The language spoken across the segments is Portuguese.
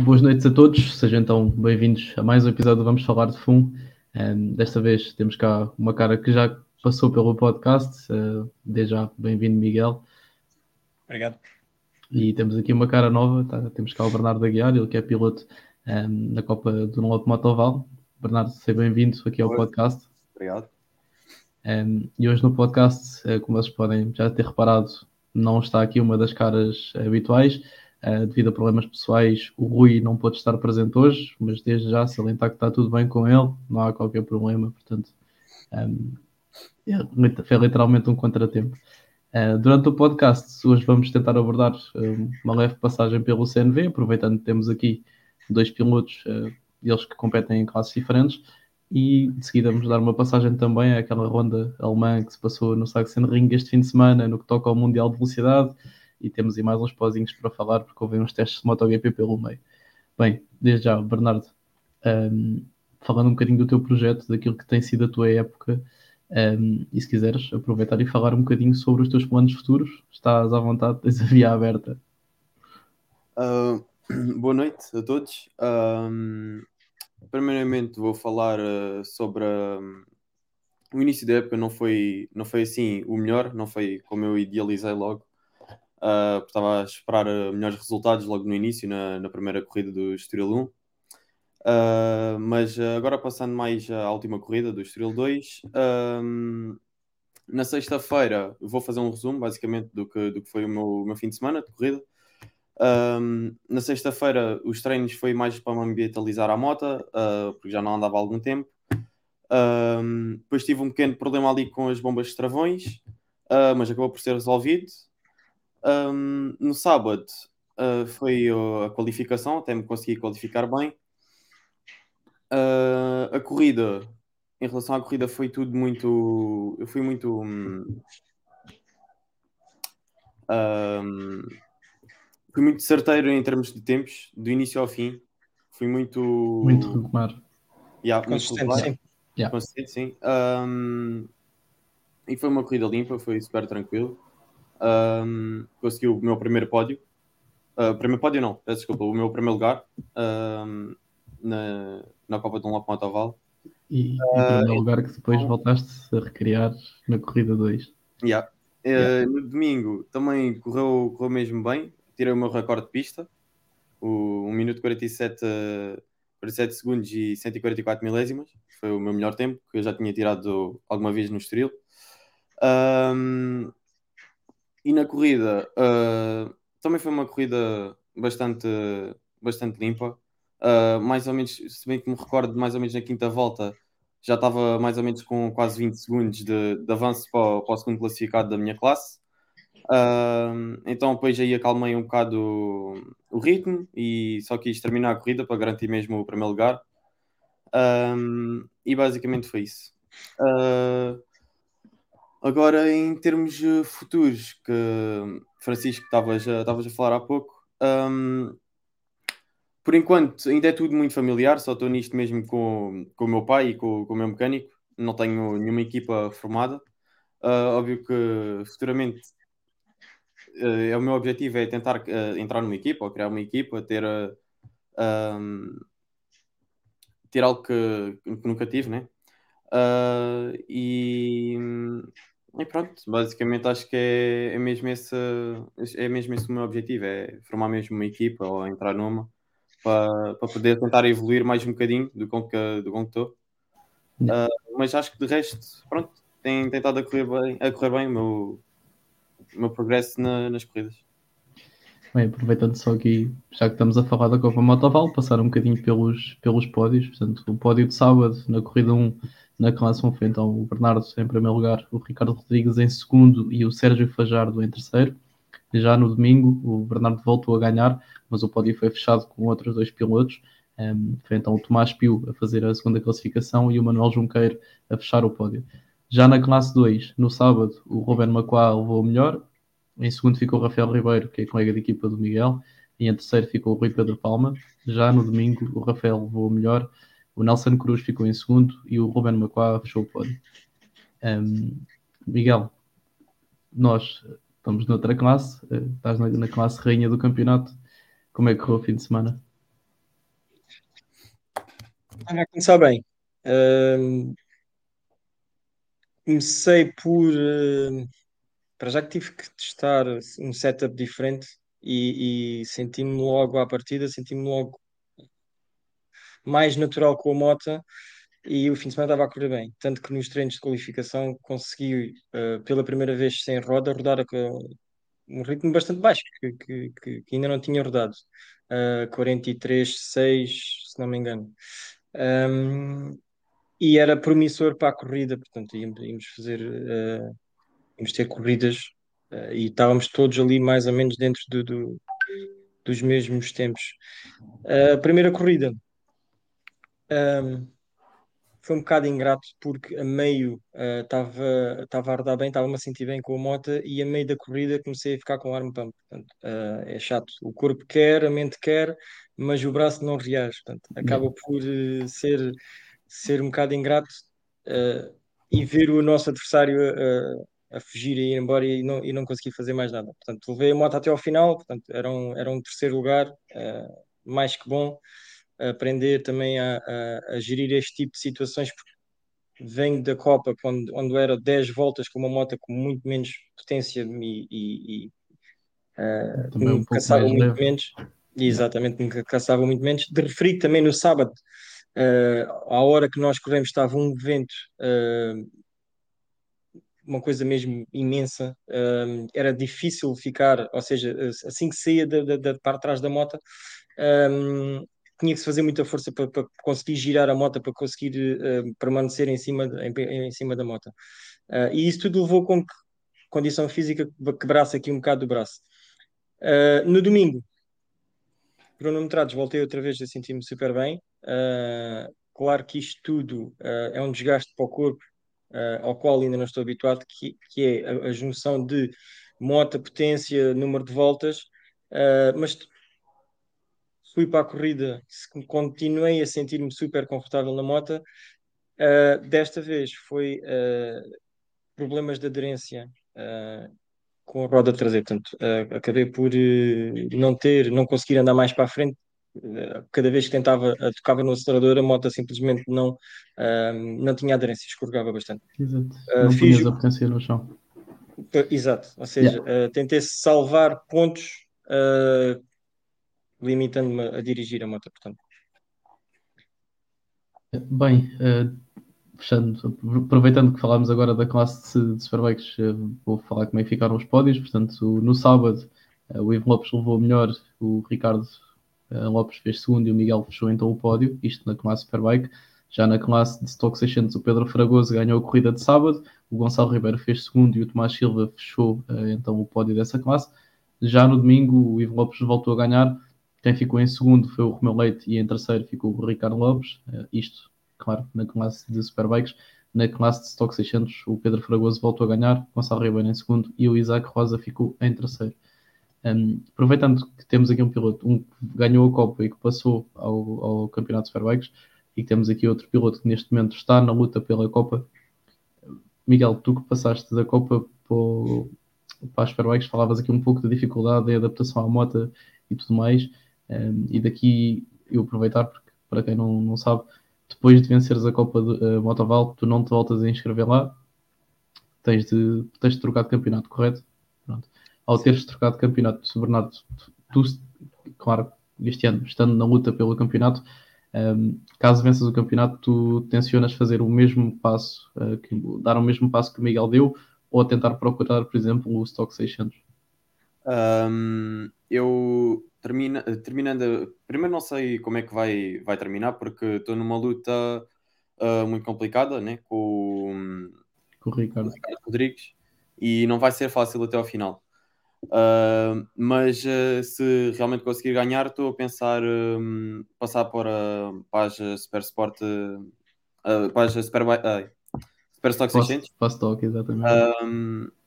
Boas noites a todos, sejam então bem-vindos a mais um episódio do Vamos Falar de FUM. Um, desta vez temos cá uma cara que já passou pelo podcast, uh, desde já bem-vindo Miguel. Obrigado. E temos aqui uma cara nova, tá? temos cá o Bernardo Aguiar, ele que é piloto um, na Copa do Norte Motoval. Bernardo, seja bem-vindo aqui ao Oi. podcast. Obrigado. Um, e hoje no podcast, uh, como vocês podem já ter reparado, não está aqui uma das caras habituais, Uh, devido a problemas pessoais, o Rui não pôde estar presente hoje, mas desde já salientar que está tudo bem com ele, não há qualquer problema, portanto, um, é, foi literalmente um contratempo. Uh, durante o podcast, hoje vamos tentar abordar um, uma leve passagem pelo CNV, aproveitando que temos aqui dois pilotos, uh, eles que competem em classes diferentes, e de seguida vamos dar uma passagem também àquela ronda alemã que se passou no Sachsenring este fim de semana, no que toca ao Mundial de Velocidade e temos aí mais uns pozinhos para falar, porque houve uns testes de MotoGP pelo meio. Bem, desde já, Bernardo, um, falando um bocadinho do teu projeto, daquilo que tem sido a tua época, um, e se quiseres aproveitar e falar um bocadinho sobre os teus planos futuros, estás à vontade, tens a via aberta. Uh, boa noite a todos. Um, primeiramente vou falar uh, sobre uh, o início da época não foi, não foi assim o melhor, não foi como eu idealizei logo. Uh, estava a esperar uh, melhores resultados logo no início, na, na primeira corrida do Estoril 1. Uh, ah, mas agora passando mais à última corrida do Estoril 2, na sexta-feira vou fazer um resumo basicamente do que, do que foi o meu, meu fim de semana de corrida. Na sexta-feira os treinos foi mais para me ambientalizar à moto, uh, porque já não andava há algum tempo. Um, depois tive um pequeno problema ali com as bombas de travões, uh, mas acabou por ser resolvido. Um, no sábado uh, foi a qualificação, até me consegui qualificar bem. Uh, a corrida, em relação à corrida, foi tudo muito. Eu fui muito. Um, um, fui muito certeiro em termos de tempos, do início ao fim. Fui muito. Muito regular. Yeah, consistente, muito sim. Yeah. Consistente, sim. Um, e foi uma corrida limpa, foi super tranquilo um, conseguiu o meu primeiro pódio. Uh, primeiro pódio não, peço desculpa, o meu primeiro lugar um, na, na Copa de um Lopo Motoval. E, o uh, primeiro lugar que depois então- voltaste a recriar na corrida 2. Yeah. Uh, yeah. No domingo também correu, correu mesmo bem, tirei o meu recorde de pista, o 1 minuto 47, 47 segundos e 144 milésimas, foi o meu melhor tempo, que eu já tinha tirado alguma vez no Estoril. Um, e na corrida, uh, também foi uma corrida bastante, bastante limpa. Uh, mais ou menos, se bem que me recordo, mais ou menos na quinta volta, já estava mais ou menos com quase 20 segundos de, de avanço para, para, o segundo classificado da minha classe. Uh, então depois aí acalmei um bocado o, o, ritmo e só quis terminar a corrida para garantir mesmo o primeiro lugar. e basicamente foi isso. Uh, Agora, em termos futuros, que Francisco estavas a, a falar há pouco, um, por enquanto ainda é tudo muito familiar, só estou nisto mesmo com, com o meu pai e com, com o meu mecânico, não tenho nenhuma equipa formada. Uh, óbvio que futuramente uh, é o meu objetivo é tentar uh, entrar numa equipa ou criar uma equipa, ter, um, ter algo que, que nunca tive, né? e e pronto, basicamente acho que é, é, mesmo esse, é mesmo esse o meu objetivo, é formar mesmo uma equipa ou entrar numa para, para poder tentar evoluir mais um bocadinho do com que, do com que estou. Uh, mas acho que de resto, pronto, tem tentado a correr bem, a correr bem o meu, o meu progresso na, nas corridas. Bem, aproveitando só aqui, já que estamos a falar da Copa Motoval, passar um bocadinho pelos, pelos pódios. Portanto, o pódio de sábado na corrida 1 na classe 1 foi então o Bernardo em primeiro lugar, o Ricardo Rodrigues em segundo e o Sérgio Fajardo em terceiro. Já no domingo, o Bernardo voltou a ganhar, mas o pódio foi fechado com outros dois pilotos. Um, foi então o Tomás Pio a fazer a segunda classificação e o Manuel Junqueiro a fechar o pódio. Já na classe 2, no sábado, o Ruben Macuá levou o melhor. Em segundo ficou o Rafael Ribeiro, que é colega de equipa do Miguel. E em terceiro ficou o Rui Pedro Palma. Já no domingo, o Rafael levou o melhor o Nelson Cruz ficou em segundo e o Ruben Macquá fechou o pódio. Um, Miguel, nós estamos noutra classe, uh, estás na, na, classe rainha do campeonato. como é que correu o fim de semana? Estava a começar bem. Comecei por. Uh, para já que tive que testar um setup diferente e, e senti-me logo à partida, senti-me logo mais natural com a moto e o fim de semana estava a correr bem. Tanto que nos treinos de qualificação consegui, uh, pela primeira vez sem roda, rodar a, um ritmo bastante baixo, que, que, que, que ainda não tinha rodado. Uh, 43, 6, se não me engano. Um, e era promissor para a corrida, portanto, íamos, íamos fazer, uh, íamos ter corridas uh, e estávamos todos ali mais ou menos dentro do, do dos mesmos tempos. A primeira corrida. Um, foi um bocado ingrato porque a meio estava uh, a rodar bem, estava-me a sentir bem com a moto e a meio da corrida comecei a ficar com o arm pump. Portanto, uh, é chato. O corpo quer, a mente quer, mas o braço não reage. Portanto, acaba por uh, ser, ser um bocado ingrato e ver o nosso adversário a fugir e ir embora e não, e não conseguir fazer mais nada. Portanto, levei a moto até ao final, portanto, era um, era um terceiro lugar, mais que bom aprender também a, a, a, gerir este tipo de situações, porque venho da Copa quando, onde era 10 voltas com uma moto com muito menos potência e, e, e uh, me um caçava muito leve. menos. Exatamente, me caçava muito menos. De referir também no sábado, uh, à hora que nós corremos, estava um vento, uh, uma coisa mesmo imensa. Uh, era difícil ficar, ou seja, assim que saía da, da, da parte de trás da moto, um, tinha que se fazer muita força para, para conseguir girar a moto, para conseguir uh, permanecer em cima, em, em cima da moto. Uh, e isso tudo levou com que condição física quebrasse aqui um bocado do braço. Uh, no domingo, cronometrados, voltei outra vez a sentir-me super bem. claro que isto tudo é um desgaste para o corpo, ao qual ainda não estou habituado, que, que é a, a junção de moto, potência, número de voltas, mas fui para a corrida, continuei a sentir-me super confortável na moto. Uh, desta vez foi uh, problemas de aderência uh, com a roda traseira, portanto, acabei por não ter, não conseguir andar mais para a frente. cada vez que tentava, tocava no acelerador, a moto simplesmente não, não tinha aderência, escorregava bastante. Exato. não fiz... a no chão. Exato, ou seja, yeah. tentei salvar pontos limitando-me a dirigir a moto, portanto. Bem, uh, fechando, aproveitando que falámos agora da classe de, de Superbikes, uh, vou falar como é que ficaram os pódios. Portanto, no sábado, uh, o Ivo Lopes levou melhor, o Ricardo Lopes fez segundo e o Miguel fechou então o pódio, isto na classe Superbike. Já na classe de Stock 600, o Pedro Fragoso ganhou a corrida de sábado, o Gonçalo Ribeiro fez segundo e o Tomás Silva fechou então o pódio dessa classe. Já no domingo, o Ivo Lopes voltou a ganhar, quem ficou em segundo foi o Romeu Leite e em terceiro ficou o Ricardo Lopes. Uh, isto, claro, na classe de Superbikes. Na classe de Stock 600, o Pedro Fragoso voltou a ganhar, Gonçalo Ribeiro em segundo e o Isaac Rosa ficou em terceiro. Um, aproveitando que temos aqui um piloto, um que ganhou a Copa e que passou ao, ao Campeonato de Superbikes, e que temos aqui outro piloto que neste momento está na luta pela Copa. Miguel, tu que passaste da Copa para as Superbikes, falavas aqui um pouco da dificuldade da adaptação à moto e tudo mais. Um, e daqui eu aproveitar, porque para quem não, não sabe, depois de venceres a Copa de uh, Motoval, tu não te voltas a inscrever lá, tens de, tens de trocar de campeonato, correto? Pronto. Ao teres trocado de campeonato, Bernardo, tu, claro, este ano, estando na luta pelo campeonato, um, caso venças o campeonato, tu tensionas fazer o mesmo passo, uh, que, dar o mesmo passo que o Miguel deu, ou tentar procurar, por exemplo, o Stock 600? Um, eu termina, terminando. Primeiro, não sei como é que vai, vai terminar, porque estou numa luta uh, muito complicada né, com, com o Ricardo. Ricardo Rodrigues e não vai ser fácil até ao final. Uh, mas uh, se realmente conseguir ganhar, estou a pensar um, passar para, para as Super Sport, para as Super, Super Stock 600. Para Stock, exatamente. Um, Uh,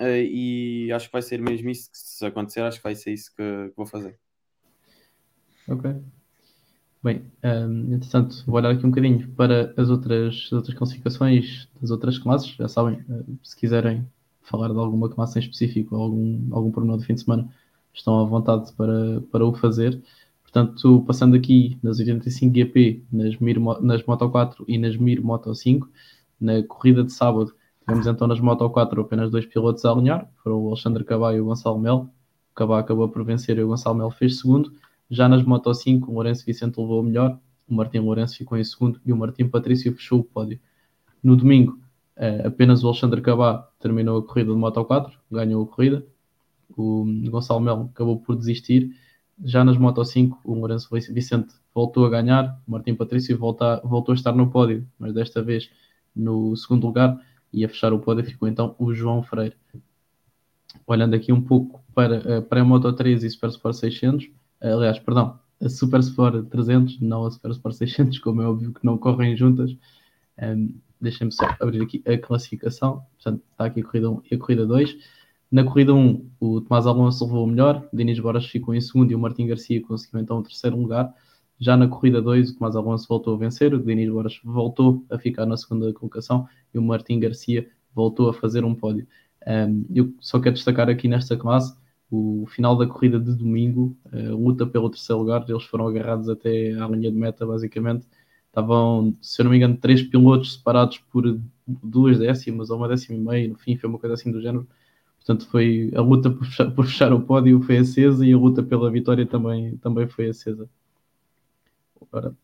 e acho que vai ser mesmo isso que se acontecer, acho que vai ser isso que, que vou fazer. Ok. Bem, um, ehm, entretanto, vou olhar aqui um bocadinho para as outras, as outras classificações das outras classes. Já sabem, uh, se quiserem falar de alguma classe em específico, algum, algum pormenor do fim de semana, estão à vontade para, para o fazer. Portanto, passando aqui nas 85 GP, nas, Mir, nas Moto 4 e nas Mir Moto 5, na corrida de sábado, tivemos então nas Moto 4 apenas dois pilotos a alinhar, foram o Alexandre Cabá e o Gonçalo Mel. O Cabá acabou por vencer e o Gonçalo Mel fez segundo. Já nas Moto 5, o Lourenço Vicente levou o melhor, o Martim Lourenço ficou em segundo e o Martim Patrício fechou o pódio. No domingo, eh, apenas o Alexandre Cabá terminou a corrida de Moto 4, ganhou a corrida. O Gonçalo Mel acabou por desistir já nas Moto 5, o Lourenço Vicente voltou a ganhar, o Martim Patrício voltou a estar no pódio, mas desta vez no segundo lugar, e a fechar o pódio ficou então o João Freire. Olhando aqui um pouco para, para a Moto 3 e Super Sport 600, aliás, perdão, a Super Sport 300, não a Super Sport 600, como é óbvio que não correm juntas. Um, Deixem-me só abrir aqui a classificação. Portanto, está aqui a corrida 1 e a corrida 2. Na corrida 1, o Tomás Alonso levou o melhor, Denis Boras ficou em segundo e o Martim Garcia conseguiu então o terceiro lugar. Já na corrida 2, o Tomás Alonso voltou a vencer, o Denis Boras voltou a ficar na segunda colocação e o Martim Garcia voltou a fazer um pódio. Um, eu só quero destacar aqui nesta classe o final da corrida de domingo, a luta pelo terceiro lugar, eles foram agarrados até à linha de meta, basicamente. Estavam, se eu não me engano, três pilotos separados por duas décimas ou uma décima e meia, no fim foi uma coisa assim do género Portanto, foi a luta por fechar, por fechar, o pódio foi acesa e a luta pela vitória também, também foi acesa.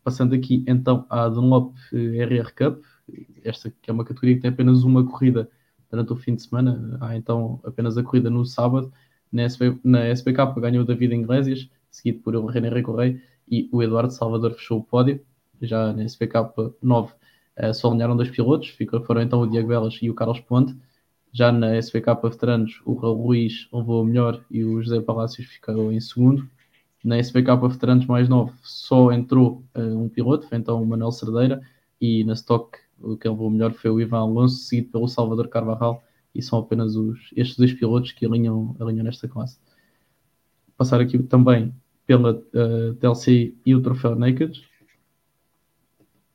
Passando aqui então à Dunlop RR Cup, esta que é uma categoria que tem apenas uma corrida durante o fim de semana, há então apenas a corrida no sábado. Na, SP, na SPK ganhou o David Iglesias, seguido por o René Correia e o Eduardo Salvador fechou o pódio. Já na SPK 9 uh, só alinharam dois pilotos, foram então o Diego Belas e o Carlos Ponte. Já na SVK Veteranos, o Raul Ruiz levou a melhor e o José Palácios ficou em segundo. Na SVK Veteranos mais novo, só entrou uh, um piloto, foi então o Manuel Cerdeira, e na Stock, o que levou melhor foi o Ivan Alonso, seguido pelo Salvador Carvajal, e são apenas os, estes dois pilotos que alinham, alinham nesta classe. Passar aqui também pela uh, eh, TLC e o Troféu Naked.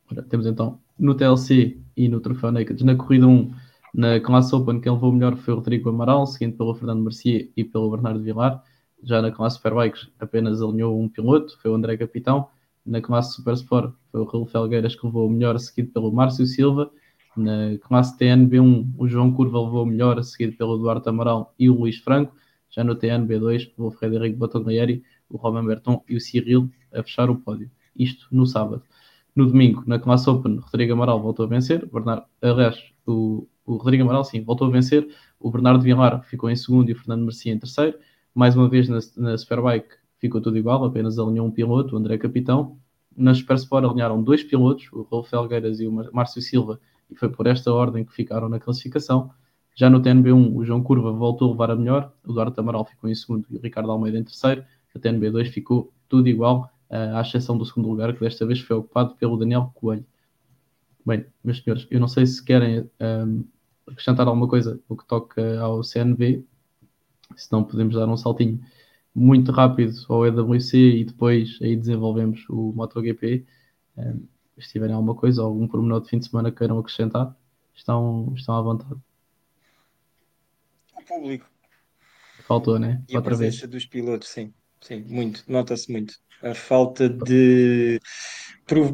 Ora, temos então no TLC e no Troféu Naked, na corrida 1, na classe Open, quem levou melhor foi o Rodrigo Amaral, seguido pelo Fernando Mercier e pelo Bernardo Vilar. Já na classe Superbikes apenas alinhou um piloto, foi o André Capitão. Na classe Super Sport foi o Raul Felgueiras que levou o melhor, seguido pelo Márcio Silva. Na classe TNB1, o João Curva levou o melhor, seguido pelo Eduardo Amaral e o Luís Franco. Já no TNB2, o Frederico Botoglieri, o Roman Berton e o Cyril a fechar o pódio. Isto no sábado. No domingo, na classe Open, Rodrigo Amaral voltou a vencer. Bernardo, aliás, o o Rodrigo Amaral, sim, voltou a vencer. O Bernardo Villar ficou em segundo e o Fernando Mercia em terceiro. Mais uma vez na, na Superbike ficou tudo igual, apenas alinhou um piloto, o André Capitão. Na Super Sport alinharam dois pilotos, o Rolf Felgueiras e o Márcio Silva, e foi por esta ordem que ficaram na classificação. Já no TNB1, o João Curva voltou a levar a melhor, o Duarte Amaral ficou em segundo e o Ricardo Almeida em terceiro. A TNB2 ficou tudo igual, uh, à exceção do segundo lugar, que desta vez foi ocupado pelo Daniel Coelho. Bem, meus senhores, eu não sei se querem um, acrescentar alguma coisa no que toca ao CNV, se não podemos dar um saltinho muito rápido ao EWC e depois aí desenvolvemos o MotoGP. Um, se tiverem alguma coisa, algum pormenor de fim de semana que queiram acrescentar, estão, estão à vontade. O público. Faltou, né? E Outra a presença vez. dos pilotos, sim. Sim, muito. Nota-se muito. A falta de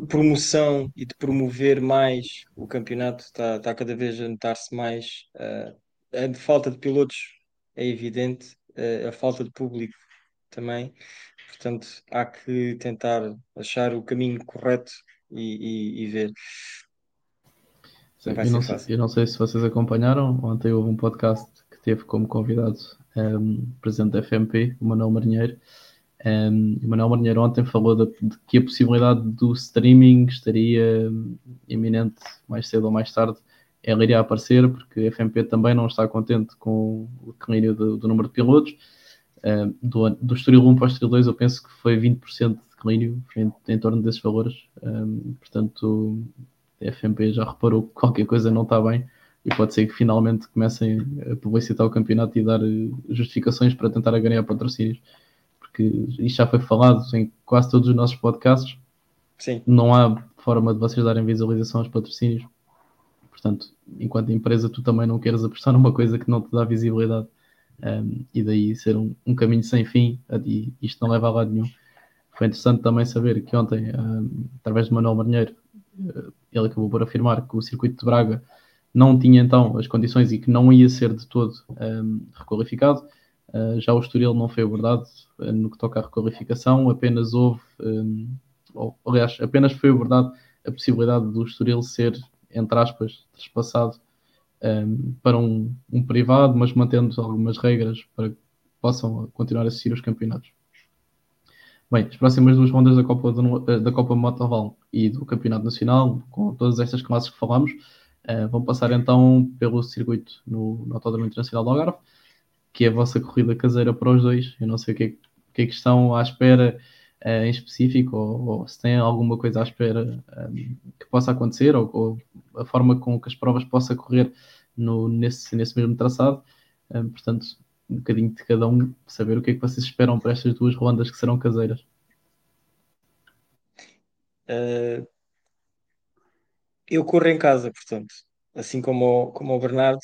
promoção e de promover mais o campeonato está, está cada vez a notar-se mais. Uh, a falta de pilotos é evidente, uh, a falta de público também. Portanto, há que tentar achar o caminho correto e, e, e ver. Sim, eu, não sei, eu, não sei, se vocês acompanharam. Ontem houve um podcast que teve como convidado um, ehm, o presidente da FMP, o Manuel Marinheiro um, o Manuel Marinheiro ontem falou de, de, que a possibilidade do streaming estaria iminente mais cedo ou mais tarde. Ela iria aparecer porque a FMP também não está contente com o declínio do, do número de pilotos. Um, do, do Estoril 1 para o Estoril 2 eu penso que foi 20% de declínio, em, em, torno desses valores. Um, portanto, a FMP já reparou que qualquer coisa não está bem e pode ser que finalmente comecem a publicitar o campeonato e dar justificações para tentar ganhar patrocínios porque isto já foi falado em quase todos os nossos podcasts. Sim. Não há forma de vocês darem visualização aos patrocínios. Portanto, enquanto empresa, tu também não queres apostar numa coisa que não te dá visibilidade. um, e daí ser um, um, caminho sem fim e isto não leva a lado nenhum. Foi interessante também saber que ontem, um, através de Manuel Marinheiro, uh, ele acabou por afirmar que o circuito de Braga não tinha então as condições e que não ia ser de todo requalificado. Uh, já o Estoril não foi abordado uh, no que toca à requalificação, apenas houve, um, ou, aliás, apenas foi abordado a possibilidade do Estoril ser, entre aspas, trespassado um, para um, um, privado, mas mantendo algumas regras para que possam continuar a assistir os campeonatos. Bem, as próximas duas rondas da Copa, do, da Copa Motoval e do Campeonato Nacional, com todas estas classes que falamos, uh, vão passar então pelo circuito no, no Autódromo Internacional do Algarve, que é a vossa corrida caseira para os dois. Eu não sei o que é, o que, é que estão à espera uh, em específico, ou, ou, se tem alguma coisa à espera um, que possa acontecer, ou, ou, a forma com que as provas possam correr no, nesse, nesse mesmo traçado. Um, portanto, um bocadinho de cada um, saber o que é que vocês esperam para estas duas rondas que serão caseiras. Uh, eu corro em casa, portanto, assim como o, como o Bernardo,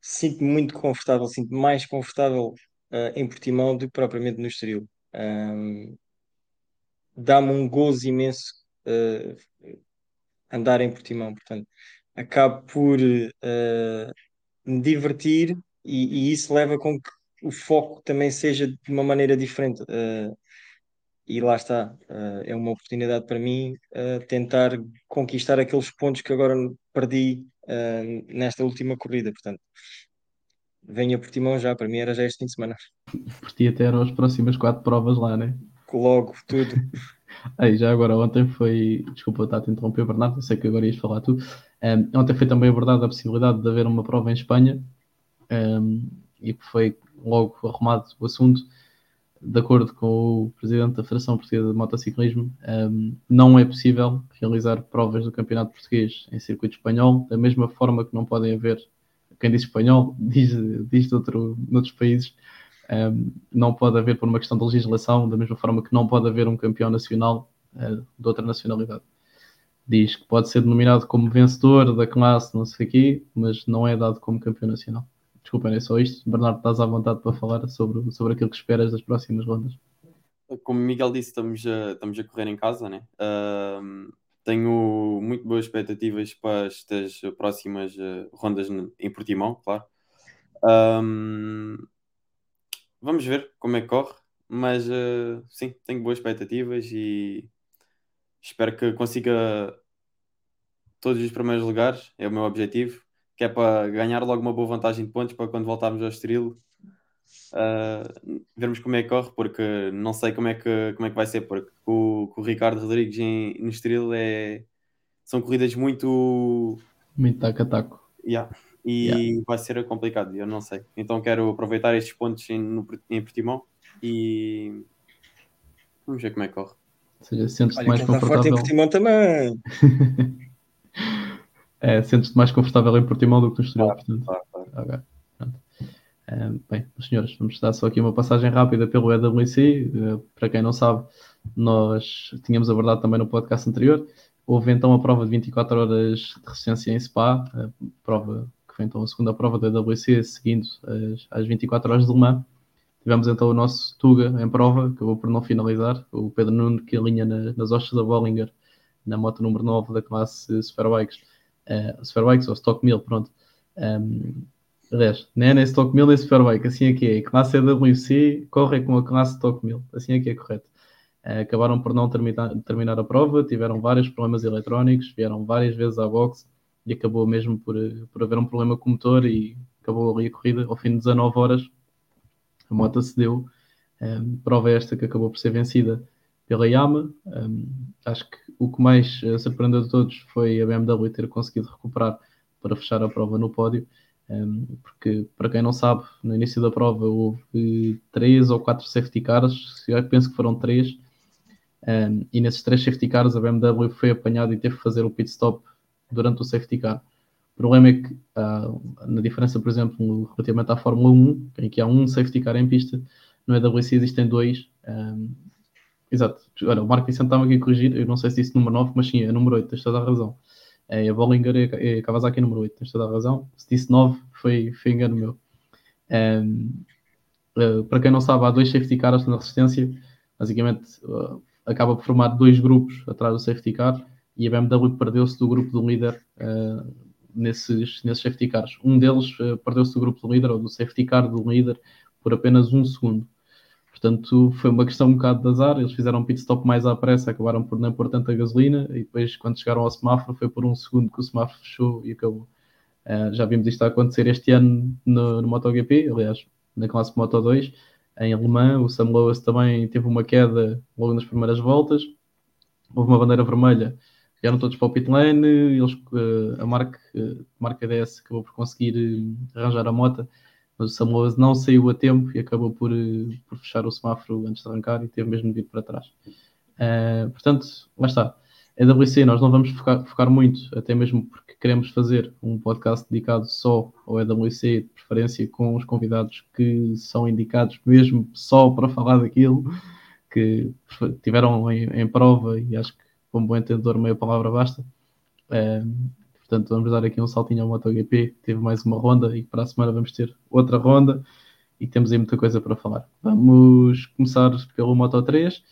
sinto-me muito confortável, sinto-me mais confortável uh, em Portimão do que propriamente no Estoril. Um, Dá-me um gozo imenso uh, andar em Portimão, portanto, acabo por uh, me divertir e, e, isso leva com que o foco também seja de uma maneira diferente. Uh, e lá está, é uma oportunidade para mim tentar conquistar aqueles pontos que agora perdi nesta última corrida. Portanto, venha por Timão já, para mim era já este fim de semana. Por ti até eram as próximas quatro provas lá, né? Logo, tudo. Aí, já agora, ontem foi. Desculpa estar a te interromper, Bernardo, sei que agora ias falar tu. Um, ontem foi também abordada a possibilidade de haver uma prova em Espanha um, e que foi logo arrumado o assunto, de acordo com o presidente da Federação Portuguesa de Motociclismo, um, não é possível realizar provas do Campeonato Português em circuito espanhol, da mesma forma que não podem haver, quem diz espanhol, diz, diz de outro, noutros países, não pode haver por uma questão de legislação, da mesma forma que não pode haver um campeão nacional uh, de outra nacionalidade. Diz que pode ser denominado como vencedor da classe, não sei o mas não é dado como campeão nacional. Desculpem, é só isto. Bernardo, estás à vontade para falar sobre, sobre aquilo que esperas das próximas rondas. Como Miguel disse, estamos a, estamos a correr em casa, né? Uh, tenho muito boas expectativas para estas próximas uh, rondas em Portimão, claro. Vamos ver como é que corre, mas uh, sim, tenho boas expectativas e espero que consiga todos os primeiros lugares, é o meu objetivo que é para ganhar logo uma boa vantagem de pontos para quando voltarmos ao Estoril uh, vermos como é que corre, porque não sei como é que, como é que vai ser, porque o, o Ricardo Rodrigues em, no Estoril é, são corridas muito... Muito taco-taco. Yeah. E yeah. vai ser complicado, eu não sei. Então quero aproveitar estes pontos em, no, em Portimão e vamos ver como é que corre. Ou seja, sentes-te mais confortável. Forte em Portimão também. é, sentes-te mais confortável em Portimão do que no Estoril, portanto. Claro, claro. Okay. Um, bem, senhores, vamos dar só aqui uma passagem rápida pelo EWC. Uh, para quem não sabe, nós tínhamos abordado também no podcast anterior. Houve então a prova de 24 horas de resistência em Spa, a prova que foi então a segunda prova da EWC, seguindo as, as 24 horas de Le Mans. Tivemos então o nosso Tuga em prova, acabou por não finalizar. O Pedro Nuno que alinha na, nas hostas da Bollinger, na moto número 9 da classe Superbikes uh, Superbikes ou Stock 1000, pronto. Um, aliás, nem é Stock 1000 nem Superbike, assim é que é. A classe EWC corre com a classe Stock 1000, assim é que é correto. Uh, acabaram por não terminar, terminar a prova, tiveram vários problemas eletrónicos, vieram várias vezes à box e acabou mesmo por, por haver um problema com o motor e acabou ali a corrida. Ao fim de 19 horas, a moto cedeu. Um, prova esta que acabou por ser vencida pela Yama. Um, acho que o que mais uh, surpreendeu de todos foi a BMW ter conseguido recuperar para fechar a prova no pódio, um, porque para quem não sabe, no início da prova houve três ou quatro safety cars, eu penso que foram três, um, e nesses três safety cars a BMW foi apanhada e teve que fazer o pit stop durante o safety car. O problema é que, uh, na diferença, por exemplo, relativamente à Fórmula 1, em que há um safety car em pista, no EWC existem dois, um, Exato. Olha, o Marco Vicente estava aqui a corrigir, eu não sei se disse número 9, mas sim, é número 8, tens toda a razão. É, a Bollinger é, é Kawasaki número 8, tens toda a razão. Se disse 9, foi, foi engano meu. Um, Uh, para quem não sabe, há dois safety cars na resistência, basicamente uh, acaba por formar dois grupos atrás do safety car e a BMW perdeu-se do grupo do líder uh, nesses, nesses safety cars. Um deles perdeu-se do grupo do líder ou do safety car do líder por apenas um segundo. Portanto, foi uma questão um bocado de azar. Eles fizeram um pit stop mais à pressa, acabaram por não pôr tanta gasolina e depois, quando chegaram ao semáforo, foi por um segundo que o semáforo fechou e acabou. Uh, já vimos isto acontecer este ano no, no MotoGP, aliás, na classe Moto 2, em Alemã. O Sam Lewis também teve uma queda logo nas primeiras voltas. Houve uma bandeira vermelha, vieram todos para o pit lane. A marca, uh, marca DS acabou por conseguir arranjar a moto mas o Samuel não saiu a tempo e acabou por, eh, por fechar o semáforo antes de arrancar e teve mesmo de ir para trás. Uh, portanto, lá está. A WC nós não vamos focar, focar, muito, até mesmo porque queremos fazer um podcast dedicado só ao EWC, de preferência com os convidados que são indicados mesmo só para falar daquilo, que tiveram em, em prova e acho que, como bom entendedor, meia palavra basta. Uh, Portanto, vamos dar aqui um saltinho ao MotoGP. Teve mais uma ronda e para a semana vamos ter outra ronda e temos aí muita coisa para falar. Vamos começar pelo Moto 3. Uh,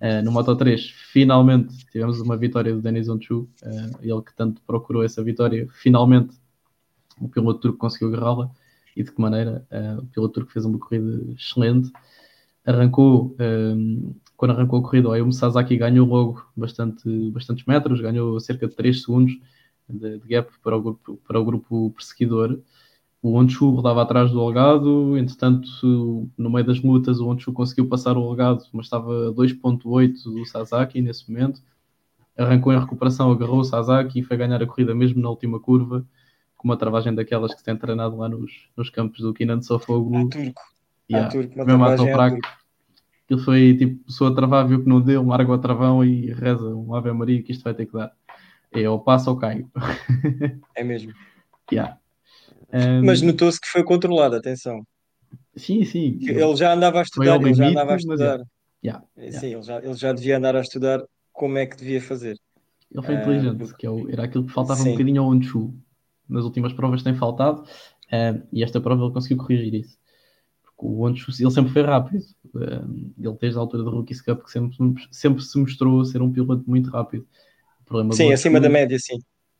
eh, no Moto 3, finalmente tivemos uma vitória do Denis Onchu, uh, ele que tanto procurou essa vitória. Finalmente, o piloto turco conseguiu agarrá-la e de que maneira? Uh, o piloto turco fez uma corrida excelente. Arrancou, quando arrancou a corrida, o Ayumi Sasaki ganhou logo bastante, bastantes metros, ganhou cerca de 3 segundos de, de gap para o grupo, para o grupo perseguidor. O Onshu rodava atrás do Algado, entretanto, no meio das lutas, o Onshu conseguiu passar o Algado, mas estava 2.8 do Sasaki nesse momento. Arrancou em recuperação, agarrou o Sasaki e foi ganhar a corrida mesmo na última curva, com uma travagem daquelas que se tem treinado lá nos, nos campos do Kinan de Sofogo. Ah, turco. Yeah. Ah, turco, mesmo travagem Aquilo foi tipo, pessoa travar, viu que não deu, larga o travão e reza um Ave Maria que isto vai ter que dar. É ou passa ou cai. É mesmo. yeah. um... Mas notou-se que foi controlado, atenção. Sim, sim. Ele já andava a estudar, ele limite, já andava a estudar. Yeah. Sim, Ele, já, ele já devia andar a estudar como é que devia fazer. Ele foi inteligente, uh, que é era aquilo que faltava sim. um bocadinho ao Onshu. Nas últimas provas tem faltado, uh, e esta prova ele conseguiu corrigir isso. O Onshu, ele sempre foi rápido. Ele desde a altura do Rookies Cup que sempre, sempre se mostrou ser um piloto muito rápido problema sim, acima da média, sim.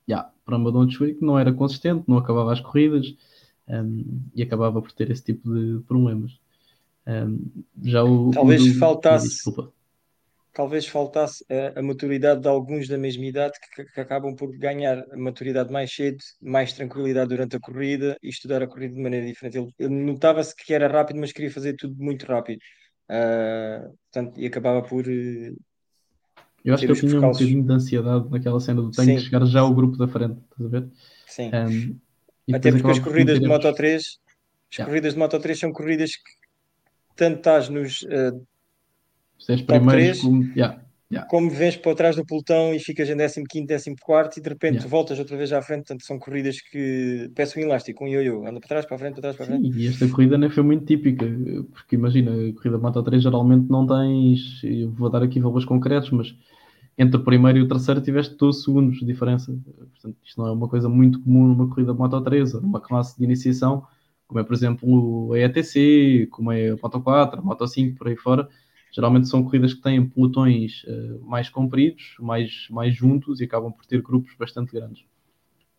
Yeah, o problema do Ontsui que não era consistente, não acabava as corridas um, e acabava por ter esse tipo de problemas. Um, já o, talvez o, faltasse desculpa. Talvez faltasse a, a, maturidade de alguns da mesma idade que, que, acabam por ganhar a maturidade mais cedo, mais tranquilidade durante a corrida e estudar a corrida de maneira diferente. Ele, ele notava-se que era rápido, mas queria fazer tudo muito rápido. Uh, portanto, e acabava por, eu acho que eu tinha um bocadinho de ansiedade naquela cena do tenho que chegar já ao grupo da frente, estás a ver? Sim. Um, Até porque as corridas de Moto 3, as yeah. corridas de Moto 3 são corridas que tanto estás nos uh, top primeiros 3, como, yeah, yeah. como vens para trás do pelotão e ficas em 15, 14 e de repente yeah. voltas outra vez à frente, portanto são corridas que peço um elástico, um ioiô, anda para trás, para a frente, para trás, para a frente. Sim, e esta corrida nem foi muito típica, porque imagina, a corrida Moto 3 geralmente não tens, vou dar aqui valores concretos, mas entre o primeiro e o terceiro tiveste 12 segundos de diferença. Portanto, isto não é uma coisa muito comum numa corrida Moto 3, numa classe de iniciação, como é, por exemplo, a ETC, como é a Moto 4, a Moto 5, por aí fora. Geralmente são corridas que têm pelotões uh, mais compridos, mais, mais juntos e acabam por ter grupos bastante grandes.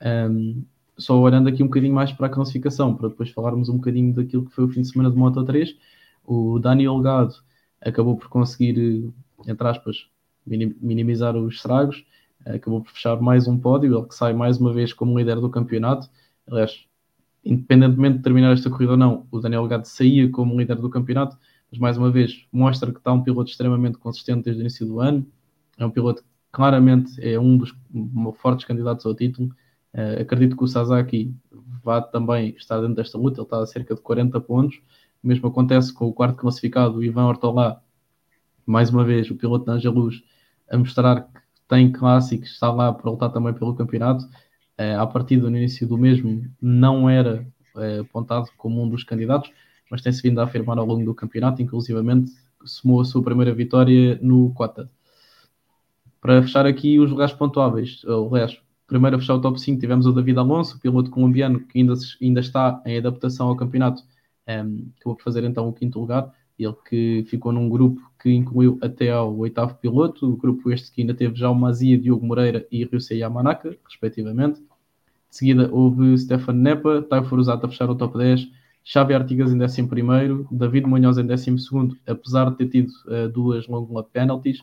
Um, só olhando aqui um bocadinho mais para a classificação, para depois falarmos um bocadinho daquilo que foi o fim de semana de Moto 3, o Daniel Gado acabou por conseguir, entre aspas, minimizar os estragos, eh, acabou por fechar mais um pódio, ele que sai mais uma vez como líder do campeonato. Aliás, independentemente de terminar esta corrida ou não, o Daniel Gado saía como líder do campeonato, mas mais uma vez mostra que está um piloto extremamente consistente desde o início do ano. É um piloto que claramente é um dos fortes candidatos ao título. Uh, acredito que o Sasaki vá também estar dentro desta luta, ele está a cerca de 40 pontos. O mesmo acontece com o quarto classificado, o Ivan Ortolá. Mais uma vez, o piloto de Angelus a mostrar que tem clássicos, está lá para lutar também pelo campeonato. Uh, a partir do início do mesmo, não era uh, apontado como um dos candidatos, mas tem-se vindo a afirmar ao longo do campeonato, inclusivamente somou a sua primeira vitória no Quata. Para fechar aqui os lugares pontuáveis, aliás, primeiro a fechar o top 5 tivemos o David Alonso, piloto colombiano que ainda, ainda está em adaptação ao campeonato, um, acabou por fazer então o quinto lugar. Ele que ficou num grupo que incluiu até ao oitavo piloto, o grupo este que ainda teve já o Mazia, Diogo Moreira e Ryusei Yamanaka, respectivamente. De seguida houve Stefan Nepa, Tai Furusata a fechar o top 10, Xavi Artigas em 11 David Munhoz em 12 apesar de ter tido uh, duas long lap penalties.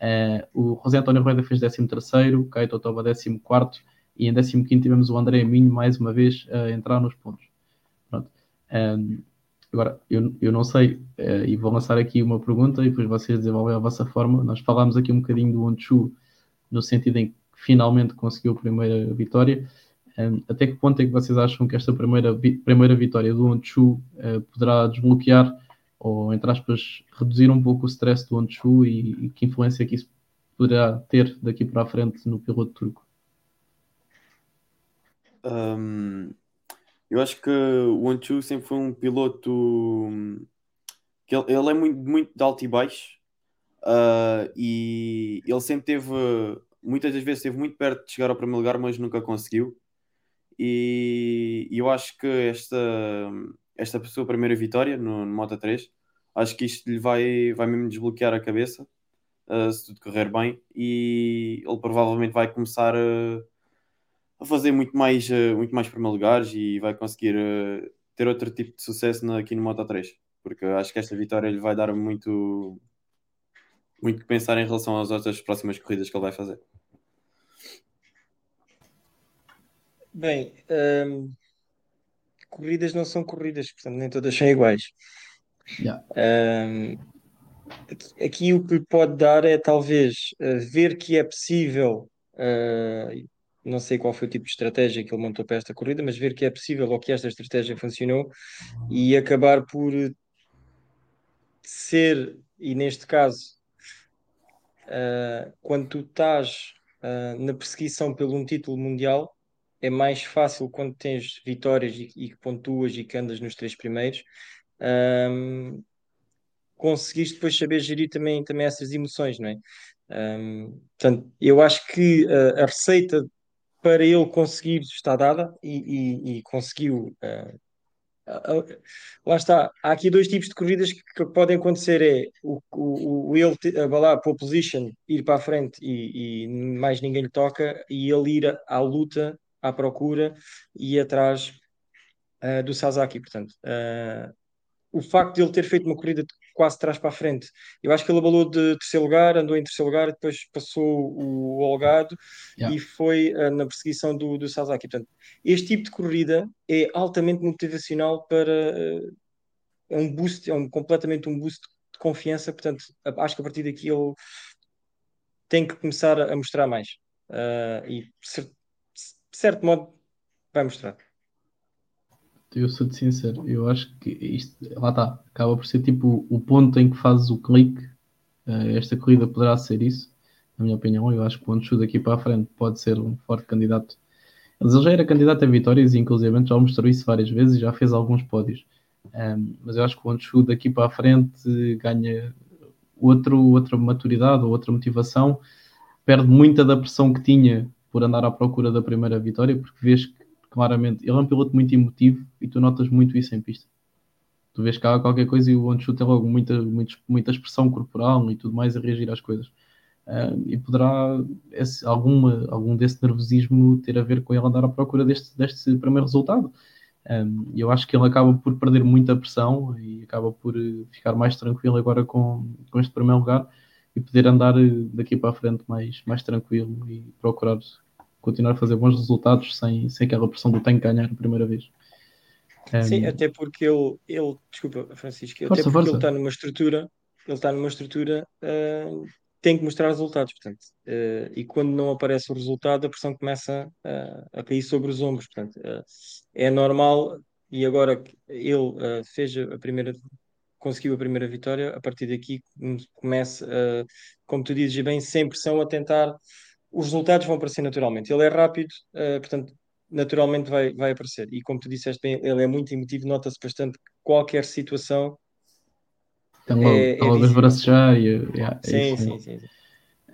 Uh, o José António Rueda fez 13 terceiro, Kaito Toba 14 e em 15 tivemos o André Minho mais uma vez a entrar nos pontos. Um, Agora, eu, eu não sei, uh, e vou lançar aqui uma pergunta e depois vocês desenvolvem a vossa forma. Nós falámos aqui um bocadinho do Onchu, no sentido em que finalmente conseguiu a primeira vitória. Até que ponto é que vocês acham que esta primeira, primeira vitória do Onchu uh, poderá desbloquear ou, entre aspas, reduzir um pouco o stress do Onchu e, e que influência que isso poderá ter daqui para a frente no piloto turco? Um, eu acho que o Anchu sempre foi um piloto que ele, ele é muito, muito de alto e baixo uh, e ele sempre teve, muitas das vezes esteve muito perto de chegar ao primeiro lugar, mas nunca conseguiu. E, eu acho que esta, esta sua primeira vitória no, no Moto 3, acho que isto lhe vai, vai mesmo desbloquear a cabeça, uh, se tudo correr bem, e ele provavelmente vai começar a a fazer muito mais, uh, muito mais primeiro lugares e vai conseguir uh, ter outro tipo de sucesso na, aqui no Moto 3. Porque acho que esta vitória lhe vai dar muito, muito que pensar em relação às outras próximas corridas que ele vai fazer. Bem, um, corridas não são corridas, portanto nem todas são iguais. Yeah. Um, aqui, o que pode dar é talvez uh, ver que é possível uh, não sei qual foi o tipo de estratégia que ele montou para esta corrida, mas ver que é possível ou que esta estratégia funcionou e acabar por ser, e neste caso, uh, quando tu estás uh, na perseguição pelo um título mundial, é mais fácil quando tens vitórias e, e que pontuas e que andas nos três primeiros. Um, conseguiste depois saber gerir também, também essas emoções, não é? Um, portanto, eu acho que a, a receita para ele conseguir está dada e, e, e conseguiu. Uh, lá está. Há aqui dois tipos de corridas que, que podem acontecer: é o, o, o ele abalar pole position, ir para a frente e, e, mais ninguém lhe toca, e ele ir à luta, à procura e atrás uh, do Sasaki. Portanto, o facto de ele ter feito uma corrida de quase trás para a frente. Eu acho que ele abalou de terceiro lugar, andou em terceiro lugar, depois passou o Olgado yeah. e foi uh, na perseguição do, do Sasaki. Portanto, este tipo de corrida é altamente motivacional para. Uh, é um boost, é um, completamente um boost de confiança. Portanto, acho que a partir daqui ele tem que começar a, mostrar mais. Uh, e, de certo modo, vai mostrar eu sou-te sincero, eu acho que isto, lá está, acaba por ser tipo o ponto em que fazes o clique. Uh, esta corrida poderá ser isso, na minha opinião. Eu acho que o Onchu daqui para a frente pode ser um forte candidato. Ele já era candidato a vitórias e, inclusive, já mostrou isso várias vezes e já fez alguns pódios. Um, mas eu acho que o Onchu daqui para a frente ganha outro, outra maturidade ou outra motivação, perde muita da pressão que tinha por andar à procura da primeira vitória, porque vês que claramente. Ele é um piloto muito emotivo e tu notas muito isso em pista. Tu vês que há qualquer coisa e o Onchu tem logo muita, muita, muita expressão corporal e tudo mais a reagir às coisas. Uh, e poderá esse, alguma, algum desse nervosismo ter a ver com ele andar à procura deste, deste primeiro resultado. Um, eu acho que ele acaba por perder muita pressão e acaba por eh, ficar mais tranquilo agora com, com este primeiro lugar e poder andar eh, daqui para a frente mais, mais tranquilo e procurar continuar a fazer bons resultados sem, sem aquela pressão do tenho que ganhar a primeira vez. Sim, um, até porque ele, ele desculpa, Francisco, força, até porque força. ele está numa estrutura, ele está numa estrutura, uh, tem que mostrar resultados, portanto, uh, e quando não aparece o resultado, a pressão começa uh, a cair sobre os ombros, portanto, é normal, e agora que ele fez a primeira, conseguiu a primeira vitória, a partir daqui começa, como tu dizes bem, sem pressão a tentar os resultados vão aparecer naturalmente. Ele é rápido, uh, portanto, naturalmente vai, vai aparecer. E como tu disseste bem, ele é muito emotivo, nota-se bastante que qualquer situação. Logo, é, é os braços já e, yeah, sim, é sim, sim, sim.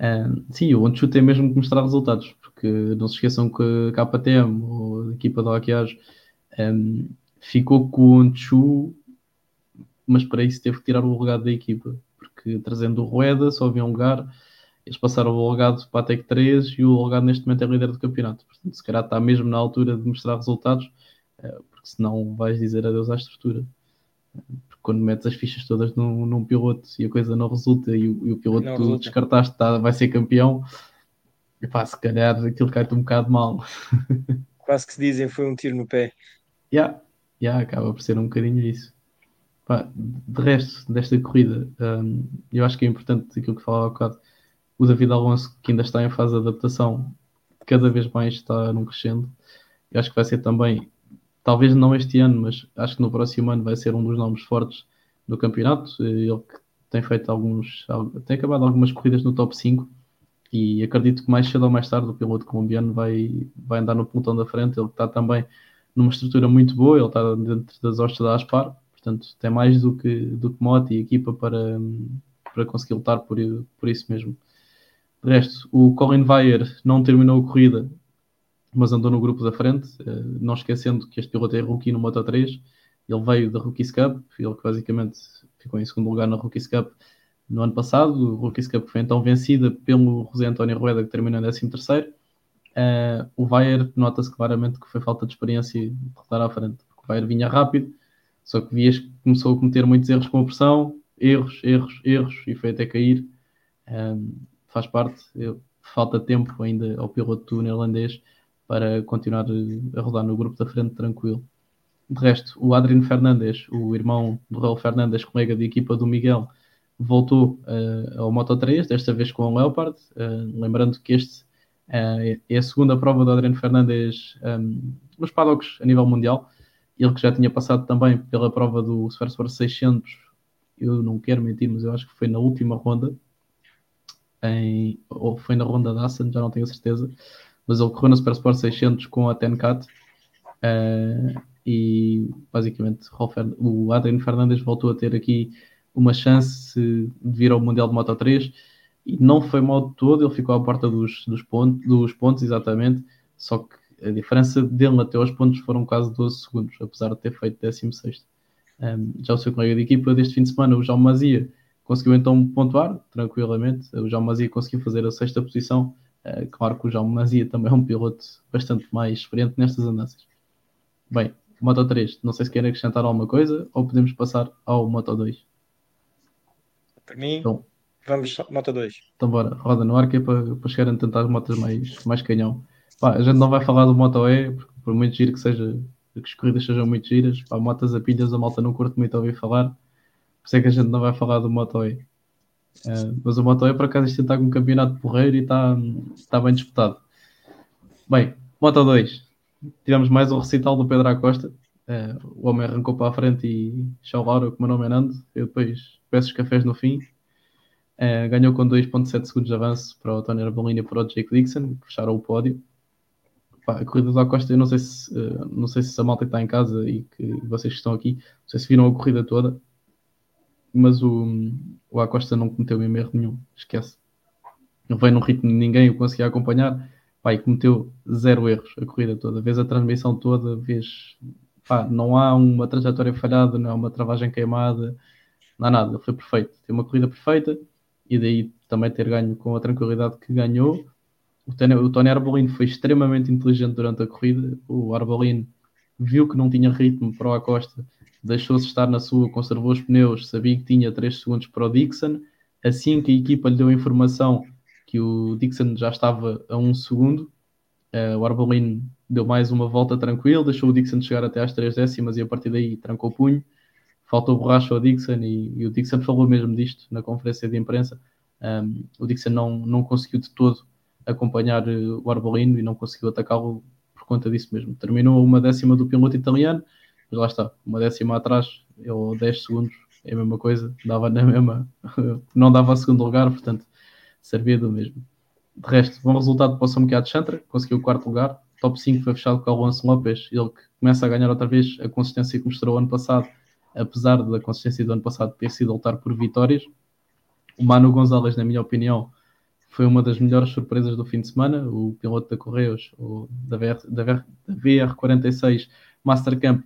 Um, sim, o OneShoot tem mesmo que mostrar resultados, porque não se esqueçam que a KTM, ou a equipa da Okiage, um, ficou com o OneShoot mas para isso teve que tirar o legado da equipa, porque trazendo o Rueda só havia um lugar, eles passaram o legado para a Tech 3 e o legado neste momento é líder do campeonato. Portanto, se calhar está mesmo na altura de mostrar resultados, eh, porque senão vais dizer adeus à estrutura. Porque quando metes as fichas todas num, num piloto e a coisa não resulta e o, e o piloto que tu descartaste tá, vai ser campeão, epá, se calhar aquilo cai-te um bocado mal. Quase que se dizem foi um tiro no pé. Yeah, yeah, acaba por ser um bocadinho isso. Pá, de resto, desta corrida, um, eu acho que é importante aquilo que falava há bocado. O David Alonso, que ainda está em fase de adaptação, cada vez mais está num crescendo. Eu acho que vai ser também, talvez não este ano, mas acho que no próximo ano vai ser um dos nomes fortes do campeonato. Ele que tem feito alguns, tem acabado algumas corridas no top 5 e acredito que mais cedo ou mais tarde o piloto colombiano vai, vai andar no pelotão da frente. Ele está também numa estrutura muito boa, ele está dentro das hostes da Aspar, portanto tem mais do que, do que moto e equipa para, para conseguir lutar por, por isso mesmo. De resto, o Colin Weyer não terminou a corrida, mas andou no grupo da frente, eh, não esquecendo que este piloto é rookie no Moto 3, ele veio da Rookies Cup, ele que basicamente ficou em segundo lugar na Rookies Cup no ano passado, o Rookies Cup foi então vencida pelo José António Rueda, que terminou em 13 terceiro, Uh, o Bayer nota-se claramente que foi falta de experiência de rodar à frente, porque o Bayer vinha rápido, só que vias que começou a cometer muitos erros com a pressão, erros, erros, erros, e foi até cair. Um, faz parte, falta tempo ainda ao piloto neerlandês para continuar a rodar no grupo da frente tranquilo. De resto, o Adriano Fernandes, o irmão do Raul Fernandes, colega de equipa do Miguel, voltou uh, ao Moto 3, desta vez com o Leopard, uh, lembrando que este Uh, é a segunda prova do Adriano Fernandes um, nos paddocks a nível mundial. Ele que já tinha passado também pela prova do Super Sport 600, eu não quero mentir, mas eu acho que foi na última ronda, em, ou foi na ronda da Assen, já não tenho certeza, mas ele correu no Super Sport 600 com a Tencat uh, e basicamente o Adriano Fernandes voltou a ter aqui uma chance de vir ao Mundial de Moto 3 e não foi mal de todo, ele ficou à porta dos, dos, pontos, dos pontos, exatamente, só que a diferença dele até aos pontos foram quase 12 segundos, apesar de ter feito 16. Um, já o seu colega de equipa deste fim de semana, o João Mazia, conseguiu então pontuar tranquilamente. O João Mazia conseguiu fazer a sexta posição. Uh, claro que o João Mazia também é um piloto bastante mais experiente nestas andanças. Bem, Moto 3, não sei se querem acrescentar alguma coisa ou podemos passar ao Moto 2. Para mim, então, Vamos, moto 2. Então bora, roda no ar que é para, para chegar a tentar as motas mais, mais canhão. Pá, a gente não vai falar do Moto E, por muito giro que seja, que as corridas sejam muito giras, pá, motas a pilhas a malta não curte muito ouvir falar, por isso é que a gente não vai falar do Moto E. Uh, mas o Moto E por acaso está com um campeonato porreiro e está, está bem disputado. Bem, Moto 2. Tivemos mais um recital do Pedro Acosta. Uh, o homem arrancou para a frente e tchau Laura, como não me nando. Eu depois peço os cafés no fim Uh, ganhou com 2.7 segundos de avanço para o Tony Arbolino e para o Jake Dixon, que fecharam o pódio. Pá, a corrida do Acosta, eu não sei, se, uh, não sei se a malta está em casa e que vocês que estão aqui, não sei se viram a corrida toda, mas o, o Acosta não cometeu mesmo erro nenhum, esquece. Não veio num ritmo de ninguém, eu consegui acompanhar, pá, e cometeu zero erros a corrida toda. Vês a transmissão toda, vês, pá, não há uma trajetória falhada, não há uma travagem queimada, não há nada, foi perfeito. Tem uma corrida perfeita, e daí também ter ganho com a tranquilidade que ganhou. O Tony, o Tony Arbolino foi extremamente inteligente durante a corrida. O Arbolino viu que não tinha ritmo para o Acosta, deixou-se estar na sua, conservou os pneus, sabia que tinha 3 segundos para o Dixon. Assim que a equipa lhe deu a informação que o Dixon já estava a 1 um segundo, uh, o Arbolino deu mais uma volta tranquilo, deixou o Dixon chegar até às 3 décimas e a partir daí trancou o punho faltou borracha ao Dixon e, e, o Dixon falou mesmo disto na conferência de imprensa. Um, o Dixon não, não conseguiu de todo acompanhar eh, o Arbolino e não conseguiu atacá-lo por conta disso mesmo. Terminou uma décima do piloto italiano, mas lá está, uma décima atrás, ou 10 segundos, é a mesma coisa, dava na mesma, não dava a segundo lugar, portanto, servia do mesmo. De resto, bom resultado para o São de Chantra, conseguiu o quarto lugar, top 5 foi fechado com o Alonso Lopes, ele que começa a ganhar outra vez a consistência que mostrou ano passado, apesar da consistência do ano passado ter sido lutar por vitórias. O Manu Gonzalez, na minha opinião, foi uma das melhores surpresas do fim de semana. O piloto da Correios, o, da, VR, da, VR, da VR46 Mastercamp,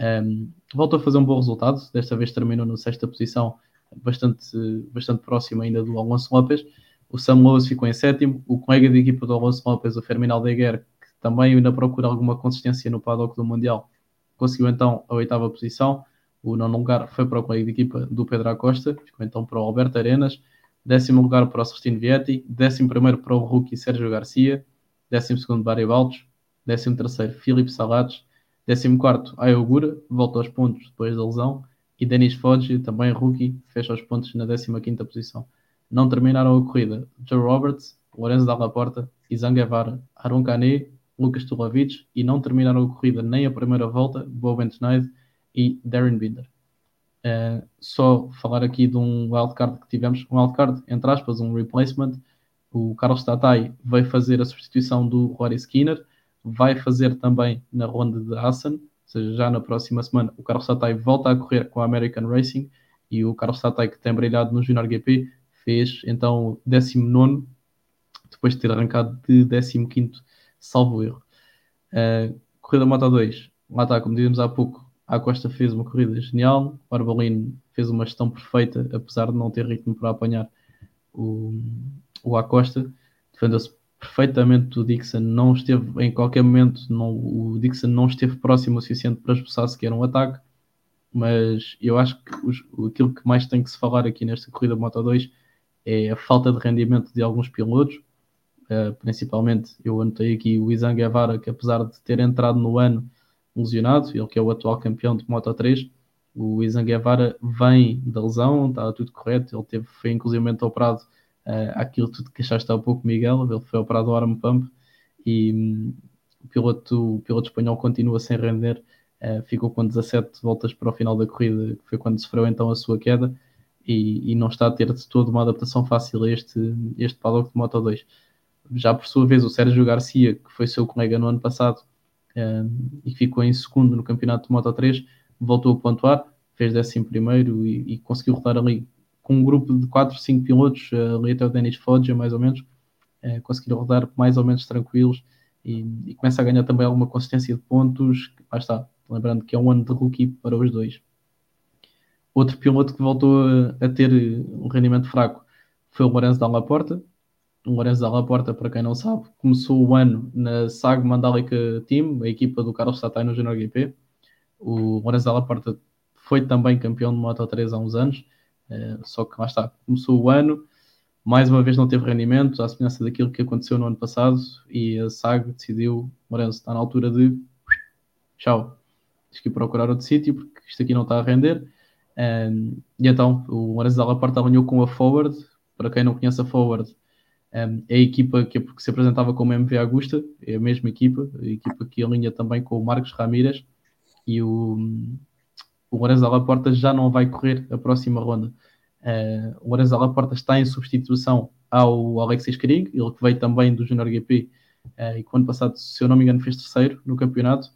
Um, voltou a fazer um bom resultado, desta vez terminou na sexta posição, bastante, bastante próximo ainda do Alonso Lopes. O Sam Lewis ficou em sétimo, o colega de equipa do Alonso Lopes, o Fermin Aldeguer, que também ainda procura alguma consistência no paddock do Mundial, conseguiu então a oitava posição. O nono lugar foi para o colega de equipa do Pedro Acosta, ficou então para o Alberto Arenas. Décimo lugar para o Celestino Vietti, décimo primeiro para o rookie Sérgio Garcia, décimo segundo Barry Baltos, décimo terceiro Filipe Salados, décimo quarto Ayogura, volta aos pontos depois da lesão, e Denis Foggi, também rookie, fecha os pontos na décima quinta posição. Não terminaram a corrida Joe Roberts, Lorenzo Dalla Porta, Izan Guevara, Aaron Canet, Lucas Tulovic e não terminaram a corrida nem a primeira volta Boben Schneid e Darren Binder. Uh, só falar aqui de um wildcard que tivemos, um wildcard, entre aspas, um replacement. O Carlos Tatai veio fazer a substituição do Rory Skinner, vai fazer também na ronda de Assen, ou seja, já na próxima semana o Carlos Tatai volta a correr com a American Racing e o Carlos Tatai que tem brilhado no Junior GP fez então 19 depois de ter arrancado de 15 salvo erro. Uh, corrida Moto 2, lá está, como dizemos há pouco, a Costa fez uma corrida genial, o Arbolino fez uma gestão perfeita, apesar de não ter ritmo para apanhar o, o Acosta, defendeu-se perfeitamente do Dixon, não esteve em qualquer momento, não, o Dixon não esteve próximo o suficiente para expulsar sequer um ataque, mas eu acho que os, aquilo que mais tem que se falar aqui nesta corrida Moto 2 é a falta de rendimento de alguns pilotos, uh, principalmente eu anotei aqui o Izan Guevara, que apesar de ter entrado no ano lesionado, ele que é o atual campeão de Moto 3. O Izan Guevara vem da lesão, está tudo correto. Ele teve, foi inclusive operado uh, aquilo tudo que achaste há pouco, Miguel. Ele foi operado ao arm pump e um, o, piloto, o piloto espanhol continua sem render. Uh, ficou com 17 voltas para o final da corrida, que foi quando sofreu então a sua queda. E, e, não está a ter de toda uma adaptação fácil a este, este paddock de Moto 2. Já por sua vez, o Sérgio Garcia, que foi seu colega no ano passado, e ficou em segundo no campeonato de Moto 3, voltou a pontuar, fez décimo primeiro e, e conseguiu rodar ali com um grupo de 4, 5 pilotos, uh, ali até o Denis Foggia mais ou menos, uh, conseguiram rodar mais ou menos tranquilos e, e, começa a ganhar também alguma consistência de pontos, lá está, lembrando que é um ano de rookie para os dois. Outro piloto que voltou a, a ter um rendimento fraco foi o Lourenço da Laporta, o Lourenço da Porta, para quem não sabe, começou o ano na SAG Mandalika Team, a equipa do Carlos Satai no Junior GP. O Lourenço da Porta foi também campeão de Moto 3 há uns anos, é, só que lá está, começou o ano, mais uma vez não teve rendimento, à semelhança daquilo que aconteceu no ano passado, e a SAG decidiu, Lourenço está na altura de tchau, tens que ir procurar outro sítio, porque isto aqui não está a render. Um, e então, o Lourenço da Porta alinhou com a Forward, para quem não conhece a Forward, é a equipa que, se apresentava como MV Augusta, é a mesma equipa, a equipa que alinha também com o Marcos Ramírez e o, o Lourenço Laporta já não vai correr a próxima ronda. Uh, o Lourenço Laporta está em substituição ao Alexis Krieg, ele que veio também do Junior GP uh, e que ano passado, se eu não me engano, fez terceiro no campeonato.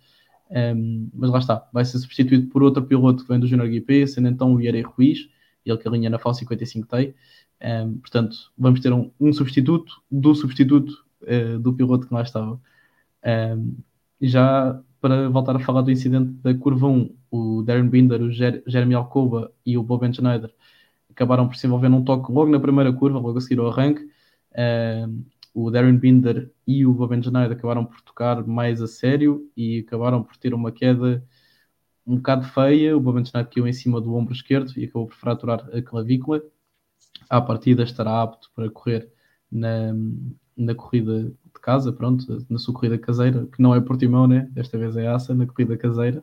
Um, mas lá está, vai ser substituído por outro piloto que vem do Junior GP, sendo então o Vieira Ruiz, ele que alinha na FAL 55 T. Um, portanto, vamos ter um, um substituto do substituto uh, do piloto que lá estava. Um, já para voltar a falar do incidente da curva 1, o Darren Binder, o Jer Jeremy Alcoba e o Bob Schneider acabaram por se envolver num toque logo na primeira curva, logo a seguir ao arranque. o Darren Binder e o Bob Schneider acabaram por tocar mais a sério e acabaram por ter uma queda um bocado feia. O Bob Schneider caiu em cima do ombro esquerdo e acabou por fraturar a clavícula à partida estará apto para correr na, na corrida de casa, pronto, na sua corrida caseira, que não é Portimão, né? desta vez é ASA, na corrida caseira.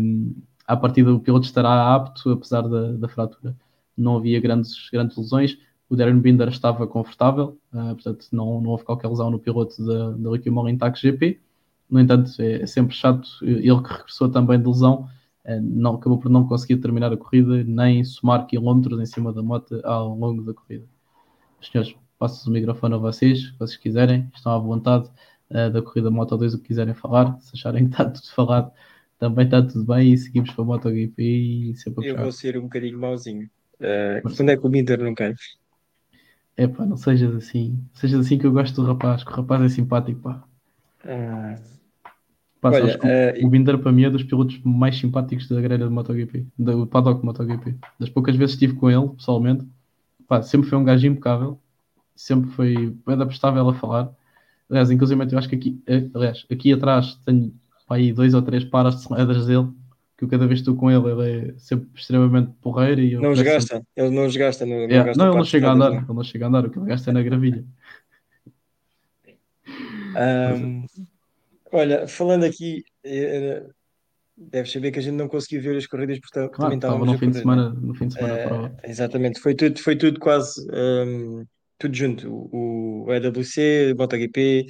Um, à partida o piloto estará apto, apesar da, da fratura. Não havia grandes, grandes lesões. O Darren Binder estava confortável, uh, portanto não, não houve qualquer lesão no piloto da, da Ricky Molin GP. No entanto, é, é sempre chato, ele que regressou também de lesão, não, acabou por não conseguir terminar a corrida nem somar quilómetros em cima da moto ao longo da corrida. Senhores, passo o microfone a vocês, se vocês quiserem, estão à vontade uh, da corrida Moto 2, o que quiserem falar, se acharem que está tudo falado, também está tudo bem e seguimos para a MotoGP e sempre Eu vou ser um bocadinho mauzinho. Uh, quando é que o Minder não cai? É pá, não sejas assim. Sejas assim que eu gosto do rapaz, que o rapaz é simpático, pá. Ah, Pá, Olha, que o- Binder para mim é dos pilotos mais simpáticos da grelha de MotoGP, do paddock MotoGP. Das poucas vezes que estive com ele, pessoalmente, pá, sempre foi um gajo impecável, sempre foi bem prestável a falar. Aliás, inclusive eu acho que aqui, eh, aliás, aqui atrás tenho pá, aí dois ou três paras de slides dele, que eu cada vez estou com ele, ele é sempre extremamente porreiro e não os gasta, sempre- ele não os gasta. Não, não Yeah, gasta Não, ele não chega a andar, ele não chega a andar, o que ele gasta é na gravilha. Ahm, olha, falando aqui, eh, deves saber que a gente não conseguiu ver as corridas porque ta- Claro, também estava estávamos no fim de semana, no fim de semana. Eh, exatamente, foi tudo, foi tudo quase ahm, tudo junto. O, o EWC, o MotoGP,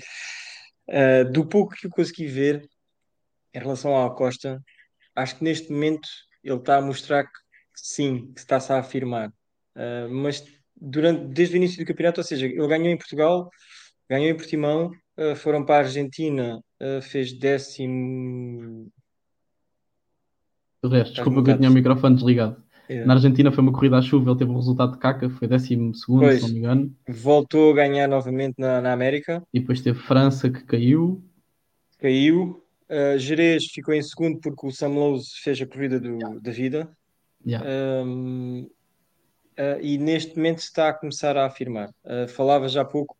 eh, do pouco que eu consegui ver em relação ao Costa, acho que neste momento ele está a mostrar que sim, que está-se a afirmar. Uh, mas durante, desde o início do campeonato, ou seja, ele ganhou em Portugal, ganhou em Portimão, uh, foram para a Argentina, uh, fez décimo. Estás desculpa que eu tinha o microfone desligado. eh, Na Argentina foi uma corrida à chuva, ele teve um resultado de caca, foi 12 segundo, Pois. se não me engano. voltou a ganhar novamente na, na América, E depois teve França que caiu. caiu. Uh, Jerez ficou em segundo porque o Sam Lowe fez a corrida do, da vida. Yeah. Um, uh, e neste momento está a começar a afirmar. Uh, falava já há pouco.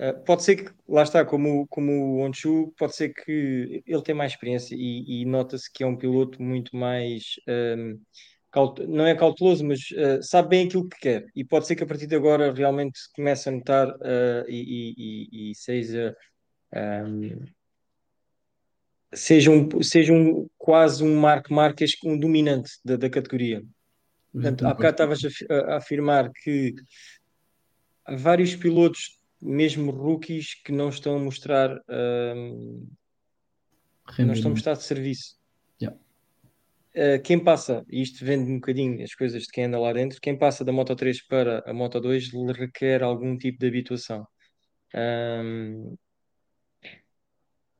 Uh, pode ser que, lá está, como, como o Honshu, pode ser que ele tem mais experiência e, e nota-se que é um piloto muito mais. um, caut- não é cauteloso, mas uh, sabe bem aquilo que quer. E pode ser que a partir de agora realmente comece a notar uh, e, e- e- seja. um, seja, um, seja um, quase um Marc Marques, um dominante da, da categoria. Portanto, há bocado estavas a, a- a afirmar que há vários pilotos, mesmo rookies, que não estão a mostrar, não estão a mostrar de serviço. Yeah. Uh, quem passa, e isto vende um bocadinho as coisas de quem anda lá dentro, quem passa da Moto 3 para a Moto 2 lhe requer algum tipo de habituação. Hum,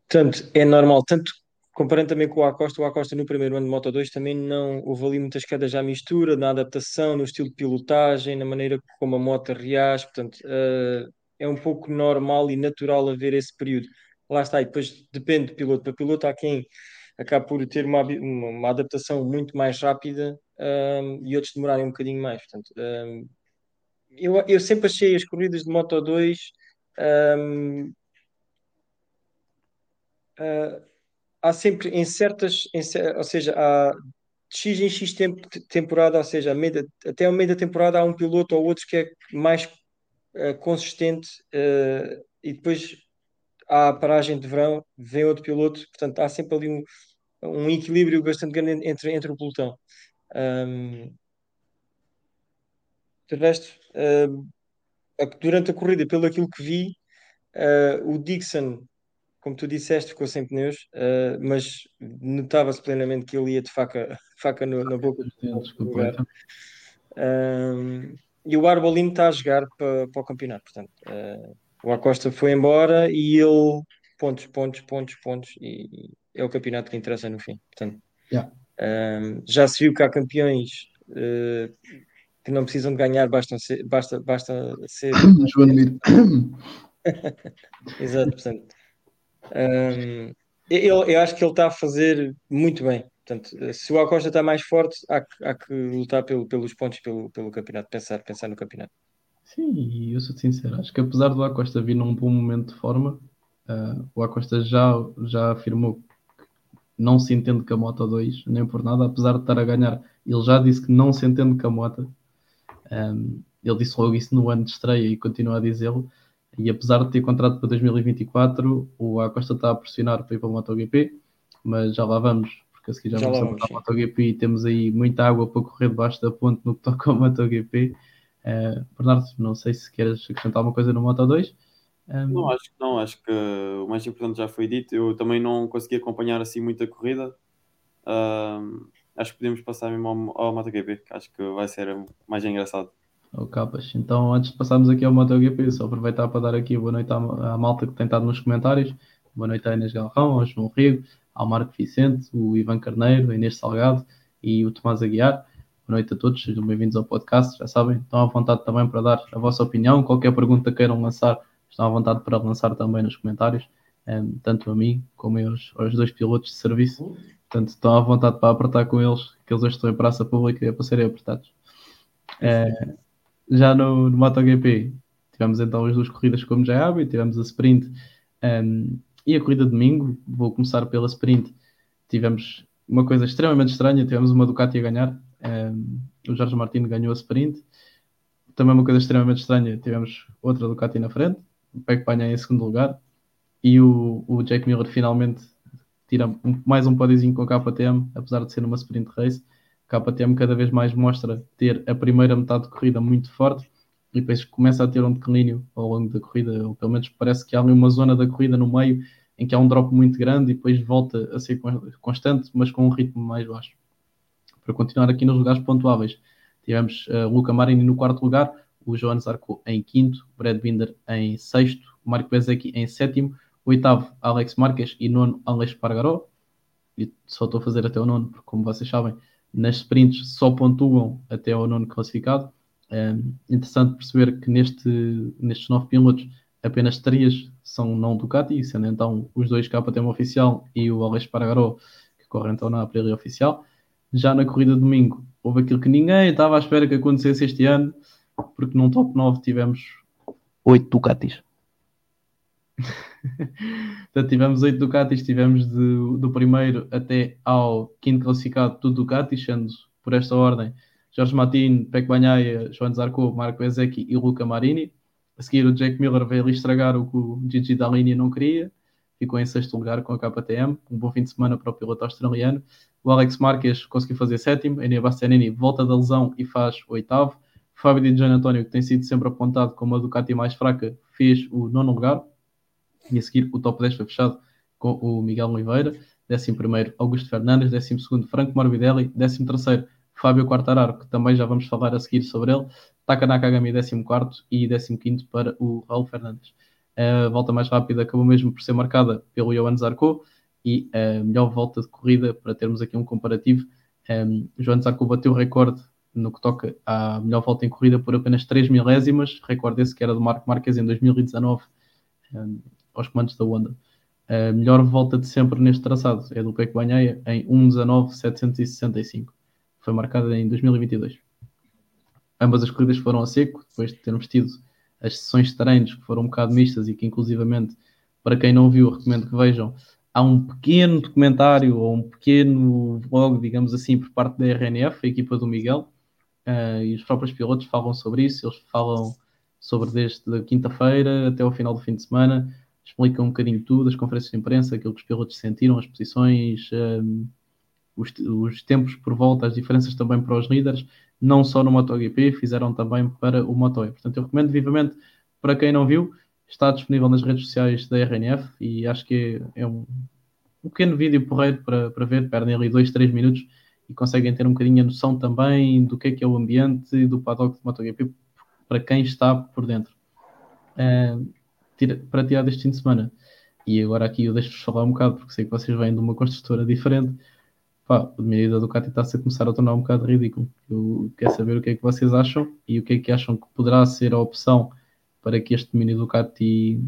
portanto, é normal, tanto comparando também com o Acosta, o Acosta no primeiro ano de Moto 2 também não houve ali muitas quedas à mistura, na adaptação, no estilo de pilotagem, na maneira como a moto reage, portanto, uh, é um pouco normal e natural haver esse período. Lá está, e depois depende de piloto para piloto, há quem acaba por ter uma, uma, uma adaptação muito mais rápida um, e outros demorarem um bocadinho mais. Portanto, um, eu, eu sempre achei as corridas de Moto 2 um, uh, há sempre em certas, em, ou seja, há de X em X tempo, temporada, ou seja, meio até ao meio da temporada há um piloto ou outro que é mais uh, consistente uh, e depois há a paragem de verão, vem outro piloto, portanto há sempre ali um, um equilíbrio bastante grande entre, entre o pelotão. Um, de resto, durante a corrida, pelo aquilo que vi, o Dixon como tu disseste, ficou sem pneus, uh, mas notava-se plenamente que ele ia de faca, faca no, na boca do lugar. Um, e o Arbolino está a jogar para, para o campeonato, portanto, uh, o Acosta foi embora e ele pontos, pontos, pontos, pontos, e, e é o campeonato que interessa no fim. Portanto, Yeah. um, já se viu que há campeões uh, que não precisam de ganhar, basta ser, basta, basta ser. Exato, portanto. Um, eu, eu acho que ele está a fazer muito bem. Portanto, se o Acosta está mais forte, há, que- há que lutar pelo, pelos pontos pelo, pelo campeonato, pensar, pensar no campeonato. Sim, e eu sou sincero, acho que apesar do Acosta vir num bom momento de forma, uh, o Acosta já, já afirmou que não se entende com a Moto 2, nem por nada, apesar de estar a ganhar, ele já disse que não se entende com a Moto. Um, ele disse logo isso no ano de estreia e continua a dizê-lo. E apesar de ter contrato para 2024, o Acosta está a pressionar para ir para a MotoGP, mas já lá vamos, porque a seguir já, Já vamos a MotoGP e temos aí muita água para correr debaixo da ponte no que toca ao MotoGP. Uh, Bernardo, não sei se queres acrescentar alguma coisa no Moto 2. Um, Não, acho que não, acho que o mais importante já foi dito. Eu também não consegui acompanhar assim muita corrida. Um, acho que podemos passar mesmo ao, ao MotoGP, que acho que vai ser mais engraçado. Oh, capas. Então, antes de passarmos aqui ao MotoGP, só aproveitar para dar aqui boa noite à, à malta que tem estado nos comentários. Boa noite à Inês Galrão, ao João Rigo, ao Marco Vicente, o Ivan Carneiro, a Inês Salgado e o Tomás Aguiar. Boa noite a todos, sejam bem-vindos ao podcast, já sabem, estão à vontade também para dar a vossa opinião, qualquer pergunta queiram lançar, estão à vontade para lançar também nos comentários um, tanto a mim como aos, aos dois pilotos de serviço. Portanto, estão à vontade para apertar com eles, que eles hoje estão em praça pública e é para serem apertados. Uh, já no, no MotoGP, tivemos então as duas corridas como já é hábito, tivemos a sprint um, e a corrida de domingo. Vou começar pela sprint. Tivemos uma coisa extremamente estranha, tivemos uma Ducati a ganhar. Um, o Jorge Martins ganhou a sprint. Também uma coisa extremamente estranha, tivemos outra Ducati na frente, o Peck Panha em segundo lugar e o, o Jake Miller finalmente tira um, mais um pódiozinho com a KTM, apesar de ser uma sprint race. A KTM cada vez mais mostra ter a primeira metade de corrida muito forte e depois começa a ter um declínio ao longo da corrida, ou pelo menos parece que há ali uma zona da corrida no meio em que há um drop muito grande e depois volta a ser constante, mas com um ritmo mais baixo. Para continuar aqui nos lugares pontuáveis, tivemos uh, Luca Marini no quarto lugar, o João Zarco em quinto, Brad Binder em sexto, Marco Bezecchi em sétimo, oitavo Alex Marques e nono Alex Pargaró. E só estou a fazer até o nono, porque como vocês sabem, nas sprints só pontuam até ao nono classificado. É interessante perceber que neste, nestes nove pilotos apenas três são não Ducati, sendo então os dois KTM oficial e o Alex Pargaró, que corre então na Aprilia oficial. Já na corrida de domingo, houve aquilo que ninguém estava à espera que acontecesse este ano, porque num top 9 tivemos oito Ducatis. Portanto, tivemos oito Ducatis, tivemos de, do primeiro até ao quinto classificado tudo Ducatis, sendo por esta ordem Jorge Martin, Peck Banhaia, João Zarco, Marco Ezeki e Luca Marini. A seguir, o Jake Miller veio ali estragar o que o Gigi Dallini não queria. Ficou em sexto lugar com a KTM. Um bom fim de semana para o piloto australiano. O Alex Marques conseguiu fazer sétimo. Enia Bastianini volta da lesão e faz oitavo. Fábio Di Gian António, que tem sido sempre apontado como a Ducati mais fraca, fez o nono lugar. E a seguir, o top 10 foi fechado com o Miguel Oliveira. 11 Augusto Fernandes. 12 Franco Morbidelli. 13 Fábio Quartararo, que também já vamos falar a seguir sobre ele, Taka Nakagami 14 e 15 para o Raul Fernandes. A volta mais rápida acabou mesmo por ser marcada pelo Johan Zarco e a melhor volta de corrida, para termos aqui um comparativo, um, Johan Zarco bateu o recorde no que toca à melhor volta em corrida por apenas 3 milésimas, recorde esse que era do Marco Marques em 2019, um, aos comandos da Honda. A melhor volta de sempre neste traçado é do Peco Banhaia em 1.19.765 foi marcada em 2022. Ambas as corridas foram a seco, depois de termos tido as sessões de treinos que foram um bocado mistas e que, inclusivamente, para quem não viu, recomendo que vejam. Há um pequeno documentário ou um pequeno vlog, digamos assim, por parte da RNF, a equipa do Miguel, uh, e os próprios pilotos falam sobre isso. Eles falam sobre desde a quinta-feira até ao final do fim de semana, explicam um bocadinho tudo, as conferências de imprensa, aquilo que os pilotos sentiram, as posições. Uh, os, os, tempos por volta, as diferenças também para os líderes, não só no MotoGP, fizeram também para o Moto E. Portanto, eu recomendo vivamente para quem não viu, está disponível nas redes sociais da RNF e acho que é, é um, um, pequeno vídeo porreiro para, para ver, perdem ali 2, 3 minutos e conseguem ter um bocadinho a noção também do que é que é o ambiente e do paddock de MotoGP para quem está por dentro. Uh, tira, para tirar deste fim de semana. E agora aqui eu deixo-vos falar um bocado, porque sei que vocês vêm de uma construtora diferente pá, o domínio da Ducati está-se a começar a tornar um bocado ridículo. Eu quero saber o que é que vocês acham e o que é que acham que poderá ser a opção para que este domínio Ducati,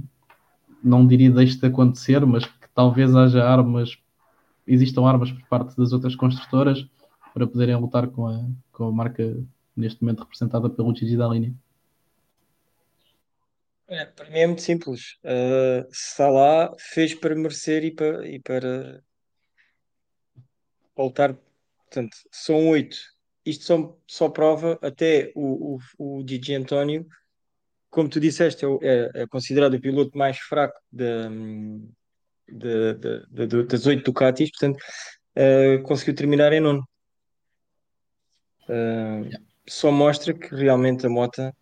não diria deixe de acontecer, mas que talvez haja armas, existam armas por parte das outras construtoras para poderem lutar com a, com a marca neste momento representada pelo Gigi Dallini. É, para mim é muito simples. Uh, está lá, fez para merecer e para, e para voltar, portanto, são oito. Isto só, só prova até o, o, o Gigi António, como tu disseste, é, é, é considerado o piloto mais fraco de, de, de, de das oito Ducatis, portanto, uh, conseguiu terminar em nono. Uh, yeah. Só mostra que realmente a Mota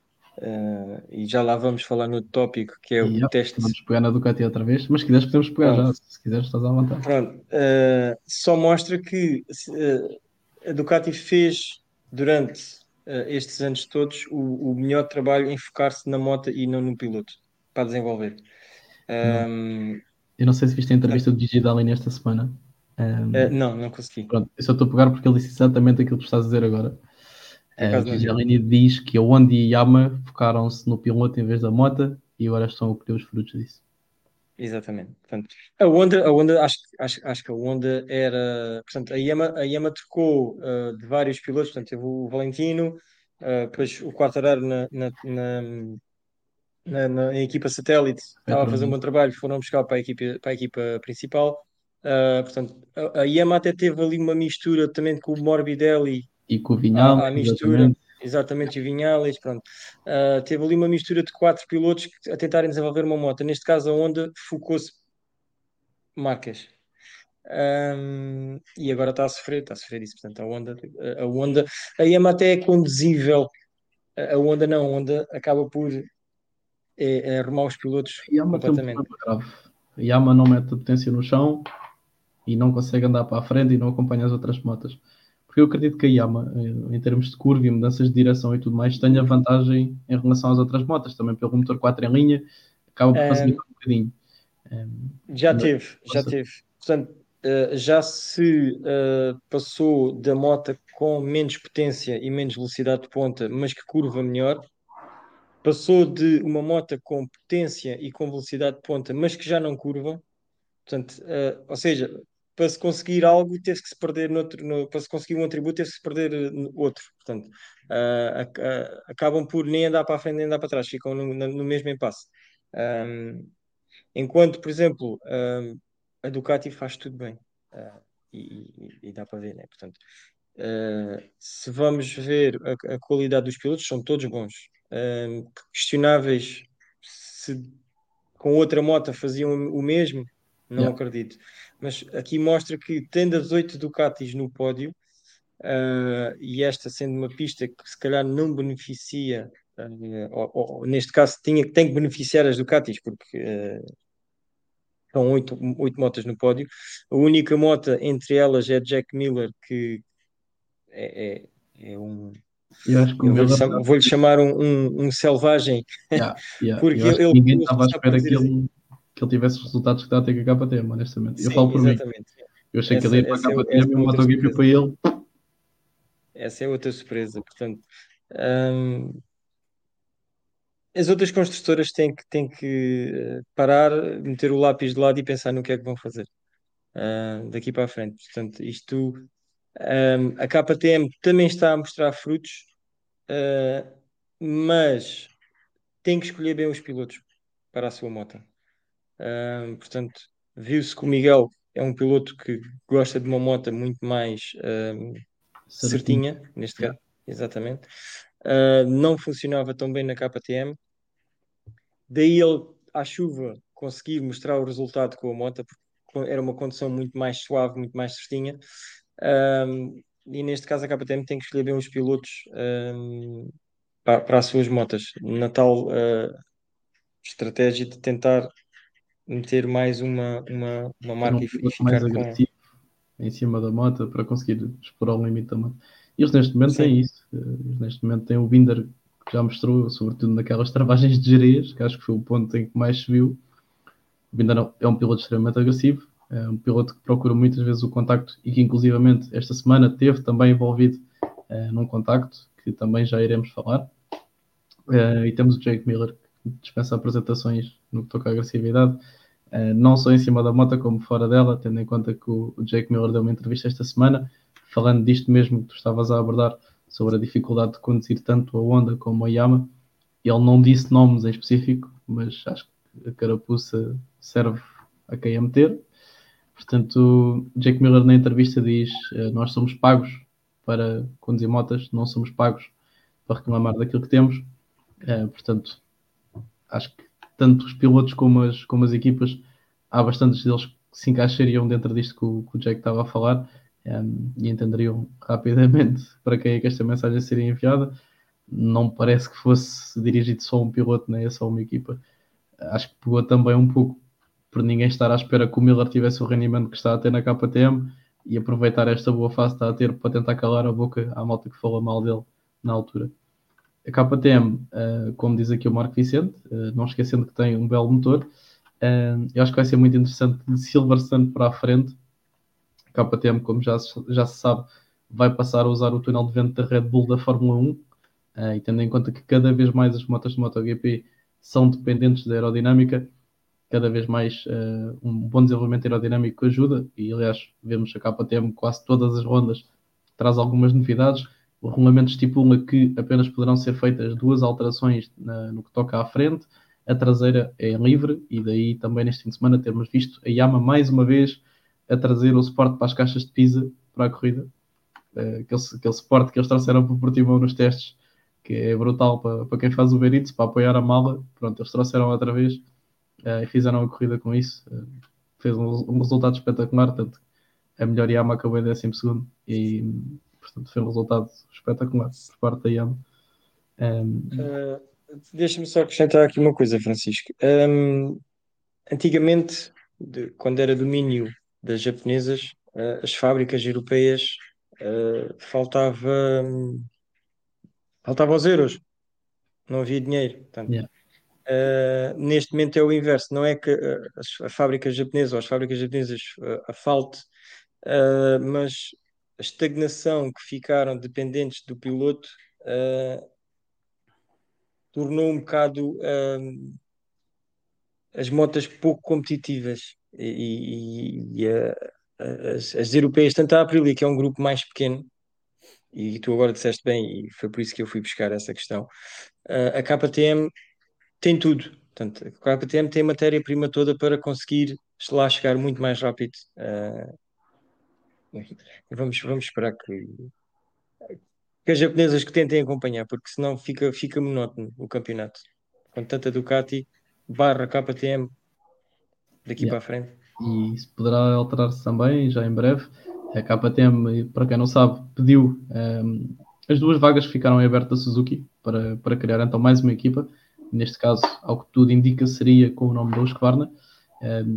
Uh, e já lá vamos falar no tópico que é o teste. Vamos pegar na Ducati outra vez, mas se quiseres podemos pegar Pronto. já, se quiseres estás à vontade. Pronto, uh, só mostra que uh, a Ducati fez durante estes anos todos o, o melhor trabalho em focar-se na moto e não no piloto para desenvolver. Um, eu não sei se viste a entrevista do Gigi Dali nesta semana. Um, não, não consegui. Pronto, eu só estou a pegar porque ele disse exatamente aquilo que estás a dizer agora. Uh, o Gigelini diz que a Honda e a Yama focaram-se no piloto em vez da moto e agora estão a colher os frutos disso. Exatamente. Portanto, a Honda, a Honda acho, acho, acho que a Honda era. Portanto, a Yama, a Yama trocou uh, de vários pilotos, portanto, teve o Valentino, uh, depois o Quartararo na, na, na, na, na equipa satélite, estava a fazer um bom trabalho, foram buscar para a equipa, para a equipa principal. Uh, portanto, a, a Yama até teve ali uma mistura também com o Morbidelli e com o Vinhal, a, a mistura. Exatamente exatamente, e Vinhales, pronto. Uh, teve ali uma mistura de quatro pilotos a tentarem desenvolver uma moto. Neste caso, a Honda focou-se marcas. Um, e agora está a sofrer, está a sofrer isso. Portanto, a Honda, a Honda, a Yamaha até é conduzível. A Honda não, a Honda acaba por é, é arrumar os pilotos a completamente. Um. A Yamaha não mete a potência no chão e não consegue andar para a frente e não acompanha as outras motas porque eu acredito que a Yama, em termos de curva e mudanças de direção e tudo mais, tenha vantagem em relação às outras motas, também pelo motor 4 em linha, acaba por facilitar um, bocadinho. já teve, já teve. Portanto, uh, já se passou da moto com menos potência e menos velocidade de ponta, mas que curva melhor, passou de uma moto com potência e com velocidade de ponta, mas que já não curva. Portanto, ou seja, para se conseguir algo, teve que se perder noutro, no, para se conseguir um atributo, teve que se perder eh, outro. Portanto, uh, uh, acabam por nem andar para a frente nem andar para trás, ficam no, no mesmo impasse. Um, enquanto, por exemplo, um, a Ducati faz tudo bem. Uh, e, e, e, dá para ver, né? Portanto, se vamos ver a, a, qualidade dos pilotos, são todos bons. questionáveis se com outra moto faziam o mesmo, não yeah. acredito mas aqui mostra que tendo as oito Ducatis no pódio, uh, e esta sendo uma pista que se calhar não beneficia, uh, ou, ou, neste caso tinha, tem que beneficiar as Ducatis, porque uh, são oito, oito motas no pódio. A única moto entre elas é Jack Miller, que é, é, é um. Eu, eu vou-lhe chamar, um, um, um selvagem, yeah, yeah. porque ele, ninguém estava à espera que ele que ele tivesse os resultados que está a ter com a KTM, honestamente. Sim, eu falo por exatamente. mim. Eu achei essa, que ele ia para a KTM é, e o MotoGP para ele. Essa é outra surpresa, portanto. Hum, as outras construtoras têm que, têm que eh, parar, meter o lápis de lado e pensar no que é que vão fazer uh, daqui para a frente. Portanto, isto um, a KTM também está a mostrar frutos, uh, mas tem que escolher bem os pilotos para a sua moto portanto, viu-se que o Miguel é um piloto que gosta de uma moto muito mais certinha, neste caso, exatamente. Uh, não funcionava tão bem na KTM. Daí ele, à chuva, conseguir mostrar o resultado com a moto, porque era uma condição muito mais suave, muito mais certinha. Um, e neste caso a KTM tem que escolher bem os pilotos um, para, para, as suas motas, na tal uh, estratégia de tentar meter mais uma, uma, uma marca um e, ficar mais agressivo com... em cima da moto para conseguir explorar o limite da moto. Eles neste momento Sim. têm isso. Eles neste momento têm o Binder que já mostrou, sobretudo naquelas travagens de Jerez, que acho que foi o ponto em que mais se viu. O Binder é um piloto extremamente agressivo, é um piloto que procura muitas vezes o contacto e que inclusivamente esta semana teve também envolvido é, num contacto, que também já iremos falar. É, e temos o Jake Miller, que dispensa apresentações no que toca à agressividade, uh, não só em cima da moto como fora dela, tendo em conta que o, Jake Miller deu uma entrevista esta semana, falando disto mesmo que tu estavas a abordar, sobre a dificuldade de conduzir tanto a Honda como a Yama. Ele não disse nomes em específico, mas acho que a carapuça serve a quem a meter. Portanto, Jake Miller na entrevista diz: eh, Nós somos pagos para conduzir motas, não somos pagos para reclamar daquilo que temos. Uh, portanto, acho que tanto os pilotos como as, como as equipas, há bastantes deles que se encaixariam dentro disto que o, que o Jake estava a falar um, e entenderiam rapidamente para quem é que esta mensagem seria enviada. Não parece que fosse dirigido só a um piloto, nem a só uma equipa. Acho que pegou também um pouco por ninguém estar à espera que o Miller tivesse o rendimento que está a ter na KTM e aproveitar esta boa fase que está a ter para tentar calar a boca à malta que falou mal dele na altura. A KTM, uh, eh, como diz aqui o Marco Vicente, uh, não esquecendo que tem um belo motor, uh, eu acho que vai ser muito interessante de Silverstone para a frente. A KTM, como já, já se sabe, vai passar a usar o túnel de vento da Red Bull da Fórmula 1, e tendo em conta que cada vez mais as motos de MotoGP são dependentes da aerodinâmica, cada vez mais uh, um bom desenvolvimento aerodinâmico ajuda, e aliás, vemos a KTM quase todas as rondas traz algumas novidades. O regulamento estipula que apenas poderão ser feitas duas alterações na, no que toca à frente, a traseira é livre, e daí também neste fim de semana termos visto a Yama mais uma vez a trazer o suporte para as caixas de pisa para a corrida. Uh, aquele, aquele suporte que eles trouxeram para o Portimão nos testes, que é brutal para, para quem faz o Beritz, para apoiar a mala. Pronto, eles trouxeram outra vez uh, e fizeram a corrida com isso. Uh, fez um, um, resultado espetacular, tanto a melhor Yama acabou em 12 segundo e portanto foi um resultado espetacular por parte da Yama. Um, uh, Deixa-me só acrescentar aqui uma coisa, Francisco. Um, antigamente, de, quando era domínio das japonesas, uh, as fábricas europeias uh, faltava, um, faltava os euros, não havia dinheiro. Portanto, yeah. Uh, neste momento é o inverso, não é que uh, as, a fábrica japonesa ou as fábricas japonesas uh, a falte, mas a estagnação que ficaram dependentes do piloto tornou um bocado as motas pouco competitivas e, e, e as, as, europeias, tanto a Aprilia, que é um grupo mais pequeno, e tu agora disseste bem, e foi por isso que eu fui buscar essa questão, a KTM tem tudo. Portanto, a KTM tem a matéria-prima toda para conseguir lá chegar muito mais rápido. Uh, vamos, vamos esperar que, que as japonesas que tentem acompanhar, porque senão fica, fica monótono o campeonato. Com tanta Ducati, barra KTM, daqui yeah. para a frente. E isso poderá alterar-se também, já em breve. A KTM, para quem não sabe, pediu um, as duas vagas que ficaram abertas a Suzuki para, para criar então mais uma equipa neste caso, ao que tudo indica, seria com o nome de Husqvarna.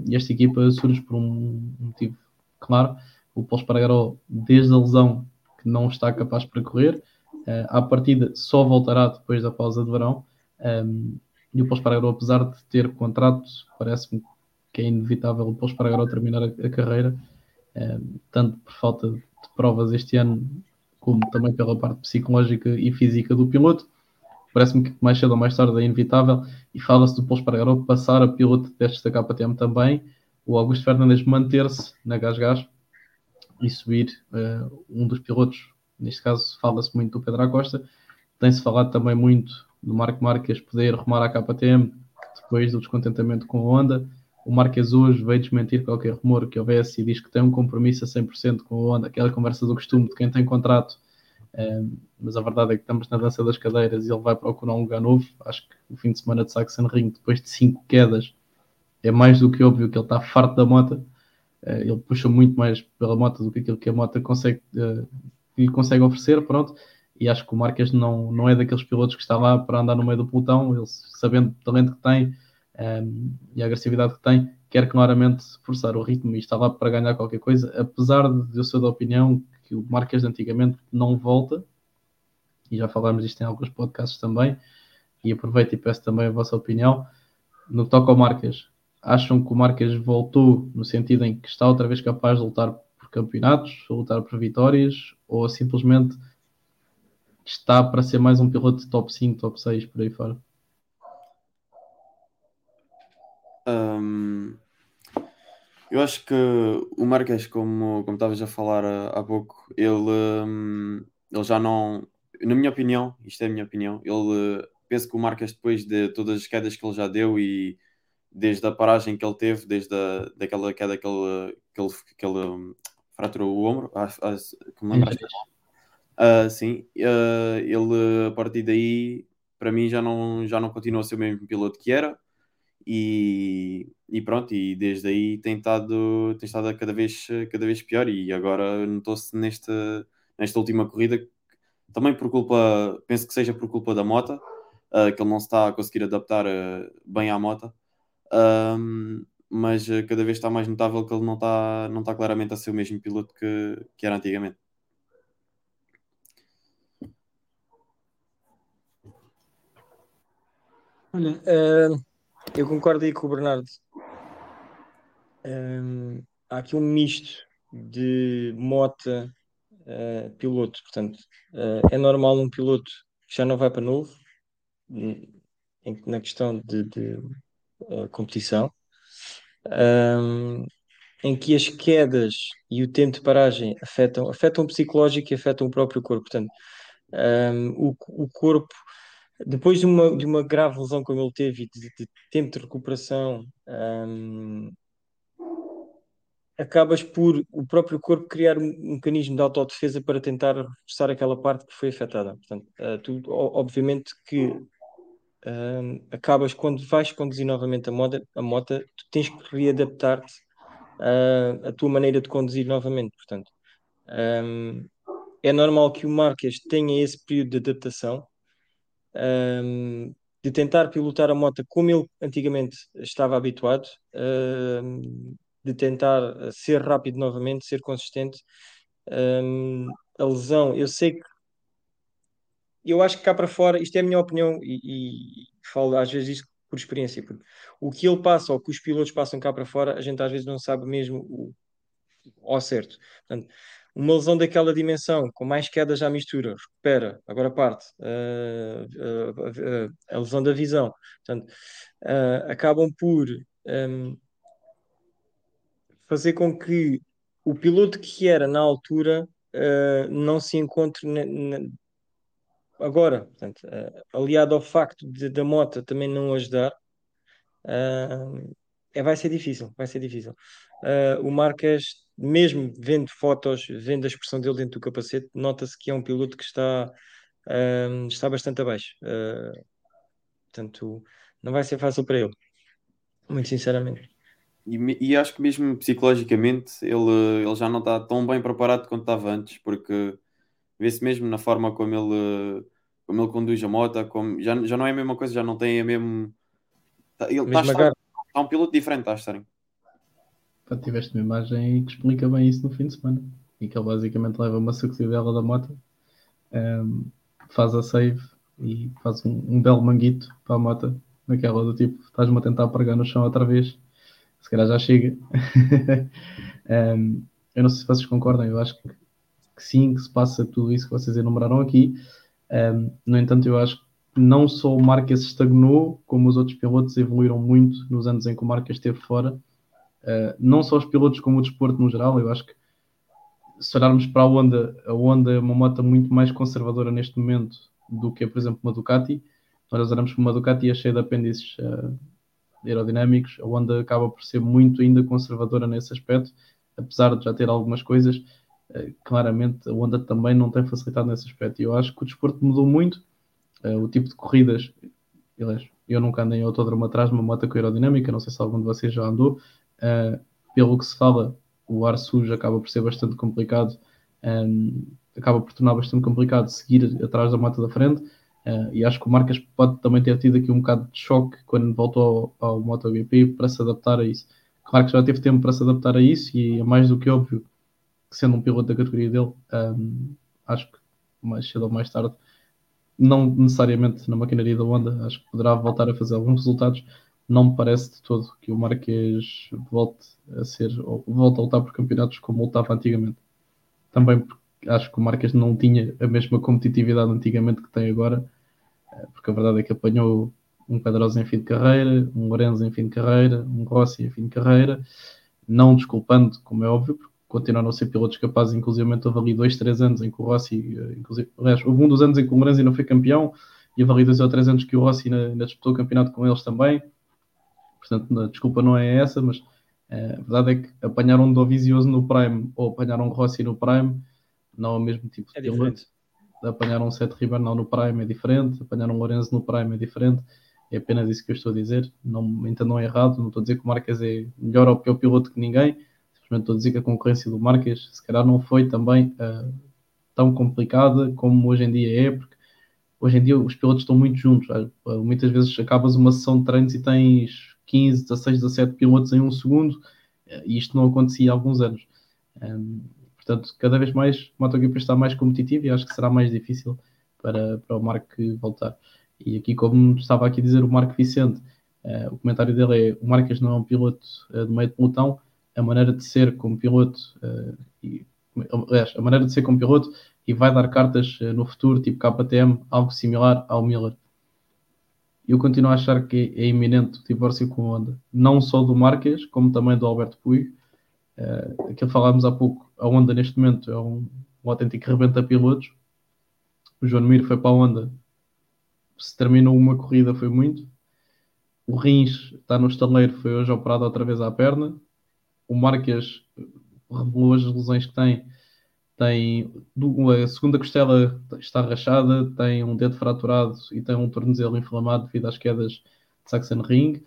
E esta equipa surge por um motivo claro. O Paulo Espargaró, desde a lesão, que não está capaz para correr, uh, à partida só voltará depois da pausa de verão. Um, e o Paulo Espargaró, apesar de ter contrato, parece-me que é inevitável o Paulo Espargaró terminar a, a carreira, um, tanto por falta de provas este ano, como também pela parte psicológica e física do piloto. Parece-me que mais cedo ou mais tarde é inevitável. E fala-se do Paulo Espargaró passar a piloto de testes da KTM também, o Augusto Fernandes manter-se na Gás e subir uh, um dos pilotos. Neste caso, fala-se muito do Pedro Acosta. Tem-se falado também muito do Marco Marques poder arrumar a KTM depois do descontentamento com a Honda. O Marques hoje veio desmentir qualquer rumor que houvesse e diz que tem um compromisso a 100% com a Honda, aquela conversa do costume de quem tem contrato mas a verdade é que estamos na dança das cadeiras e ele vai procurar um lugar novo. Acho que o fim de semana de Sachsenring, depois de cinco quedas, é mais do que óbvio que ele está farto da moto. Uh, ele puxa muito mais pela moto do que aquilo que a moto consegue, uh, lhe consegue oferecer. Pronto. E acho que o Marques não, não é daqueles pilotos que está lá para andar no meio do pelotão. Ele, sabendo o talento que tem um, e a agressividade que tem, quer claramente forçar o ritmo e está lá para ganhar qualquer coisa. Apesar de eu ser da opinião que o Marques de antigamente não volta, e já falámos disto em alguns podcasts também, e aproveito e peço também a vossa opinião. No que toca ao Marques, acham que o Marques voltou no sentido em que está outra vez capaz de lutar por campeonatos, lutar por vitórias, ou simplesmente está para ser mais um piloto de top 5, top 6 por aí fora? Um, eu acho que o Marques, como, como estavas a falar há, pouco, ele, ele já não, na minha opinião, isto é a minha opinião, ele penso que o Marques depois de todas as quedas que ele já deu e desde a paragem que ele teve, desde a, daquela queda que ele, que ele, que ele hum, fraturou o ombro, ah, ah, como lembro, uh, sim, uh, ele a partir daí para mim já não, já não continua a ser o mesmo piloto que era. E, e pronto, e desde aí tem estado, tem estado cada vez, cada vez pior. E agora notou-se nesta, nesta última corrida também por culpa, penso que seja por culpa da moto, uh, que ele não se está a conseguir adaptar bem à moto, um, mas uh, cada vez está mais notável que ele não está, não está claramente a ser o mesmo piloto que, que era antigamente. Olha, eu concordo aí com o Bernardo. Há aqui um misto de mota uh, piloto, portanto, uh, é normal um piloto que já não vai para novo na questão de, de uh, competição. um, em que as quedas e o tempo de paragem afetam, afetam o psicológico e afetam o próprio corpo. Portanto, um, o, o corpo, depois de uma, de uma grave lesão como ele teve e de, de tempo de recuperação, um, acabas por o próprio corpo criar um mecanismo de autodefesa para tentar reforçar aquela parte que foi afetada. Portanto, uh, tu, obviamente que acabas quando vais conduzir novamente a moto, a moto tu tens que readaptar-te à tua maneira de conduzir novamente. Portanto, um, é normal que o Marques tenha esse período de adaptação. Um, de tentar pilotar a moto como ele antigamente estava habituado, de tentar ser rápido novamente, ser consistente. a lesão, eu sei que eu acho que cá para fora, isto é a minha opinião e, e falo às vezes isto por experiência, porque o que ele passa ou que os pilotos passam cá para fora, a gente às vezes não sabe mesmo o, ao certo. Portanto, uma lesão daquela dimensão, com mais quedas à mistura, recupera, agora parte, uh, uh, uh, a lesão da visão. Portanto, acabam por um, fazer com que o piloto que era na altura não se encontre agora. Portanto, aliado ao facto de, da moto também não ajudar, é, vai ser difícil, vai ser difícil. o Marques mesmo vendo fotos, vendo a expressão dele dentro do capacete, nota-se que é um piloto que está, uh, está bastante abaixo. Uh, portanto, não vai ser fácil para ele, muito sinceramente. E, e, acho que mesmo psicologicamente ele, ele já não está tão bem preparado quanto estava antes, porque vê-se mesmo na forma como ele, como ele conduz a moto, como, já, já não é a mesma coisa, já não tem a mesmo. Tá, ele está, está, está um piloto diferente, está a estar. Pá, tiveste uma imagem que explica bem isso no fim de semana. E que ele basicamente leva uma sacudidela da moto, um, ehm, faz a save e faz um, um, belo manguito para a moto, naquela do tipo, estás-me a tentar pregar no chão outra vez, se calhar já chega. um, ehm, eu não sei se vocês concordam, eu acho que, que, sim, que se passa tudo isso que vocês enumeraram aqui. Um, no entanto, eu acho que não só o Marques estagnou, como os outros pilotos evoluíram muito nos anos em que o Marques esteve fora Uh, não só os pilotos, como o desporto no geral. Eu acho que se olharmos para a Honda, a Honda é uma moto muito mais conservadora neste momento do que, por exemplo, uma Ducati. Nós olhamos para uma Ducati é cheia de apêndices uh, aerodinâmicos. A Honda acaba por ser muito ainda conservadora nesse aspecto, apesar de já ter algumas coisas. Uh, claramente, a Honda também não tem facilitado nesse aspecto. E eu acho que o desporto mudou muito. o tipo de corridas, eu nunca andei em autódromo atrás de uma moto com aerodinâmica, não sei se algum de vocês já andou, Uh, pelo que se fala, o ar sujo acaba por ser bastante complicado, um, acaba por tornar bastante complicado seguir atrás da moto da frente. E acho que o Marcas pode também ter tido aqui um bocado de choque quando voltou ao, ao MotoGP para se adaptar a isso. Claro que já teve tempo para se adaptar a isso e é mais do que óbvio sendo um piloto da categoria dele, um, acho que mais cedo ou mais tarde, não necessariamente na maquinaria da Honda, acho que poderá voltar a fazer alguns resultados, não me parece de todo que o Marquês volte a ser, ou volte a lutar por campeonatos como lutava antigamente. Também porque acho que o Marquês não tinha a mesma competitividade antigamente que tem agora, eh, porque a verdade é que apanhou um Pedrosa em fim de carreira, um Lorenzo em fim de carreira, um Rossi em fim de carreira, não desculpando, como é óbvio, porque continuaram a ser pilotos capazes, inclusive houve ali dois, três anos em que o Rossi, eh, inclusive, aliás, houve um dos anos em que o Lorenzo não foi campeão, e houve ali dois ou três anos que o Rossi ainda, ainda disputou o campeonato com eles também, Portanto, a desculpa não é essa, mas é, a verdade é que apanhar um Dovizioso no Prime ou apanhar um Rossi no Prime não é o mesmo tipo de é piloto. Apanhar um Sete Ribernal no Prime é diferente, apanhar um Lourenço no Prime é diferente. É apenas isso que eu estou a dizer. Não entendam errado, não estou a dizer que o Marques é melhor ou pior piloto que ninguém. Simplesmente estou a dizer que a concorrência do Marques se calhar não foi também uh, tão complicada como hoje em dia é, porque hoje em dia os pilotos estão muito juntos. Muitas vezes acabas uma sessão de treinos e tens 15, 16, 17 pilotos em um segundo, eh, e isto não acontecia há alguns anos. Um, portanto, cada vez mais o MotoGP está mais competitivo e acho que será mais difícil para, para o Marco voltar. E aqui, como estava aqui a dizer o Marco Vicente, uh, o comentário dele é: o Marques não é um piloto uh, de meio de pelotão, a maneira de ser como piloto, uh, e, aliás, a maneira de ser como piloto e vai dar cartas no futuro, tipo KTM, algo similar ao Miller. eu continuo a achar que é iminente o divórcio com a Honda, não só do Marques, como também do Alberto Puig. Uh, aquilo falámos há pouco, a Honda neste momento é um, um autêntico rebenta pilotos. O João Mir foi para a Honda, se terminou uma corrida foi muito. O Rins está no estaleiro, foi hoje operado outra vez à perna. O Marques revelou as lesões que tem. Tem a segunda costela está rachada, tem um dedo fraturado e tem um tornozelo inflamado devido às quedas de Saxon Ring.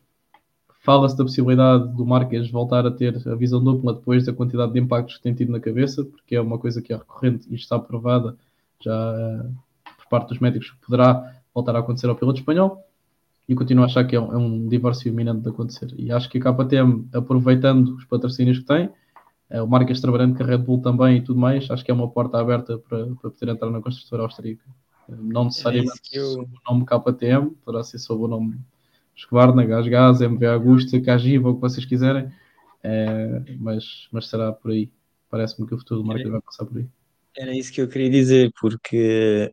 Fala-se da possibilidade do Marques voltar a ter a visão dupla depois da quantidade de impactos que tem tido na cabeça, porque é uma coisa que é recorrente e está provada já uh, por parte dos médicos que poderá voltar a acontecer ao piloto espanhol e continuo a achar que é um, é um divórcio iminente de acontecer. E acho que a KTM, aproveitando os patrocínios que tem, é, o Marques trabalhando com a Red Bull também e tudo mais, acho que é uma porta aberta para, para poder entrar na construtora austríaca. Não necessariamente é eu... sob o nome KTM, poderá ser sob o nome Escobarna, Gás Gás, MV Augusta, Cagiva, o que vocês quiserem, é, mas, mas será por aí. Parece-me que o futuro do Marques vai passar por aí. Era isso que eu queria dizer, porque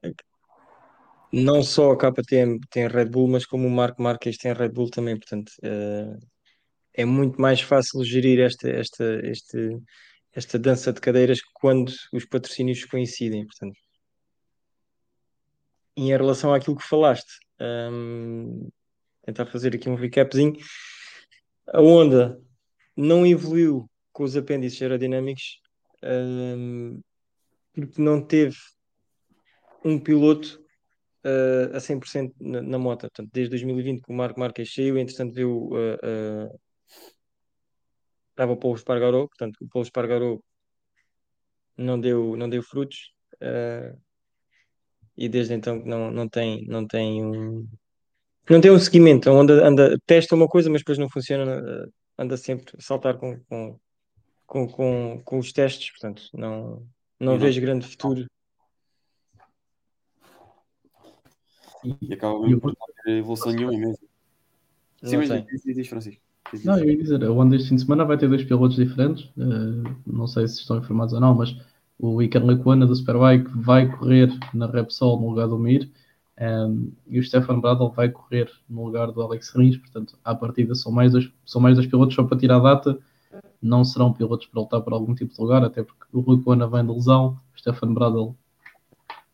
não só a KTM tem Red Bull, mas como o Marco Marques tem Red Bull também, portanto uh, é muito mais fácil gerir esta, esta, este, esta dança de cadeiras quando os patrocínios coincidem, portanto. Em relação àquilo que falaste, um, tentar fazer aqui um recapzinho, a Honda não evoluiu com os apêndices aerodinâmicos um, porque não teve um piloto uh, a 100% na, na moto. Portanto, desde 2020 que o Marco Marques saiu, entretanto viu uh, uh, estava o Paulo Espargaró, portanto o Paulo Espargaró não deu, não deu frutos uh, e desde então não, não tem não tem um não tem um seguimento, anda, anda, testa uma coisa mas depois não funciona, anda sempre a saltar com, com, com, com, com os testes, portanto não, não, não vejo grande futuro E acaba mesmo por não ter evolução nenhuma mesmo. Sim, mas diz, diz, Francisco. Não, eu ia dizer, a Honda este fim de semana vai ter dois pilotos diferentes. Uh, não sei se estão informados ou não, mas o Iker Lecuona do Superbike vai correr na Repsol no lugar do Mir um, ehm, e o Stefan Bradl vai correr no lugar do Alex Rins. Portanto, à partida são mais dois, são mais dois pilotos só para tirar a data. Não serão pilotos para lutar por algum tipo de lugar, até porque o Lecuona vem de lesão, o Stefan Bradl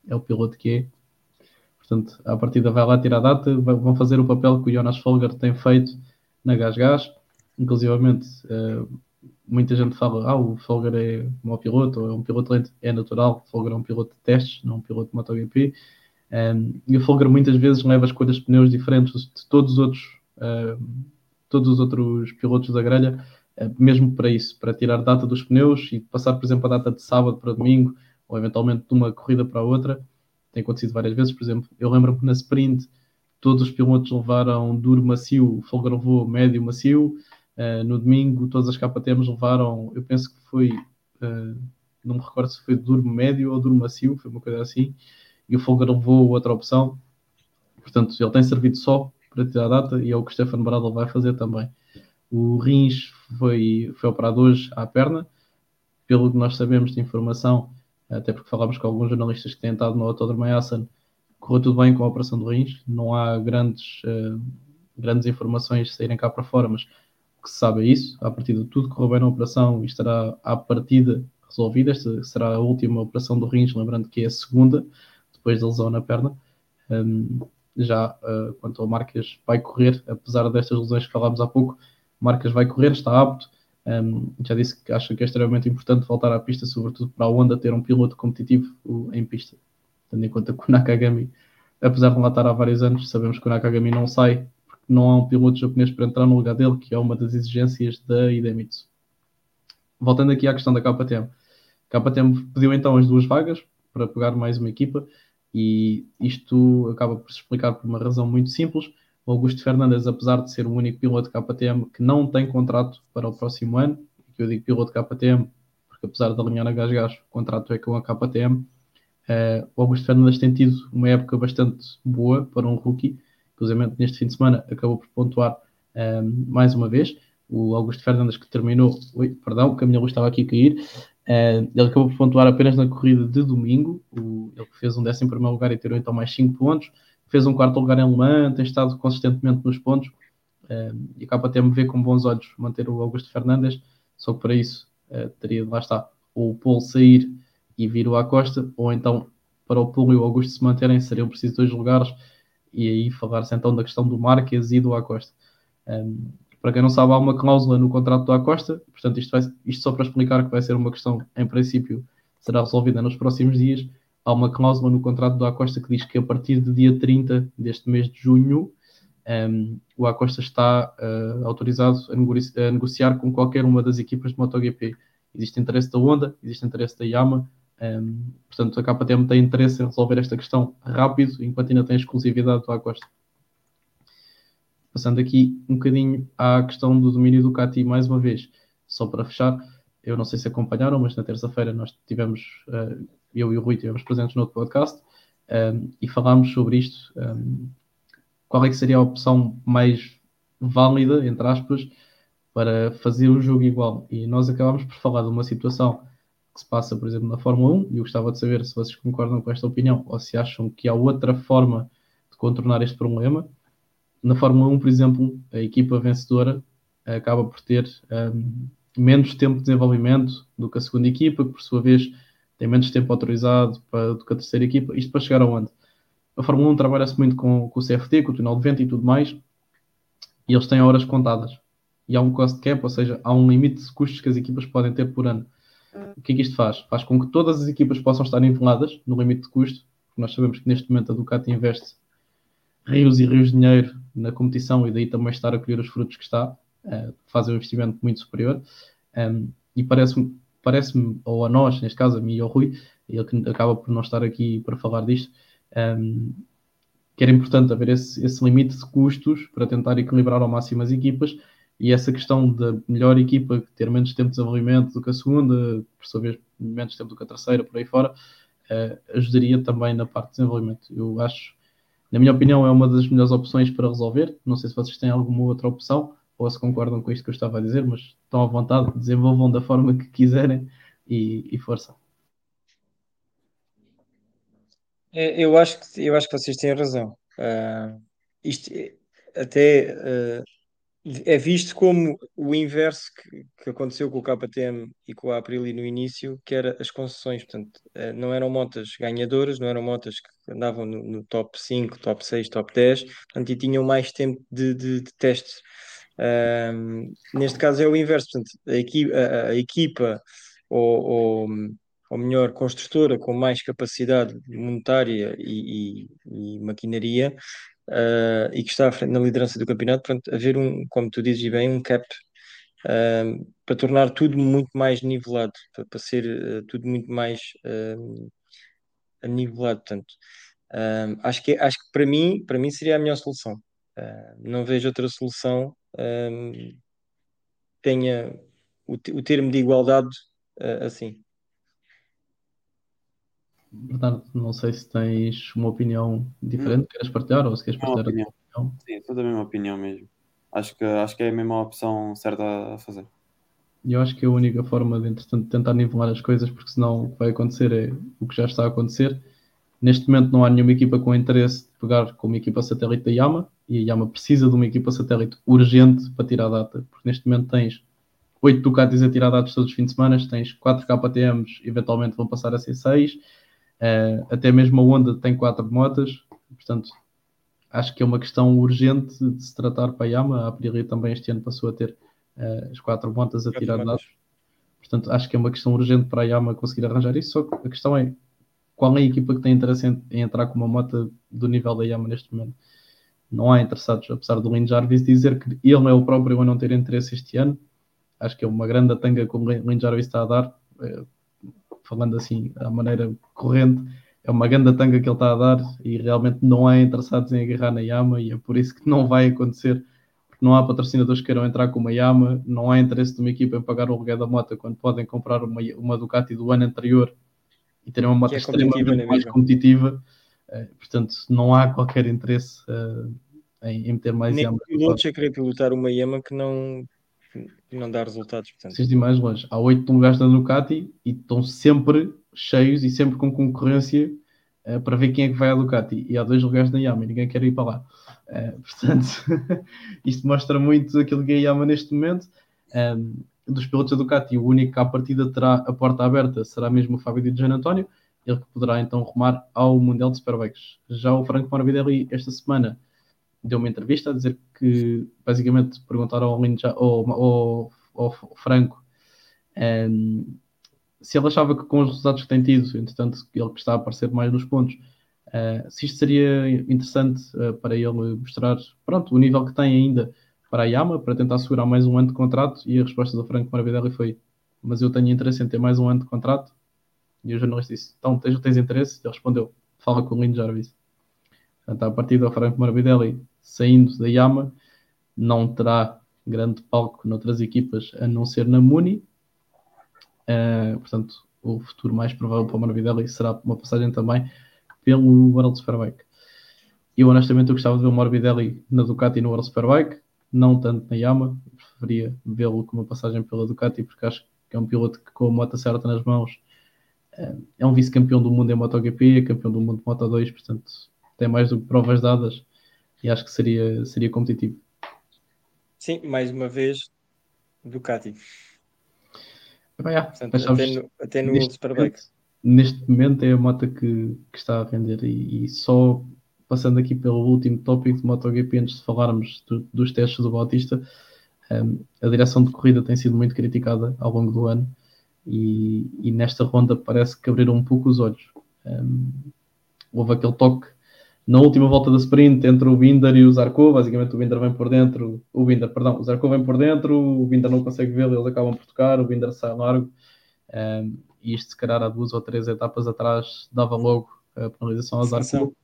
é o piloto que é. Portanto, a partida vai lá tirar a data, vão fazer o papel que o Jonas Folger tem feito na Gas Gas. Inclusivamente, uh, muita gente fala, ah, o Folger é um mau piloto, ou é um piloto lento. É natural, o Folger é um piloto de testes, não um piloto de MotoGP. Ehm, e o Folger muitas vezes leva escolhas de pneus diferentes de todos os outros, uh, todos os outros pilotos da grelha, uh, mesmo para isso, para tirar data dos pneus e passar, por exemplo, a data de sábado para domingo, ou eventualmente de uma corrida para outra tem acontecido várias vezes, por exemplo, eu lembro-me que na sprint todos os pilotos levaram duro macio, o Folger levou médio macio, uh, no domingo todas as KTMs levaram, eu penso que foi, uh, não me recordo se foi duro médio ou duro macio, foi uma coisa assim, e o Folger levou outra opção, portanto ele tem servido só para tirar a data e é o que o Stefan Bradl vai fazer também. O Rins foi, foi operado hoje à perna, pelo que nós sabemos de informação, até porque falámos com alguns jornalistas que têm estado no Autódromo Essen, correu tudo bem com a operação do rins, não há grandes, uh, grandes informações saírem cá para fora, mas o que se sabe é isso, a partir de tudo correu bem na operação e estará à partida resolvida, esta será a última operação do rins, lembrando que é a segunda, depois da lesão na perna, um, já uh, quanto ao Marques vai correr, apesar destas lesões que falámos há pouco, Marques vai correr, está apto, um, já disse que acho que é extremamente importante voltar à pista, sobretudo para a Honda ter um piloto competitivo em pista. Tendo em conta que o Nakagami, apesar de lá estar há vários anos, sabemos que o Nakagami não sai porque não há um piloto japonês para entrar no lugar dele, que é uma das exigências da Idemitsu. Voltando aqui à questão da KTM. A KTM pediu então as duas vagas para pegar mais uma equipa e isto acaba por se explicar por uma razão muito simples o Augusto Fernandes, apesar de ser o único piloto KTM que não tem contrato para o próximo ano, que eu digo piloto KTM, porque apesar de alinhar a gás gás, o contrato é com a KTM, uh, eh, o Augusto Fernandes tem tido uma época bastante boa para um rookie, inclusive neste fim de semana acabou por pontuar eh, mais uma vez. O Augusto Fernandes que terminou, ui, perdão, que a minha luz estava aqui a cair, uh, ele acabou por pontuar apenas na corrida de domingo, o, ele fez um décimo primeiro lugar e tirou então mais 5 pontos fez um quarto lugar em Le Mans, tem estado consistentemente nos pontos uh, e acaba até me ver com bons olhos manter o Augusto Fernandes, só que para isso uh, teria, lá está, ou o Paul sair e vir o Acosta, ou então para o Paul e o Augusto se manterem seriam precisos dois lugares e aí falar-se então da questão do Marques e do Acosta. Um, para quem não sabe, há uma cláusula no contrato do Acosta, portanto, isto, vai, isto só para explicar que vai ser uma questão, em princípio, será resolvida nos próximos dias. Há uma cláusula no contrato do Acosta que diz que a partir do dia 30 deste mês de junho, um, o Acosta está uh, autorizado a, a, negociar com qualquer uma das equipas de MotoGP. Existe interesse da Honda, existe interesse da Yama, um, portanto a KTM tem interesse em resolver esta questão rápido, enquanto ainda tem exclusividade do Acosta. Passando aqui um bocadinho à questão do domínio do Cati mais uma vez, só para fechar, eu não sei se acompanharam, mas na terça-feira nós tivemos, uh, eu e o Rui estivemos presentes no outro podcast um, e falámos sobre isto. Um, qual é que seria a opção mais válida, entre aspas, para fazer o jogo igual? E nós acabámos por falar de uma situação que se passa, por exemplo, na Fórmula 1, e eu gostava de saber se vocês concordam com esta opinião ou se acham que há outra forma de contornar este problema. Na Fórmula 1, por exemplo, a equipa vencedora acaba por ter um, menos tempo de desenvolvimento do que a segunda equipa, que por sua vez tem menos tempo autorizado para, do que a terceira equipa. Isto para chegar aonde? A Fórmula 1 trabalha-se muito com, com o CFT, com o túnel de vento e tudo mais, e eles têm horas contadas. E há um cost cap, ou seja, há um limite de custos que as equipas podem ter por ano. O que é que isto faz? Faz com que todas as equipas possam estar niveladas no limite de custo. Nós sabemos que neste momento a Ducati investe rios e rios de dinheiro na competição e daí também estar a colher os frutos que está, uh, fazem um investimento muito superior. Um, e parece-me, parece-me, ou a nós, neste caso, a mim e ao Rui, ele que acaba por não estar aqui para falar disto, um, que era importante haver esse, esse limite de custos para tentar equilibrar ao máximo as equipas e essa questão da melhor equipa ter menos tempo de desenvolvimento do que a segunda, por sua vez, menos tempo do que a terceira, por aí fora, uh, ajudaria também na parte de desenvolvimento. Eu acho, na minha opinião, é uma das melhores opções para resolver. Não sei se vocês têm alguma outra opção ou se concordam com isto que eu estava a dizer, mas estão à vontade, desenvolvam da forma que quiserem e, e força. É, eu acho que, eu acho que vocês têm razão. Uh, isto até uh, é visto como o inverso que, que, aconteceu com o KTM e com a Aprilia no início, que era as concessões. Portanto, eh, não eram motas ganhadoras, não eram motas que andavam no, no top 5, top 6, top 10, portanto, e tinham mais tempo de, de, de teste. Um, neste caso é o inverso, portanto, a, equipa, a, a equipa ou, ou, ou, melhor, construtora com mais capacidade monetária e, e, e maquinaria uh, e que está frente na liderança do campeonato, portanto, haver um, como tu dizes bem, um cap para tornar tudo muito mais nivelado, para, para ser uh, tudo muito mais nivelado, portanto. acho que acho que para mim para mim seria a melhor solução não vejo outra solução um, tenha o, o termo de igualdade assim Bernardo, não sei se tens uma opinião diferente, hum. queres partilhar ou se queres partilhar opinião. a tua opinião? Sim, sou da mesma opinião mesmo. Acho que, acho que é a mesma opção certa a fazer. E eu acho que a única forma de, entretanto, tentar nivelar as coisas, porque senão o que vai acontecer é o que já está a acontecer. Neste momento não há nenhuma equipa com interesse de pegar como equipa satélite da Yama, e a Yama precisa de uma equipa satélite urgente para tirar a data, porque neste momento tens 8 Ducatis a tirar dados todos os fins de semana, tens 4 KTMs, eventualmente vão passar a ser 6, Uh, até mesmo a Honda tem quatro motas, portanto, acho que é uma questão urgente de se tratar para a Yama. A Aprilia também este ano passou a ter uh, as quatro motas a tirar dados. Portanto, acho que é uma questão urgente para a Yama conseguir arranjar isso. Só que a questão é qual é a equipa que tem interesse em, em entrar com uma moto do nível da Yama neste momento. Não há interessados, apesar do Lin Jarvis dizer que ele é o próprio a não ter interesse este ano. Acho que é uma grande tanga que o Lin Jarvis está a dar. Uh, falando assim à maneira corrente, é uma grande tanga que ele está a dar e realmente não há interessados em agarrar na Yama e é por isso que não vai acontecer, porque não há patrocinadores que queiram entrar com uma Yama, não há interesse de uma equipa em pagar o aluguel da moto quando podem comprar uma, uma Ducati do ano anterior e terem uma moto é extremamente mais competitiva, uh, portanto não há qualquer interesse uh, em, em ter mais Nem Yama. Nem pilotos a querer pilotar uma Yama que não não dá resultados. Portanto. Preciso ir mais longe. Há oito lugares da Ducati e estão sempre cheios e sempre com concorrência uh, para ver quem é que vai à Ducati. E há dois lugares na Yama e ninguém quer ir para lá. Uh, portanto, isto mostra muito aquilo que é a Yama neste momento. Um, dos pilotos da Ducati, o único que à partida terá a porta aberta será mesmo o Fábio de Gian António, ele que poderá então rumar ao Mundial de Superbikes. Já o Franco Morbidelli, esta semana, deu uma entrevista a dizer que, basicamente, perguntaram ao, ao, ao, ao Franco um, se ele achava que com os resultados que tem tido, entretanto, ele que está a aparecer mais nos pontos, uh, se isto seria interessante uh, para ele mostrar, pronto, o nível que tem ainda para a Yama, para tentar segurar mais um ano de contrato, e a resposta do Franco Morbidelli foi mas eu tenho interesse em ter mais um ano de contrato, e o jornalista disse, então tens, tens interesse? Ele respondeu, fala com o Lindo Jarvis. Portanto, a partir do Franco Morbidelli saindo da Yama, não terá grande palco noutras equipas a não ser na Muni, Uh, portanto, o futuro mais provável para o Morbidelli será uma passagem também pelo World Superbike. Eu honestamente eu gostava de ver o Morbidelli na Ducati no World Superbike, não tanto na Yama, preferia vê-lo com uma passagem pela Ducati porque acho que é um piloto que com a moto certa nas mãos uh, é um vice-campeão do mundo em MotoGP, é campeão do mundo de Moto 2, portanto tem mais do que provas dadas e acho que seria, seria competitivo. Sim, mais uma vez Ducati. Portanto, até no, até no neste Superbike. Momento, neste momento é a moto que, que está a vender e, e, só passando aqui pelo último tópico de MotoGP antes de falarmos do, dos testes do Bautista um, a direção de corrida tem sido muito criticada ao longo do ano e, e nesta ronda parece que abriram um pouco os olhos. Um, houve aquele toque na última volta da sprint entre o Binder e o Zarco, basicamente o Binder vem por dentro, o Binder, perdão, o Zarco vem por dentro, o Binder não consegue vê-lo, eles acabam por tocar, o Binder sai largo, um, e isto se calhar há duas ou três etapas atrás dava logo a penalização ao Zarco.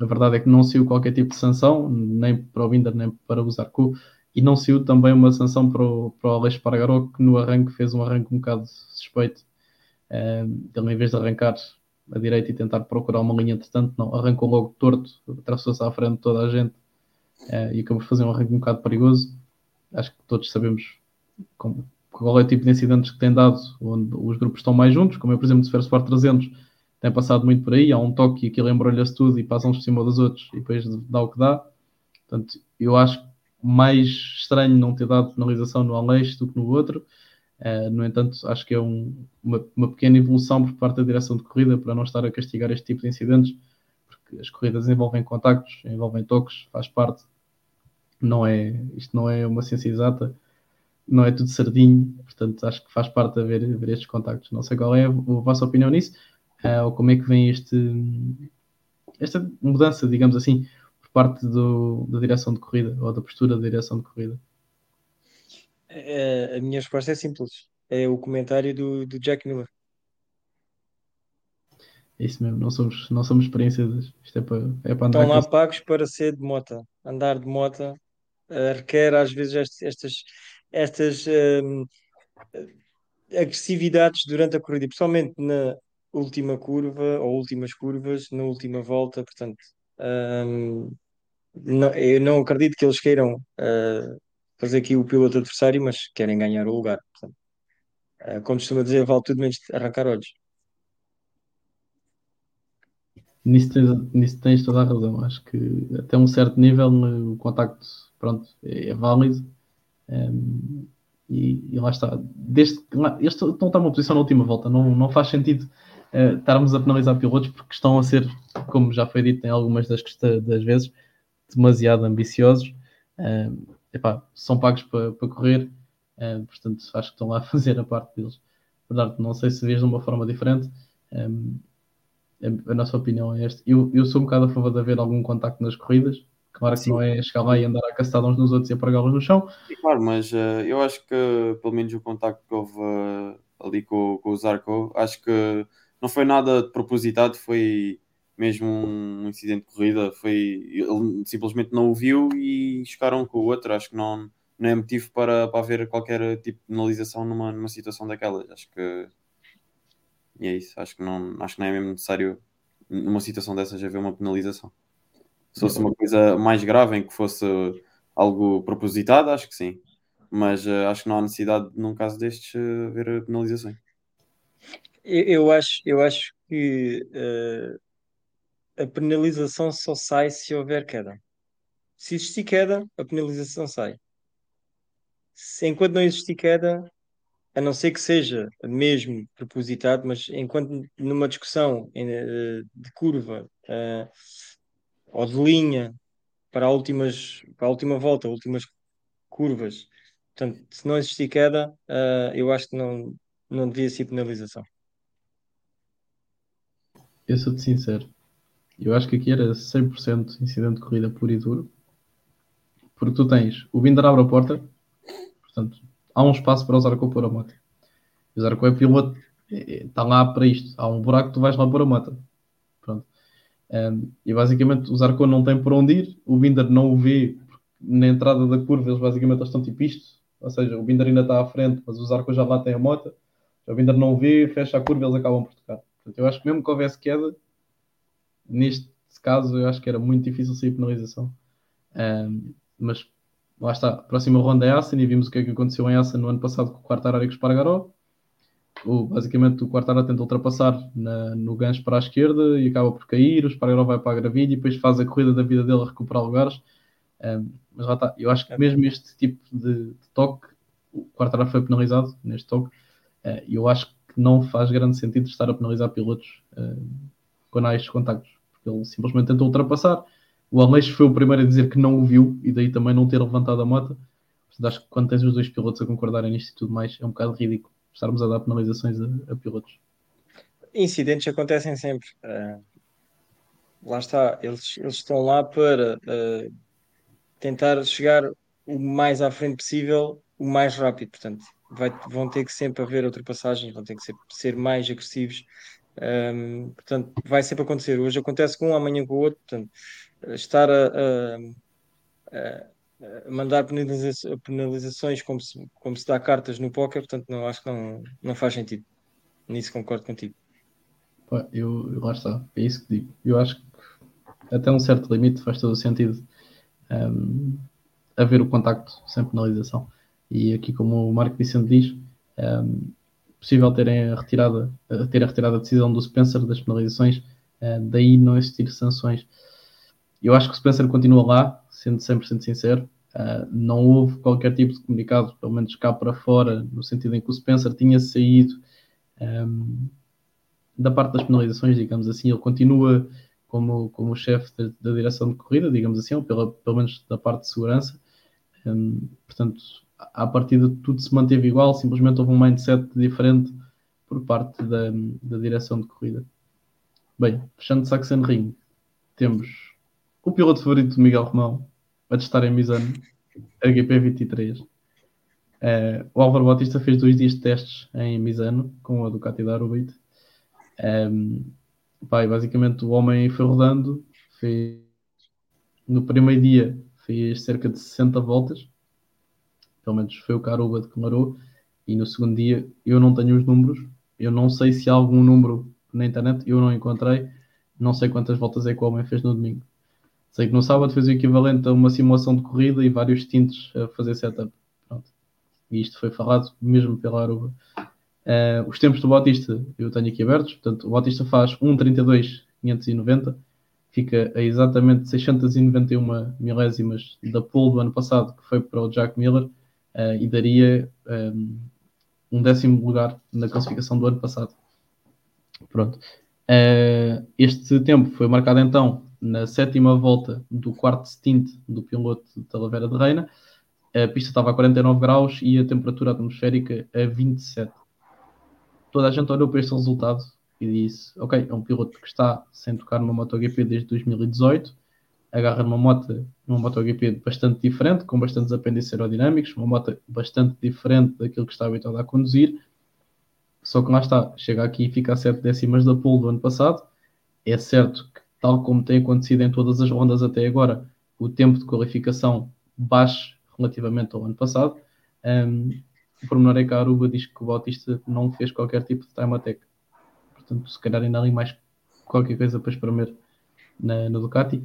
A verdade é que não saiu qualquer tipo de sanção, nem para o Binder, nem para o Zarco, e não saiu também uma sanção para o, para o Aleix Pargaró, que no arranque fez um arranque um bocado suspeito. Um, ele, em vez de arrancar a direita e tentar procurar uma linha, entretanto, não, arrancou logo torto, atravessou-se à frente de toda a gente uh, e acabou de fazer um arranque um bocado perigoso. Acho que todos sabemos como, qual é o tipo de incidentes que tem dado, onde os grupos estão mais juntos, como é, por exemplo, se Sport 300, tem passado muito por aí, há um toque e aquilo embrulha-se tudo e passam por cima dos outros e depois dá o que dá. Portanto, eu acho mais estranho não ter dado penalização no Aleixo do que no outro. Uh, no entanto, acho que é um, uma, uma, pequena evolução por parte da direção de corrida para não estar a castigar este tipo de incidentes, porque as corridas envolvem contactos, envolvem toques, faz parte. Não é, isto não é uma ciência exata, não é tudo sardinho, portanto acho que faz parte haver, haver estes contactos. Não sei qual é a, a vossa opinião nisso, uh, ou como é que vem este, esta mudança, digamos assim, por parte do, da direção de corrida, ou da postura da direção de corrida. É, a minha resposta é simples. É o comentário do, do Jack Miller. É isso mesmo, não somos, não somos experienciadas. Isto é para, é para andar Estão lá pagos para ser de moto. Andar de moto uh, requer às vezes estas, estas um, agressividades durante a corrida, principalmente na última curva ou últimas curvas, na última volta. Portanto, um, não, eu não acredito que eles queiram uh, fazer aqui o piloto adversário, mas querem ganhar o lugar. Portanto, eh, como costuma dizer, vale tudo menos arrancar olhos. Nisso tens, nisso tens toda a razão. Acho que até um certo nível o contacto pronto, é, é válido. Um, e, e, lá está. Desde lá, eles estão a uma posição na última volta. Não, não faz sentido uh, estarmos a penalizar pilotos porque estão a ser, como já foi dito em algumas das, das vezes, demasiado ambiciosos. Ehm, epá, são pagos para, para correr, uh, portanto acho que estão lá a fazer a parte deles. Verdade, não sei se vês de uma forma diferente. Um, a, a, nossa opinião é esta. Eu, eu sou um bocado a favor de haver algum contacto nas corridas. Claro que Sim. não é chegar lá e andar a castar uns nos outros e apagá-los no chão. Claro, mas uh, eu acho que pelo menos o contacto que houve uh, ali com, com o Zarco, acho que não foi nada propositado, foi mesmo um incidente de corrida, foi, ele simplesmente não o viu e chocaram com o outro. Acho que não, não é motivo para, para haver qualquer tipo de penalização numa, numa situação daquelas. Acho que e é isso. Acho que não, acho que não é mesmo necessário numa situação dessas haver uma penalização. Se fosse uma coisa mais grave em que fosse algo propositado, acho que sim. Mas uh, acho que não há necessidade, num caso destes, uh, haver penalizações. Eu, acho, eu acho que uh, a penalização só sai se houver queda. Se existir queda, a penalização sai. Se, enquanto não existir queda, a não ser que seja mesmo propositado, mas enquanto numa discussão eh, de curva uh, ou de linha para, últimas, para a última volta, últimas curvas, portanto, se não existir queda, uh, eu acho que não, não devia ser penalização. Eu sou-te sincero, eu acho que aqui era 100% incidente de corrida puro e duro, porque tu tens o Binder abre a porta, portanto, há um espaço para usar a pôr a moto. O Zarco é piloto, está lá para isto. Há um buraco, tu vais lá pôr a moto. Pronto. Um, e basicamente o Zarco não tem por onde ir, o Binder não o vê na entrada da curva, eles basicamente estão tipo isto. Ou seja, o Binder ainda está à frente, mas o Zarco já lá tem a moto. O Binder não o vê, fecha a curva eles acabam por tocar. Portanto, eu acho que mesmo que houvesse queda, neste caso eu acho que era muito difícil sair penalização. Um, mas lá está, a próxima ronda é Assen e vimos o que é que aconteceu em Assen no ano passado com o quarto horário com o Espargaró. O, basicamente o Quartara tenta ultrapassar na, no gancho para a esquerda e acaba por cair, o Espargaró vai para a gravilha e depois faz a corrida da vida dele a recuperar lugares. Um, mas lá está, eu acho que mesmo este tipo de, de toque, o Quartara foi penalizado neste toque, uh, e eu acho que não faz grande sentido estar a penalizar pilotos uh, quando há estes contactos, porque ele simplesmente tentou ultrapassar, o Aleixo foi o primeiro a dizer que não o viu e daí também não ter levantado a moto. Portanto, acho que quando tens os dois pilotos a concordarem nisto e tudo mais, é um bocado ridículo estarmos a dar penalizações a, a pilotos. Incidentes acontecem sempre. Uh, lá está, eles, eles estão lá para uh, tentar chegar o mais à frente possível, o mais rápido. Portanto, vai, vão ter que sempre haver ultrapassagens, vão ter que ser, ser mais agressivos. Um, portanto, vai sempre acontecer. Hoje acontece com um, amanhã com o outro. Portanto, estar a, a, a mandar penalizações como se, como se dá cartas no póquer, portanto, não, acho que não, não faz sentido. Nisso concordo contigo. Eu, lá está, é isso que digo. Eu acho que até um certo limite faz todo o sentido um, haver o contacto sem penalização. E aqui, como o Marco Vicente diz, um, possível terem a retirada, ter a retirada a decisão do Spencer das penalizações, uh, daí não existir sanções. Eu acho que o Spencer continua lá, sendo 100% sincero. Uh, não houve qualquer tipo de comunicado, pelo menos cá para fora, no sentido em que o Spencer tinha saído um, da parte das penalizações, digamos assim. Ele continua como, como chefe da, da, direção de corrida, digamos assim, ou pela, pelo menos da parte de segurança. Um, portanto, à partida tudo se manteve igual, simplesmente houve um mindset diferente por parte da, da direção de corrida. Bem, fechando Saxon Ring, temos o piloto favorito do Miguel Romão a testar em Misano, a GP23. Uh, o Álvaro Bautista fez dois dias de testes em Misano com a Ducati da Aerobit. Um, pai, basicamente o homem foi rodando, fez, no primeiro dia fez cerca de 60 voltas, pelo menos foi o que a Aruba declarou, e no segundo dia eu não tenho os números, eu não sei se há algum número na internet, eu não encontrei, não sei quantas voltas é que o homem fez no domingo. Sei que no sábado fez o equivalente a uma simulação de corrida e vários tintos a fazer setup. Pronto. E isto foi falado mesmo pela Aruba. Uh, os tempos do Bautista eu tenho aqui abertos. Portanto, o Bautista faz 1.32.590, fica a exatamente 691 milésimas da pole do ano passado, que foi para o Jack Miller, uh, e daria um, um, décimo lugar na classificação do ano passado. Pronto. Uh, este tempo foi marcado então na sétima volta do quarto stint do piloto de Talavera de Reina, a pista estava a 49 graus e a temperatura atmosférica a 27. Toda a gente olhou para este resultado e disse: Ok, é um piloto que está sem tocar numa MotoGP desde 2018, agarra numa moto, numa MotoGP bastante diferente, com bastantes apêndices aerodinâmicos, uma moto bastante diferente daquilo que está habituado a conduzir. Só que lá está, chega aqui e fica a 7 décimas da pole do ano passado. É certo que tal como tem acontecido em todas as rondas até agora, o tempo de qualificação baixo relativamente ao ano passado. Um, o pormenor é que a Aruba diz que o Bautista não fez qualquer tipo de time attack. Portanto, se calhar ainda ali mais qualquer coisa para espremer na, na Ducati.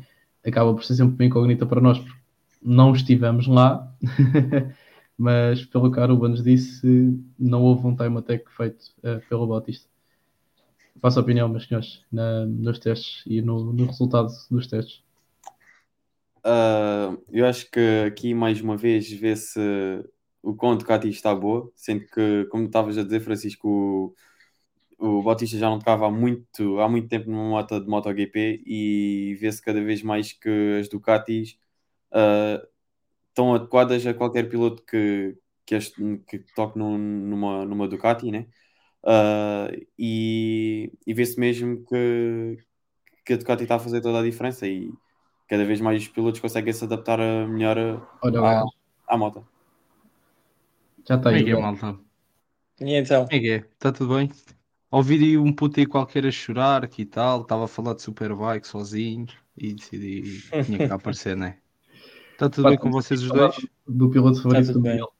Acaba por ser sempre bem incógnita para nós, porque não estivemos lá, mas pelo que a Aruba nos disse, não houve um time attack feito uh, pelo Bautista. vossa opinião, meus senhores, na, nos testes e no, no resultado dos testes. Uh, eu acho que aqui mais uma vez vê-se o quão Ducati está boa, sendo que, como estavas a dizer, Francisco, o, o Bautista já não tocava há muito, há muito tempo numa moto de MotoGP e vê-se cada vez mais que as Ducatis uh, estão adequadas a qualquer piloto que, que, este, que toque num, numa, numa Ducati, né? Uh, e, e vê-se mesmo que, que a Ducati está a fazer toda a diferença e cada vez mais os pilotos conseguem se adaptar melhor Olha à, à moto. já está aí. É é, malta? E então? É que é? Está tudo bem? Ouvi aí um puto aí qualquer a chorar aqui e tal, estava a falar de Superbike sozinho e decidi que tinha que aparecer, né? Está tudo bem com vocês os dois? Do piloto favorito tudo do. Miguel.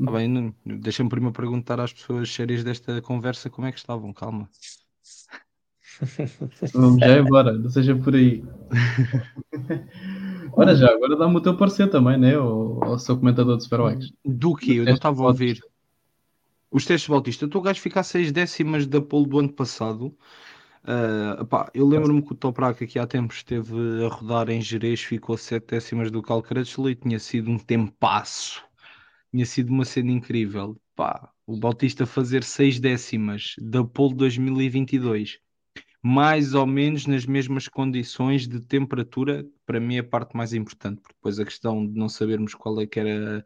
Está bem, não- deixa-me primeiro perguntar às pessoas sérias desta conversa como é que estavam, calma. Vamos já embora, não seja por aí. Ora já, agora dá-me o teu parecer também, né? O, o seu comentador de Superbikes. Do que? Eu não estava a ouvir. Os testes de Bautista. Então o gajo fica a 6 décimas da pole do ano passado. Ah, pá, eu lembro-me que o Toprak aqui há tempos esteve a rodar em Jerez, ficou a 7 décimas do Calcrutchley e tinha sido um tempasso. Tinha sido uma cena incrível. Pá, o Bautista fazer 6 décimas da pole 2022, mais ou menos nas mesmas condições de temperatura, para mim é a parte mais importante, porque depois a questão de não sabermos qual é que era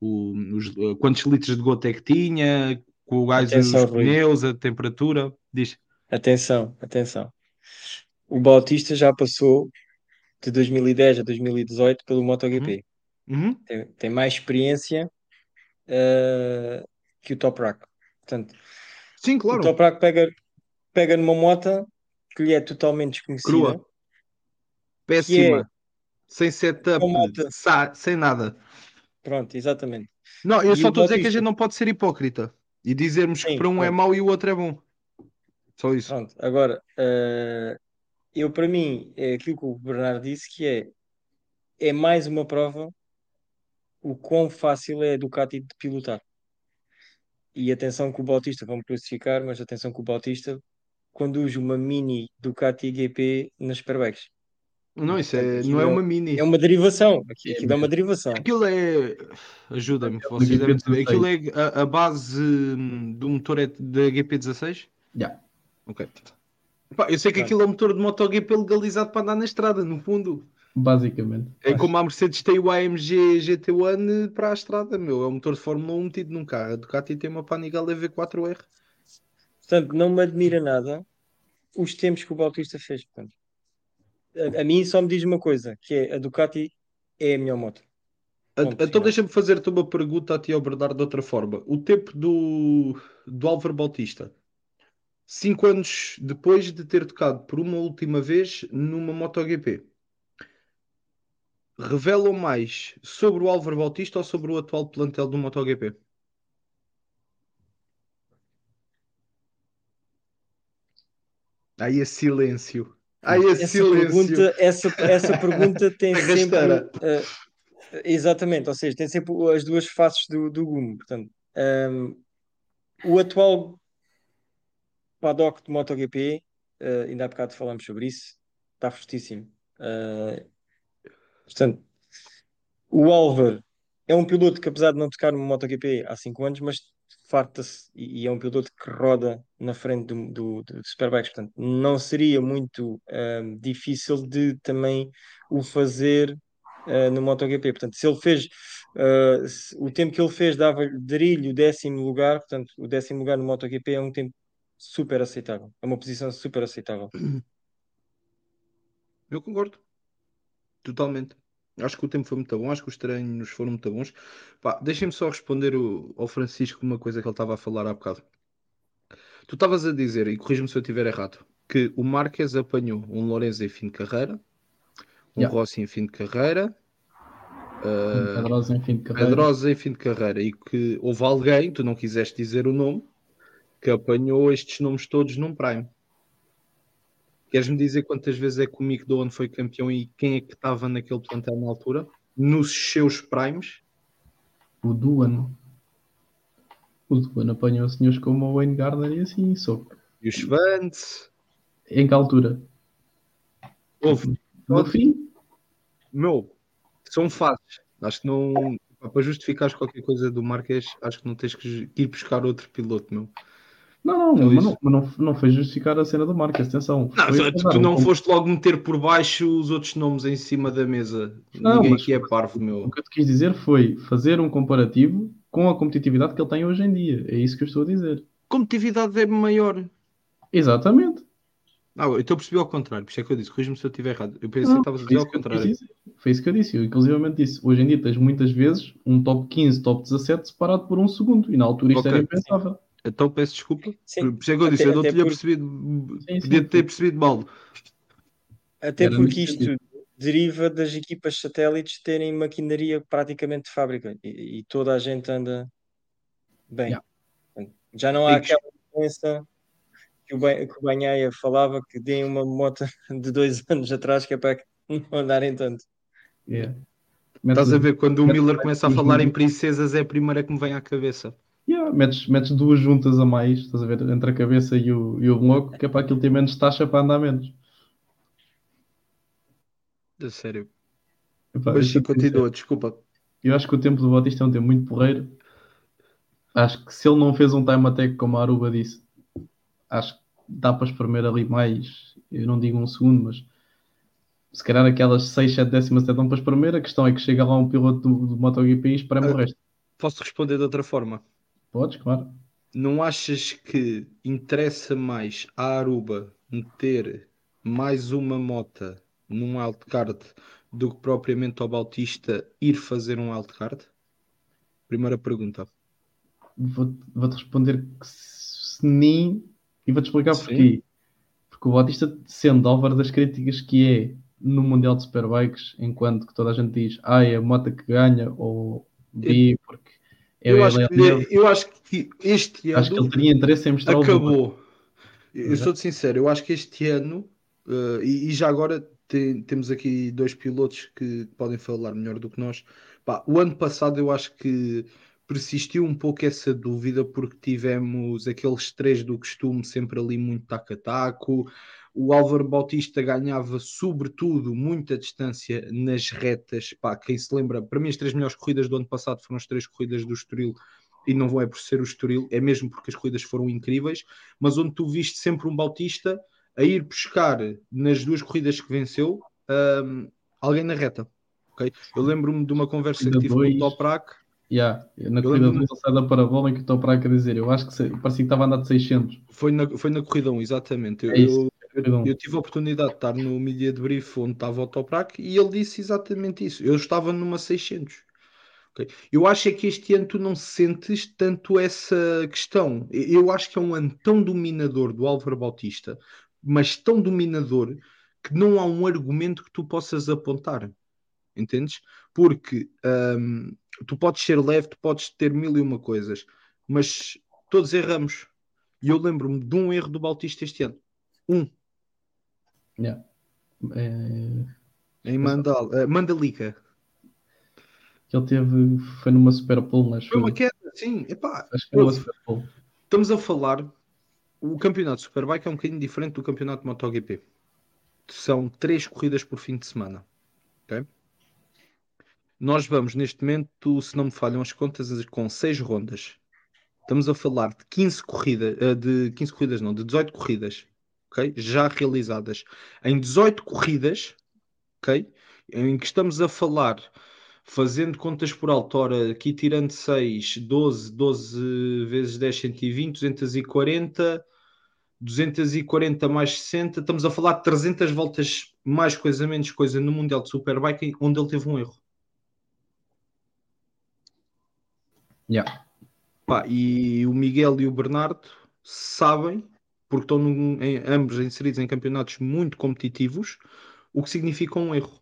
o, os- quantos litros de gota é que tinha, com o gás Atenção, Rui. pneus, a temperatura, diz. Atenção, atenção. O Bautista já passou de 2010 a 2018 pelo MotoGP. Uhum. Tem, tem mais experiência eh, que o Toprak. Portanto, Sim, o claro. Toprak pega, pega numa moto que lhe é totalmente desconhecida. Crua. Péssima. Sem setup, sa- sem nada. Pronto, exatamente. Não, eu E só estou a dizer que a gente não pode ser hipócrita e dizermos que Sim, para um é pronto. mau e o outro é bom. Só isso. Pronto, agora, eh, eu para mim, é aquilo que o Bernardo disse, que é, é mais uma prova o quão fácil é a Ducati de pilotar. E atenção que o Bautista, vamos crucificar, mas atenção que o Bautista conduz uma mini Ducati GP nas Superbikes. Não, isso é, Portanto, não é uma mini. É uma derivação, aqui- É aquilo é uma derivação. Aquilo é. Ajuda-me, É vocês devem saber. GP16. Aquilo é a, a base hum, do motor é da GP16? Já. Ok. Pá, eu sei que aquilo é um motor de MotoGP legalizado para andar na estrada, no fundo. Basicamente. É como a Mercedes tem o AMG GT1 para a estrada, meu. É um motor de Fórmula 1 metido num carro. A Ducati tem uma Panigale V4R. Portanto, não me admira nada os tempos que o Bautista fez. Portanto, a, a mim só me diz uma coisa, que é a Ducati é a melhor moto. Ponto Então deixa-me fazer-te uma pergunta a ti, ao Bernardo, de outra forma. O tempo do, do Álvaro Bautista, cinco anos depois de ter tocado por uma última vez numa MotoGP, revelam mais sobre o Álvaro Bautista ou sobre o atual plantel do MotoGP? Aí é silêncio. Aí é Essa silêncio. pergunta, essa, essa pergunta tem sempre. eh, exatamente, ou seja, tem sempre as duas faces do, do gume. Portanto, ehm, o atual paddock de MotoGP, eh, ainda há bocado falamos sobre isso, está fortíssimo. Eh, portanto, o Álvaro é um piloto que, apesar de não tocar no MotoGP há 5 anos, mas farta-se e, é um piloto que roda na frente do, do, do Superbikes. Portanto, não seria muito ahm, difícil de também o fazer ah, no MotoGP. Portanto, se ele fez ah, se- o tempo que ele fez, dava daria-lhe o décimo lugar. Portanto, o décimo lugar no MotoGP é um tempo super aceitável. É uma posição super aceitável. Eu concordo. Totalmente. Acho que o tempo foi muito bom, acho que os treinos foram muito bons. Pá, deixem-me só responder o- ao Francisco uma coisa que ele estava a falar há bocado. Tu estavas a dizer, e corrija-me se eu estiver errado, que o Marques apanhou um Lourenço em fim de carreira, um Yeah. Rossi em fim de carreira, uh, Pedrosa em fim de carreira. Pedrosa em fim de carreira, e que houve alguém, tu não quiseste dizer o nome, que apanhou estes nomes todos num Prime. Queres-me dizer quantas vezes é que o Mick Doan foi campeão e quem é que estava naquele plantel na altura? Nos seus primes? O Duan. O Duan apanhou senhores como o Wayne Gardner e assim, soco. E o Schwantz. Em que altura? Houve. No fim? Meu, são fases. Acho que não. Para justificares qualquer coisa do Marques, acho que não tens que ir buscar outro piloto, meu. Não, não, Então mas, não, não, não foi justificar a cena do Marques, atenção. Não, Foi tu, fazer tu um não foste logo meter por baixo os outros nomes em cima da mesa. Não, Ninguém aqui é parvo, O meu. que eu te quis dizer foi fazer um comparativo com a competitividade que ele tem hoje em dia. É isso que eu estou a dizer. Competitividade é maior. Exatamente. Ah, então eu percebi ao contrário, por isso é que eu disse, corrija-me se eu estiver errado. Eu pensei que Não, estavas a dizer ao que contrário. dizer. Foi isso que eu disse. Eu, inclusivamente, disse. Hoje em dia tens muitas vezes um top 15, top 17 separado por um segundo. E na altura isto Ok. era impensável. Então peço desculpa. Sim, Por isso é que eu disse, até- eu não tinha porque- percebido. Sim, podia sim. ter percebido mal. Até Era porque isto deriva das equipas satélites terem maquinaria praticamente de fábrica e, e toda a gente anda bem. Yeah. Já não há aquela diferença que o, que o Banhaia falava que deem uma moto de dois anos atrás que é para não andarem tanto. Yeah. Estás a ver, quando o Miller começa a falar em princesas, é a primeira que me vem à cabeça. Yeah, metes, metes duas juntas a mais, estás a ver, entre a cabeça e o, e o bloco, que é para aquilo ter menos taxa para andar menos. A sério. Epá, Mas sim, continua, desculpa. Eu acho que o tempo do Batista é um tempo muito porreiro. Acho que se ele não fez um time attack como a Aruba disse, acho que dá para espremer ali mais, eu não digo um segundo, mas se calhar aquelas 6, 7 décimas até dão para espremer. A questão é que chega lá um piloto do, do MotoGP e espreme o Ah. resto. Posso responder de outra forma? Podes, claro. Não achas que interessa mais à Aruba meter mais uma mota num wildcard do que propriamente ao Bautista ir fazer um wildcard? Primeira pergunta. Vou- Vou-te responder que sim e vou-te explicar Sim. porquê. Porque o Batista, sendo over das críticas que é no Mundial de Superbikes, enquanto que toda a gente diz A é a moto que ganha ou B porque Eu ele acho, que, eu acho que este ano Acho que ele teria interesse em mostrar acabou. Eu Exato. sou-te sincero, eu acho que este ano, eh, e, e já agora te- temos aqui dois pilotos que podem falar melhor do que nós. Pá, o ano passado eu acho que persistiu um pouco essa dúvida porque tivemos aqueles três do costume sempre ali muito taco a taco. O Álvaro Bautista ganhava sobretudo muita distância nas retas. Pá, quem se lembra, para mim as três melhores corridas do ano passado foram as três corridas do Estoril e não é por ser o Estoril, é mesmo porque as corridas foram incríveis, mas onde tu viste sempre um Bautista a ir buscar nas duas corridas que venceu hum, alguém na reta. ok? Eu lembro-me de uma conversa que tive com o dois. Toprak. Yeah. Na Eu corrida do sai da que estou para a dizer, eu acho que parecia que estava a andar de 600. Foi na, foi na corrida 1, exatamente. Eu, É isso. eu- um. eu tive a oportunidade de estar no media de brief onde estava o Toprak e ele disse exatamente isso. Eu estava numa 600. ok? Eu acho é que este ano tu não sentes tanto essa questão. Eu acho que é um ano tão dominador do Álvaro Bautista, mas tão dominador que não há um argumento que tu possas apontar. Entendes? Porque hum, tu podes ser leve, tu podes ter mil e uma coisas, mas todos erramos. E eu lembro-me de um erro do Bautista este ano. Um, Yeah. É, em Mandal, eh, Mandalica. que ele teve, foi numa Super Bowl, acho Foi uma queda, sim. Epá, Acho que foi. Super Bowl. estamos a falar. O campeonato de Superbike é um bocadinho diferente do campeonato de MotoGP. São três corridas por fim de semana. ok? Nós vamos, neste momento, se não me falham as contas, com seis rondas. Estamos a falar de 15 corridas, eh, de 15 corridas não, de 18 corridas, ok? Já realizadas. Em 18 corridas, ok? Em que estamos a falar, fazendo contas por alto, aqui tirando 6, 12, 12 vezes 10, 120, 240, 240 mais 60, estamos a falar de 300 voltas, mais coisa, menos coisa, no Mundial de Superbike, onde ele teve um erro. Yeah. Pá, e o Miguel e o Bernardo sabem, porque estão num- em- ambos inseridos em campeonatos muito competitivos, o que significa um erro.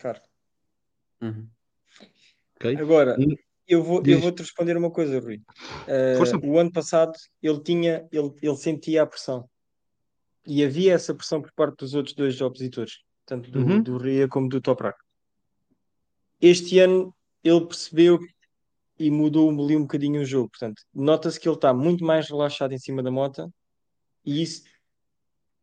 Caro. Uhum. ok? Agora, eu vou, eu Diz. vou-te responder uma coisa, Rui. Uh, Força. o ano passado ele tinha, ele, ele sentia a pressão. E havia essa pressão por parte dos outros dois opositores, tanto do, Uhum. do Ria como do Toprak. Este ano ele percebeu e mudou ali um bocadinho o jogo. Portanto, nota-se que ele está muito mais relaxado em cima da moto e isso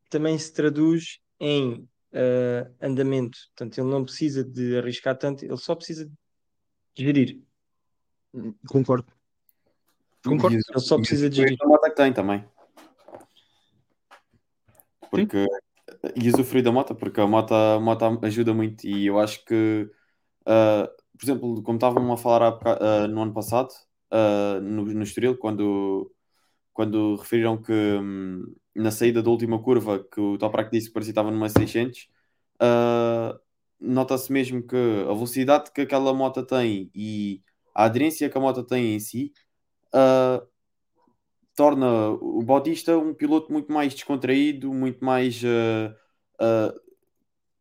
também se traduz em uh, andamento. Portanto, ele não precisa de arriscar tanto, ele só precisa de gerir. Concordo. Concordo. Ele só precisa de gerir. a moto que tem também. Porque e usufruir da moto, porque a moto, a moto ajuda muito e eu acho que uh, por exemplo, como estavam a falar há uh, no ano passado, uh, no, no Estoril, quando, quando referiram que hum, na saída da última curva que o Toprak disse que parecia que estava numa 600, uh, nota-se mesmo que a velocidade que aquela moto tem e a aderência que a moto tem em si torna o Bautista um piloto muito mais descontraído, muito mais uh, uh,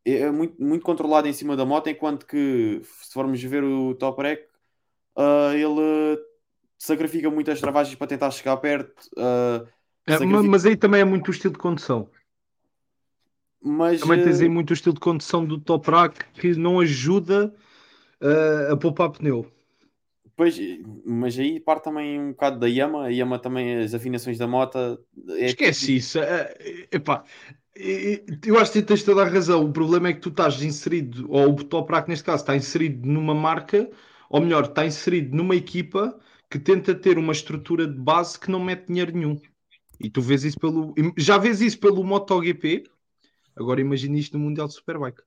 é é muito, muito controlado em cima da moto, enquanto que se formos ver o Toprak, uh, ele sacrifica muitas travagens para tentar chegar perto. uh, sacrifica- mas aí também é muito o estilo de condução. mas Também tens aí uh, muito o estilo de condução do Toprak que não ajuda uh, a poupar pneu. Pois, mas aí parte também um bocado da Yama. A Yama também, as afinações da moto. É Esquece isso. é- epá, eu acho que tens toda a razão. O problema é que tu estás inserido, ou o Toprak neste caso, está inserido numa marca, ou melhor, está inserido numa equipa que tenta ter uma estrutura de base que não mete dinheiro nenhum. E tu vês isso pelo. Já vês isso pelo MotoGP. Agora imagina isto no Mundial de Superbike.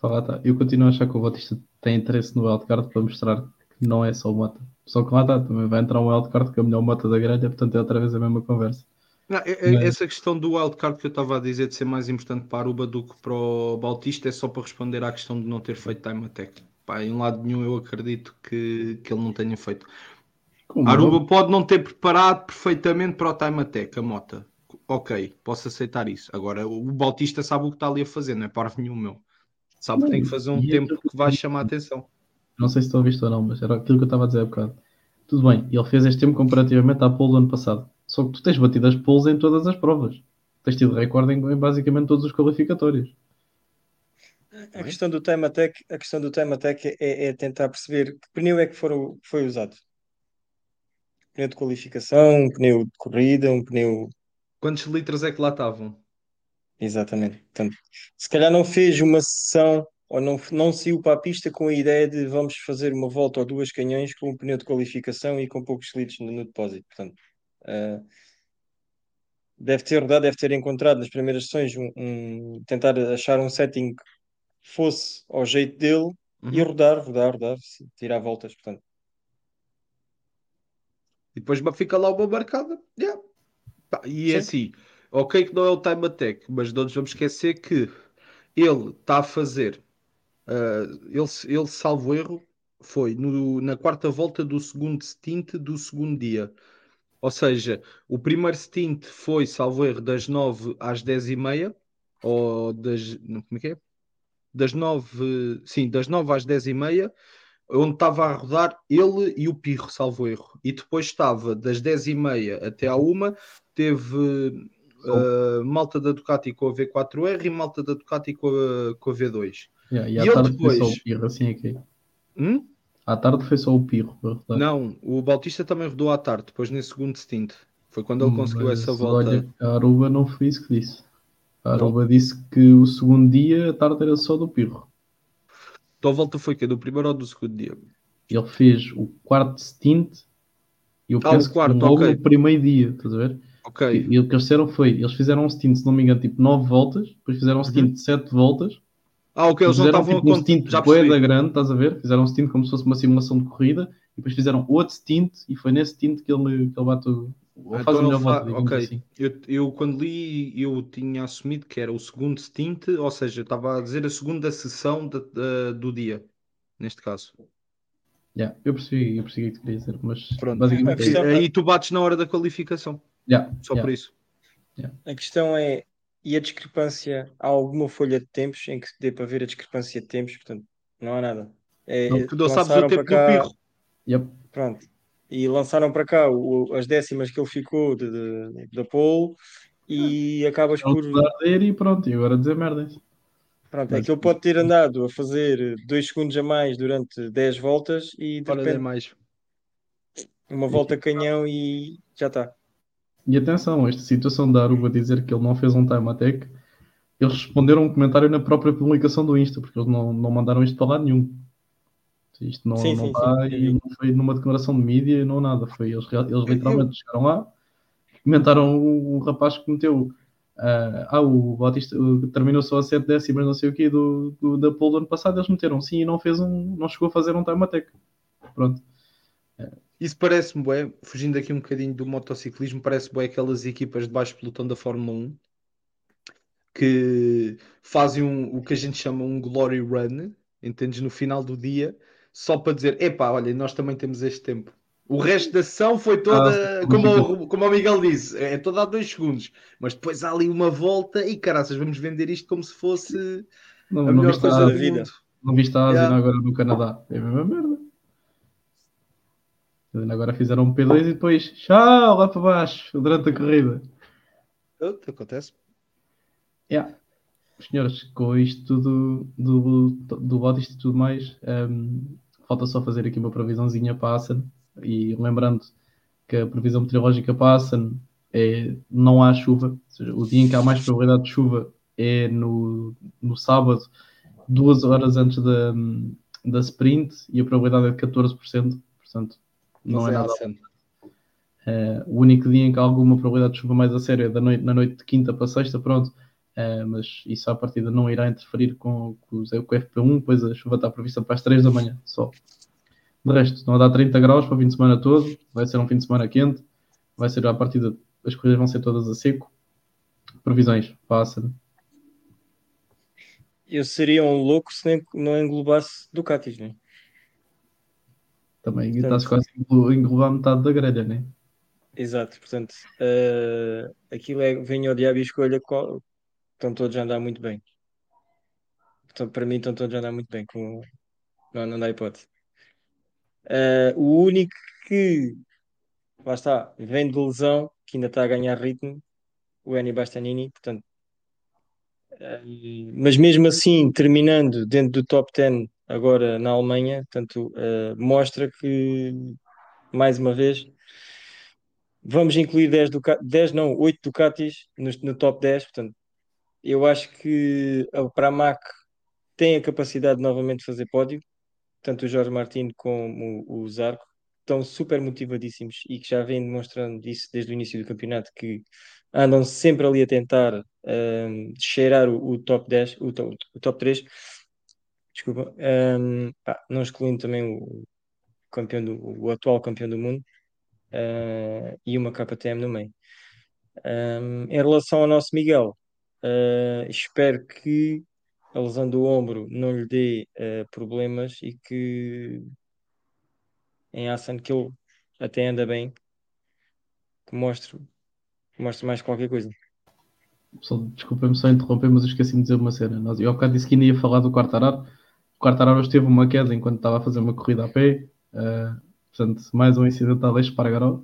Tá. Eu continuo a achar que o Batista tem interesse no wildcard para mostrar que não é só o Mota. Só que lá está, também vai entrar um wildcard que é a melhor moto da grelha, portanto é outra vez a mesma conversa. Não, é- é- Mas- Essa questão do wildcard que eu estava a dizer de ser mais importante para a Aruba do que para o Bautista é só para responder à questão de não ter feito time attack. Pá, em lado nenhum eu acredito que, que ele não tenha feito. Como A? Aruba pode não ter preparado perfeitamente para o time attack, a mota. Ok, posso aceitar isso. Agora, o Bautista sabe o que está ali a fazer, não é parvo nenhum meu. Sabe que tem que fazer um tempo que vai chamar a atenção. Não sei se estão a visto ou não, mas era aquilo que eu estava a dizer há bocado. Tudo bem, ele fez este tempo comparativamente à pole do ano passado. Só que tu tens batido as poles em todas as provas. Tens tido recorde em, em basicamente todos os qualificatórios. A questão do time attack, a questão do time attack é, é tentar perceber que pneu é que foram, foi usado. Pneu de qualificação, um pneu de corrida, um pneu. Quantos litros é que lá estavam? Exatamente. Portanto, se calhar não fez uma sessão ou não, não saiu para a pista com a ideia de vamos fazer uma volta ou duas canhões com um pneu de qualificação e com poucos litros no, no depósito. Portanto, ah, deve ter rodado, deve ter encontrado nas primeiras sessões um, um- tentar achar um setting que fosse ao jeito dele e Uhum. rodar, rodar, rodar, sim, tirar voltas. Portanto, E depois fica lá uma marcada. Yeah. E é Sim. assim, ok que não é o time attack, mas não nos vamos esquecer que ele está a fazer, ah, ele, ele salvo erro, foi no- na quarta volta do segundo stint do segundo dia. Ou seja, o primeiro stint foi, salvo erro, das 9 às 10 e meia, ou das, não, como é que é? Das 9, sim, das 9 às 10 e meia, onde estava a rodar ele e o Pirro, salvo erro. E depois estava das 10 e meia até à 1, teve uh, malta da Ducati com a V4R e malta da Ducati com a, com a V2. Yeah, e E à tarde foi só depois? o pirro, assim é que é. Hum? À tarde foi só o pirro. rodar. Não, o Bautista também rodou à tarde, depois nesse segundo stint. Foi quando ele conseguiu Mas, essa volta. Olha, a Aruba não foi isso que disse. A Aruba disse que o segundo dia, a tarde era só do pirro. Então a volta foi que Do primeiro ou do segundo dia? Ele fez o quarto stint e eu Ah, o penso quarto, logo ok. no primeiro dia, estás a ver? Ok. E, e o que eles fizeram foi, eles fizeram um stint, se não me engano, tipo 9 voltas, depois fizeram um stint de 7 voltas, Ah, ok, eles não fizeram estavam a tipo um contar. stint Já da grande, estás a ver? Fizeram um stint como se fosse uma simulação de corrida, e depois fizeram outro stint, e foi nesse stint que ele, que ele bate o, ou Ah, faz a então melhor fa- digamos ok. assim. Eu, eu quando li, eu tinha assumido que era o segundo stint, ou seja, estava a dizer a segunda sessão da- da- do dia, neste caso. Yeah, eu percebi, eu percebi o que tu querias dizer, mas Pronto. basicamente A é. Aí tu bates na hora da qualificação, Yeah, só yeah. por isso. a questão é, e a discrepância? Há alguma folha de tempos em que dê para ver a discrepância de tempos? Portanto, não há nada. É, Não, Tu não sabes o lançaram tempo para cá- do pirro. Yep. Pronto. E lançaram para cá o- as décimas que ele ficou de, de- da pole e acabas Não por. arder e pronto, e agora dizer merdas. Pronto, é Mas- que ele pode ter andado a fazer 2 segundos a mais durante 10 voltas e de é repente mais. uma volta canhão e já está. E atenção, esta situação da Aruba dizer que ele não fez um time attack, eles responderam um comentário na própria publicação do Insta, porque eles não, não mandaram isto para lado nenhum. Isto não, Sim, não sim, sim, e não foi numa declaração de mídia, não nada. Foi, eles, eles literalmente chegaram lá, comentaram o, o rapaz que meteu. ah, ah, o Batista o- terminou só a 7 décimas, não sei o quê, do, do, da pole do ano passado. Eles meteram sim e não fez um, não chegou a fazer um time attack. Pronto. Isso parece-me, bué, fugindo aqui um bocadinho do motociclismo, parece bué aquelas equipas de baixo pelotão da Fórmula 1 que fazem um- o que a gente chama um glory run, entendes, no final do dia, só para dizer, epá, olha, nós também temos este tempo. O resto da sessão foi toda, Ah, como, o, como o Miguel disse, é toda há dois segundos, mas depois há ali uma volta e caraças, vamos vender isto como se fosse Não, a melhor coisa a, da vida. não viste a Asina Yeah. agora no Canadá. É a mesma merda. Agora fizeram um P2 e depois, tchau, lá para baixo, durante a corrida. Acontece. Yeah. Senhores, com isto tudo do, do Batista e tudo mais, ehm, falta só fazer aqui uma previsãozinha para a Assen. E lembrando que a previsão meteorológica para a Assen é não há chuva, ou seja, o dia em que há mais probabilidade de chuva é no, no sábado, duas horas antes da, da sprint, e a probabilidade é de 14%, portanto, não é nada assim. Uh, o único dia em que há alguma probabilidade de chuva mais a sério é da noite, na noite de quinta para sexta, pronto. Uh, mas isso à partida não irá interferir com, com, os- com o FP1, pois a chuva está prevista para as 3 da manhã só. De resto, não a dar 30 graus para o fim de semana todo, vai ser um fim de semana quente, vai ser à partida, as corridas vão ser todas a seco. Previsões, passa. Eu seria um louco se nem- não englobasse Ducatis, né? Também Portanto- está-se quase a englo- englobar metade da grelha, né? Exato, portanto, eh, aquilo é venha ao diabo e escolha qual. Estão todos a andar muito bem. Portanto, para mim, estão todos a andar muito bem. Com... Não, não dá hipótese. Eh, o único que, lá está, vem de lesão, que ainda está a ganhar ritmo, o Eni Bastianini. Portanto, eh, mas mesmo assim, terminando dentro do top 10 agora na Alemanha, portanto, eh, mostra que, mais uma vez, vamos incluir 10, Duca 10 não, 8 Ducatis no, no top 10. Portanto, eu acho que a Pramac tem a capacidade de novamente fazer pódio, tanto o Jorge Martins como o, o Zarco estão super motivadíssimos e que já vêm demonstrando isso desde o início do campeonato que andam sempre ali a tentar ahm, cheirar o, o top 10, o, o top 3, desculpa, ahm, pá, não excluindo também o campeão do, o atual campeão do mundo ah, e uma KTM no meio. Ahm, em relação ao nosso Miguel, ah, espero que a lesão do ombro não lhe dê ah, problemas e que em Assen que ele até anda bem, que mostre, que mostre mais qualquer coisa. Só, desculpem-me só interromper, mas esqueci de dizer uma cena. Eu há bocado disse que ainda ia falar do Quartararo. O Quartararo teve uma queda enquanto estava a fazer uma corrida a pé. eh, portanto, mais um incidente a Espargaró.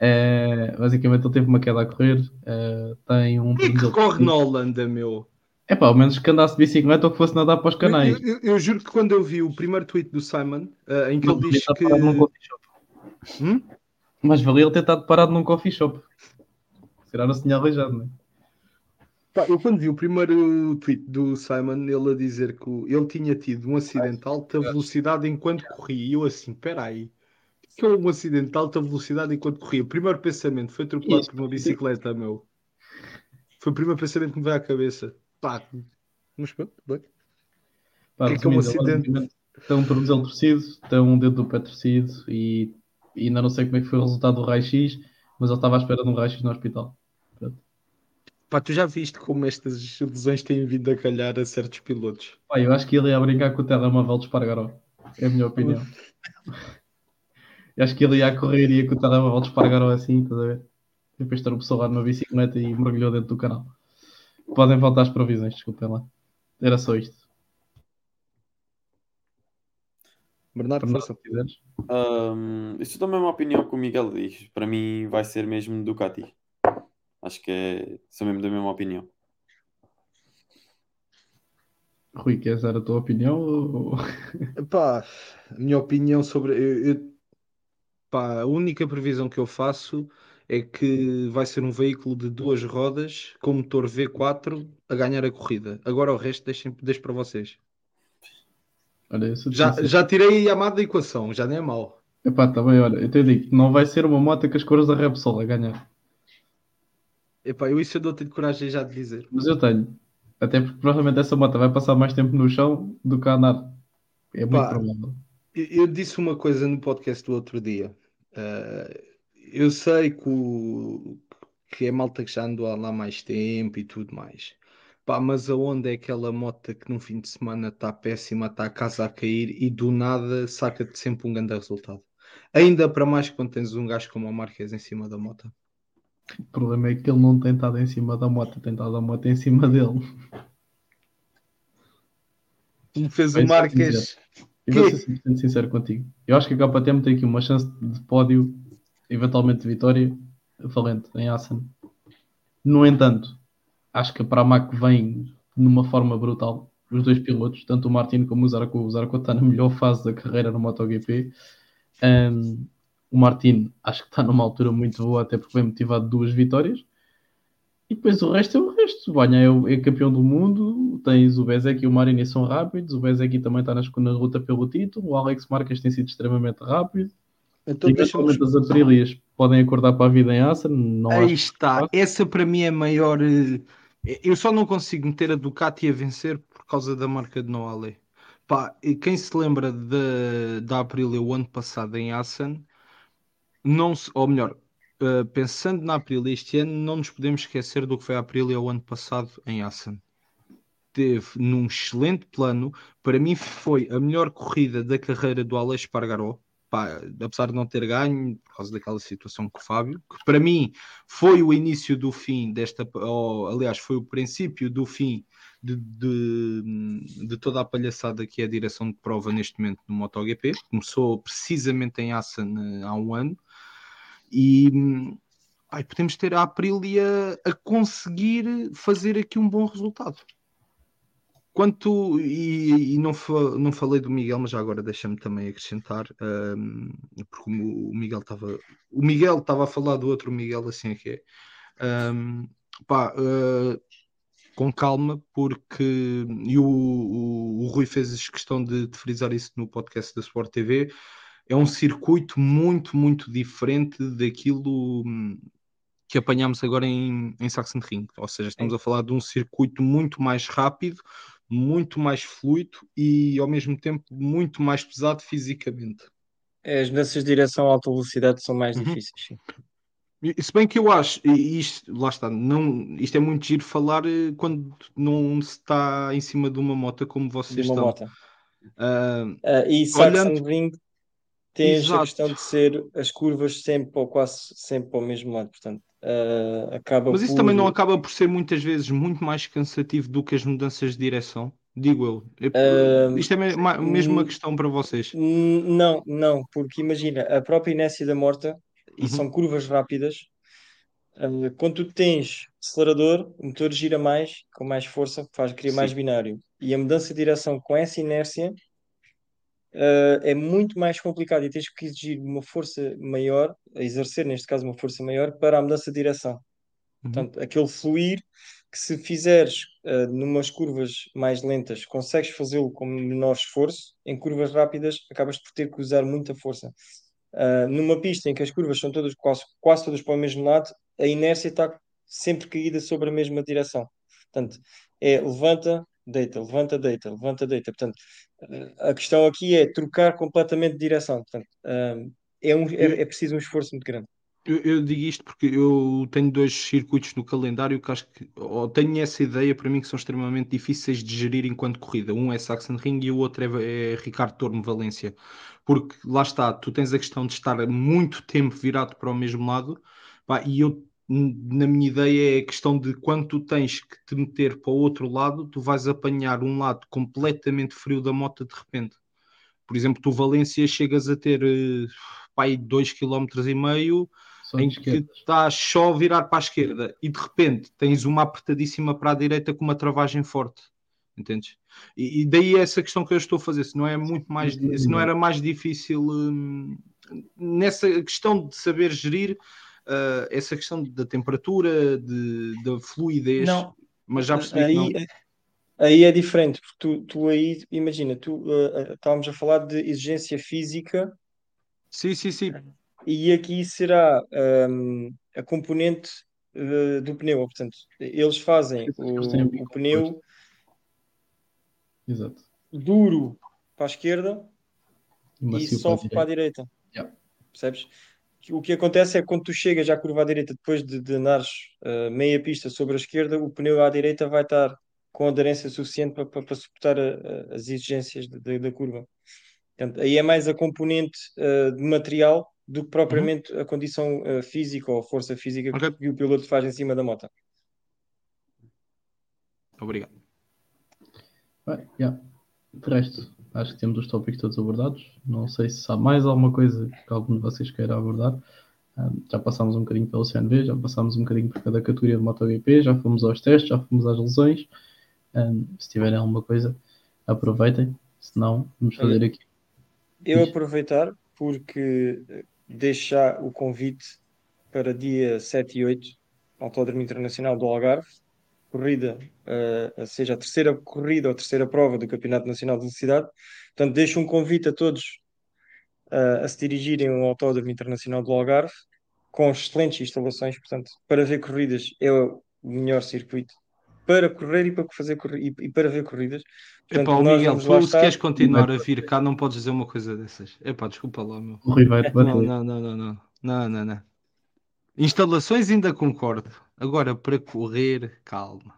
Uh, basicamente, ele teve uma queda a correr. eh, tem um. Quem é que corre na Holanda, meu? É pá, ao menos que andasse de bicicleta ou que fosse nadar para os canais. Eu, eu- eu juro que quando eu vi o primeiro tweet do Simon, eh, em que ele diz que. parado num coffee shop. Hum? Mas valia ele ter estado parado num coffee shop. Será no sinal aleijado, não é? Pá, eu quando vi o primeiro tweet do Simon, ele a dizer que ele tinha tido um acidente de alta velocidade enquanto corria. E eu assim, peraí. Que é um acidente de alta velocidade enquanto corria? O primeiro pensamento foi atropelado por uma bicicleta, meu. Foi o primeiro pensamento que me veio à cabeça. Pá, mas pronto, bem. Pá, Que é que é um acidente? Tem um tornozelo torcido, tem um dedo do pé torcido e, e ainda não sei como é que foi o resultado do raio-x, mas ele estava à espera de um raio-x no hospital. Pá, tu já viste como estas lesões têm vindo a calhar a certos pilotos? Pá, eu acho que ele ia brincar com o telemóvel de Espargaró. É a minha opinião. Eu acho que ele ia correr e ia com o telemóvel de Espargaró assim, estás a ver? E depois tropeçou lá numa bicicleta e mergulhou dentro do canal. Podem voltar às provisões, desculpem lá. Era só isto. Bernardo, força. se quiseres. Um, isso também é uma opinião que o Miguel diz. Para mim vai ser mesmo Ducati. Acho que é, sou mesmo da mesma opinião. Rui, queres dar a tua opinião? Ou... Pá, a minha opinião sobre. Eu, eu- pá, a única previsão que eu faço é que vai ser um veículo de duas rodas com motor V4 a ganhar a corrida. Agora o resto deixem, deixo para vocês. Olha, Já, sincero. já tirei a Yamaha da equação, já nem é mau. Epá, tá bem, olha, eu te digo, não vai ser uma moto com as cores da Repsol a ganhar. Epá, eu isso eu não tenho coragem já de dizer. Mas eu tenho. Até porque provavelmente essa moto vai passar mais tempo no chão do que a andar. É muito Pá. provável. Eu, eu disse uma coisa no podcast do outro dia. Eh, eu sei que, o- que é malta que já andou lá mais tempo e tudo mais. Pá, mas aonde é aquela moto que num fim de semana está péssima, está a casa a cair e do nada saca-te sempre um grande resultado? Ainda para mais quando tens um gajo como o Marques em cima da moto. O problema é que ele não tem estado em cima da moto, tem estado a moto em cima dele. Como fez o Marques. sincero. E vou ser 100% sincero contigo. Eu acho que a KTM tem aqui uma chance de pódio, eventualmente de vitória, valente em Assen. No entanto, acho que a Pramac vem numa forma brutal. Os dois pilotos, tanto o Martin como o Zarco. O Zarco está na melhor fase da carreira no MotoGP. Um, o Martin acho que está numa altura muito boa, até porque vem motivado de duas vitórias. E depois o resto é o resto. Banha é, o- é campeão do mundo, tens o Bezek e o Marini são rápidos, o Bezek também está na, na luta pelo título, o Alex Marques tem sido extremamente rápido. Então deixa-me Eventualmente as Aprilias podem acordar para a vida em Assen, não Aí está. Essa para mim é a maior. eh, Eu só não consigo meter a Ducati a vencer por causa da marca de Noale. Pá, e quem se lembra da da Aprilia o ano passado em Assen, não se, ou melhor, eh, pensando na Aprilia este ano, não nos podemos esquecer do que foi a Aprilia o ano passado em Assen. Teve num excelente plano, para mim foi a melhor corrida da carreira do Aleix Espargaró. Pá, apesar de não ter ganho, por causa daquela situação com o Fábio, que para mim foi o início do fim desta, ou, aliás, foi o princípio do fim de, de, de toda a palhaçada que é a direção de prova neste momento no MotoGP. Começou precisamente em Assen eh, há um ano e ai, podemos ter a Aprilia a conseguir fazer aqui um bom resultado. Quanto, e, e não, fa- não falei do Miguel, mas já agora deixa-me também acrescentar, hum, porque o, Miguel estava o Miguel estava a falar do outro Miguel, assim é que é. Hum, pá, uh, com calma, porque e o, o, o Rui fez questão de, de frisar isso no podcast da Sport TV. É um circuito muito, muito diferente daquilo hum, que apanhámos agora em, em Sachsenring. Ou seja, estamos a falar de um circuito muito mais rápido, muito mais fluido e ao mesmo tempo muito mais pesado fisicamente. As mudanças de direção a alta velocidade são mais Uhum. difíceis. sim. Se bem que eu acho, e isto, lá está, não, isto é muito giro falar eh, quando não se está em cima de uma moto como De vocês uma estão. moto. Ah, Ah, e Olhando- Sachsenring tens Exato. a questão de ser as curvas sempre ou quase sempre para o mesmo lado, portanto, ah, acaba mas isso por... também não acaba por ser muitas vezes muito mais cansativo do que as mudanças de direção, digo eu. Ah, isto é mesmo uma hum, questão para vocês. Não, não, porque imagina, a própria inércia da morta, e Uhum. são curvas rápidas, ah, quando tu tens acelerador, o motor gira mais, com mais força, faz criar mais binário. E a mudança de direção com essa inércia, ah, é muito mais complicado e tens que exigir uma força maior, exercer neste caso uma força maior, para a mudança de direção. Uhum. Portanto, aquele fluir que se fizeres uh, numas curvas mais lentas, consegues fazê-lo com menor esforço, em curvas rápidas acabas por ter que usar muita força. Uh, numa pista em que as curvas são todas quase, quase todas para o mesmo lado, a inércia está sempre caída sobre a mesma direção. Portanto, é levanta, deita, levanta, deita, levanta, deita. Portanto, uh, a questão aqui é trocar completamente de direção. Portanto, uh, é, um, é, é preciso um esforço muito grande. Eu, eu digo isto porque eu tenho dois circuitos no calendário que acho que, ou tenho essa ideia para mim que são extremamente difíceis de gerir enquanto corrida. Um é Sachsenring e o outro é, é Ricardo Tormo Valência. Porque lá está, tu tens a questão de estar muito tempo virado para o mesmo lado, pá, e eu, na minha ideia, é a questão de quando tu tens que te meter para o outro lado, tu vais apanhar um lado completamente frio da moto de repente. Por exemplo, tu Valência chegas a ter eh, pá, 2,5 km e em que estás só a virar para a esquerda e de repente tens uma apertadíssima para a direita com uma travagem forte. Entendes? E, e daí essa questão que eu estou a fazer, se não é muito mais, se não era mais difícil hum, nessa questão de saber gerir uh, essa questão da temperatura, de, da fluidez, Não. mas já percebi aí, que não. aí é diferente, porque tu, tu aí, imagina, tu uh, estávamos a falar de exigência física Sim, sim, sim. e aqui será um, a componente uh, do pneu. Portanto, eles fazem o, o pneu Exato. duro para a esquerda E e macio para a soft para a direita. direita. Yeah. Percebes? O que acontece é que quando tu chegas à curva à direita, depois de, de andares uh, meia pista sobre a esquerda, o pneu à direita vai estar com aderência suficiente para, para, para suportar a- a- as exigências de- de- da curva. Portanto, aí é mais a componente uh, de material do que propriamente a condição uh, física ou força física que- Ok. que o piloto faz em cima da moto. Obrigado. Bem, yeah. De resto, acho que temos os tópicos todos abordados. Não sei se há mais alguma coisa que algum de vocês queira abordar. Ah, já passámos um bocadinho pelo CNV, já passámos um bocadinho por cada categoria de MotoGP, já fomos aos testes, já fomos às lesões. Ah, se tiverem alguma coisa, aproveitem. Se não, vamos fazer aqui. Eu aproveitar porque deixar o convite para dia 7 e 8, Autódromo Internacional do Algarve, corrida, eh, seja a terceira corrida ou a terceira prova do Campeonato Nacional de Velocidade. Portanto, deixo um convite a todos eh, a se dirigirem ao Autódromo Internacional do Algarve, com excelentes instalações. Portanto, para ver corridas é o melhor circuito para correr e para fazer corri- e, para ver corridas. Portanto, Epá, Miguel, tu se queres continuar a vir cá, não podes dizer uma coisa dessas. Epá, desculpa lá, meu. Não, não, não, não, não. Não, não, não. Instalações ainda concordo. Agora, para correr, calma.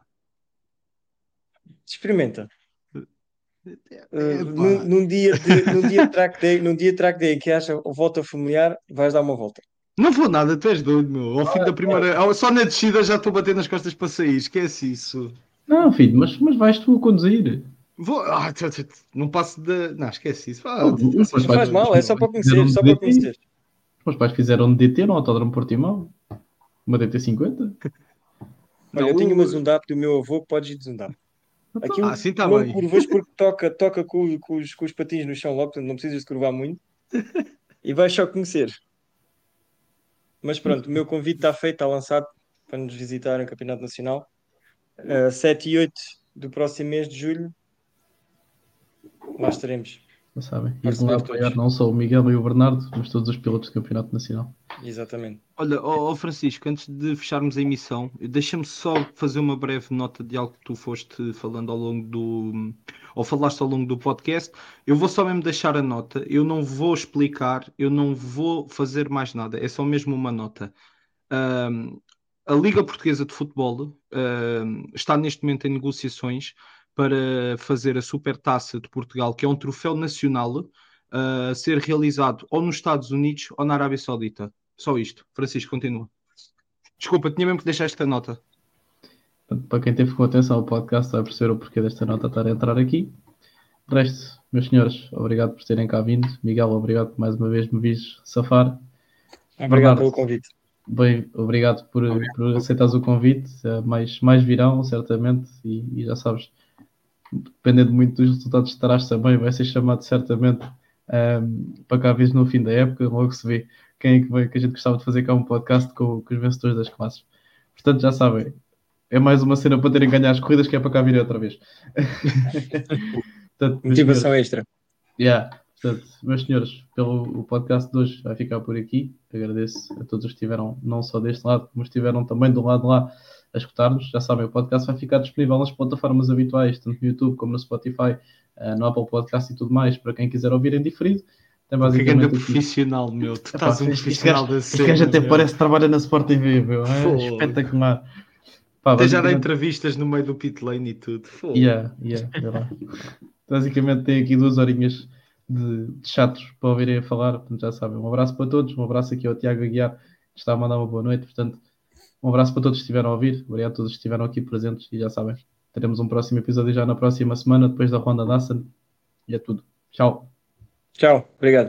Experimenta. Uh, num, num dia de, num dia de track day, num dia de track day que haja volta familiar, vais dar uma volta. Não vou nada, tu és doido, meu. Ao fim da primeira. ao- Só na descida já estou a bater nas costas para sair. Esquece isso. Não, filho, mas, mas vais tu a conduzir. Vou. Ah, tch, tch, tch, não passo de. Não, esquece isso. Ah, Não faz mal, é só para conhecer, só para conhecer. Os meus pais fizeram DT no Autódromo Portimão. Uma DT50. Olha, eu Não, tinha uma Zundap do meu avô que podes ir de Zundap. Aquilo Ah, sim, tá não bem. curvas porque toca, toca com, com os, com os patins no chão logo, portanto não precisas de curvar muito. E vais só conhecer. Mas pronto, o meu convite está feito, está lançado para nos visitar no Campeonato Nacional. Uh, 7 e 8 do próximo mês de julho. Lá estaremos. Já sabem. E de apoiar não só o Miguel e o Bernardo, mas todos os pilotos do Campeonato Nacional. Exatamente. Olha, ó ó, Francisco, antes de fecharmos a emissão, deixa-me só fazer uma breve nota de algo que tu foste falando ao longo do. ou falaste ao longo do podcast. Eu vou só mesmo deixar a nota, eu não vou explicar, eu não vou fazer mais nada, é só mesmo uma nota. Ahm, a Liga Portuguesa de Futebol ahm, está neste momento em negociações para fazer a Supertaça de Portugal, que é um troféu nacional a ser realizado ou nos Estados Unidos ou na Arábia Saudita. Só isto. Francisco, continua. Desculpa, tinha mesmo que deixar esta nota. Para quem teve com atenção ao podcast, vai perceber o porquê desta nota estar a entrar aqui. De resto, meus senhores, obrigado por terem cá vindo. Miguel, obrigado por mais uma vez me vis safar. Obrigado Bernardo. pelo convite. Bem, obrigado por, por aceitares o convite. Eh, Mais, mais virão, certamente, e, e já sabes, dependendo muito dos resultados que estarás também, vai ser chamado certamente ehm, para cá vezes no fim da época, logo se vê quem é que, vai, que a gente gostava de fazer cá um podcast com, com os vencedores das classes. Portanto, já sabem, é mais uma cena para terem ganhado as corridas que é para cá vir outra vez. Portanto, Motivação senhores, extra. Yeah. Portanto, meus senhores, pelo o podcast de hoje vai ficar por aqui. Agradeço a todos os que estiveram não só deste lado, como estiveram também do lado lá a escutar-nos. Já sabem, o podcast vai ficar disponível nas plataformas habituais, tanto no YouTube como no Spotify, eh, no Apple Podcast e tudo mais, para quem quiser ouvir em diferido. Tem Que grande basicamente profissional, meu. Tu Epá, estás um este profissional da Este cena. gajo até meu. parece que trabalha na Sport TV, meu. É espetacular. Pá, Até já dá entrevistas no meio do pit lane e tudo. Fogo. Yeah, yeah, é. Basicamente tem aqui duas horinhas de, de chatos para ouvirem a falar, portanto já sabem. Um abraço para todos, um abraço aqui ao Tiago Aguiar, que está a mandar uma boa noite, portanto, um abraço para todos que estiveram a ouvir, obrigado a todos que estiveram aqui presentes e já sabem, teremos um próximo episódio já na próxima semana, depois da Ronda Nassan, e é tudo. Tchau. Tchau. Obrigado.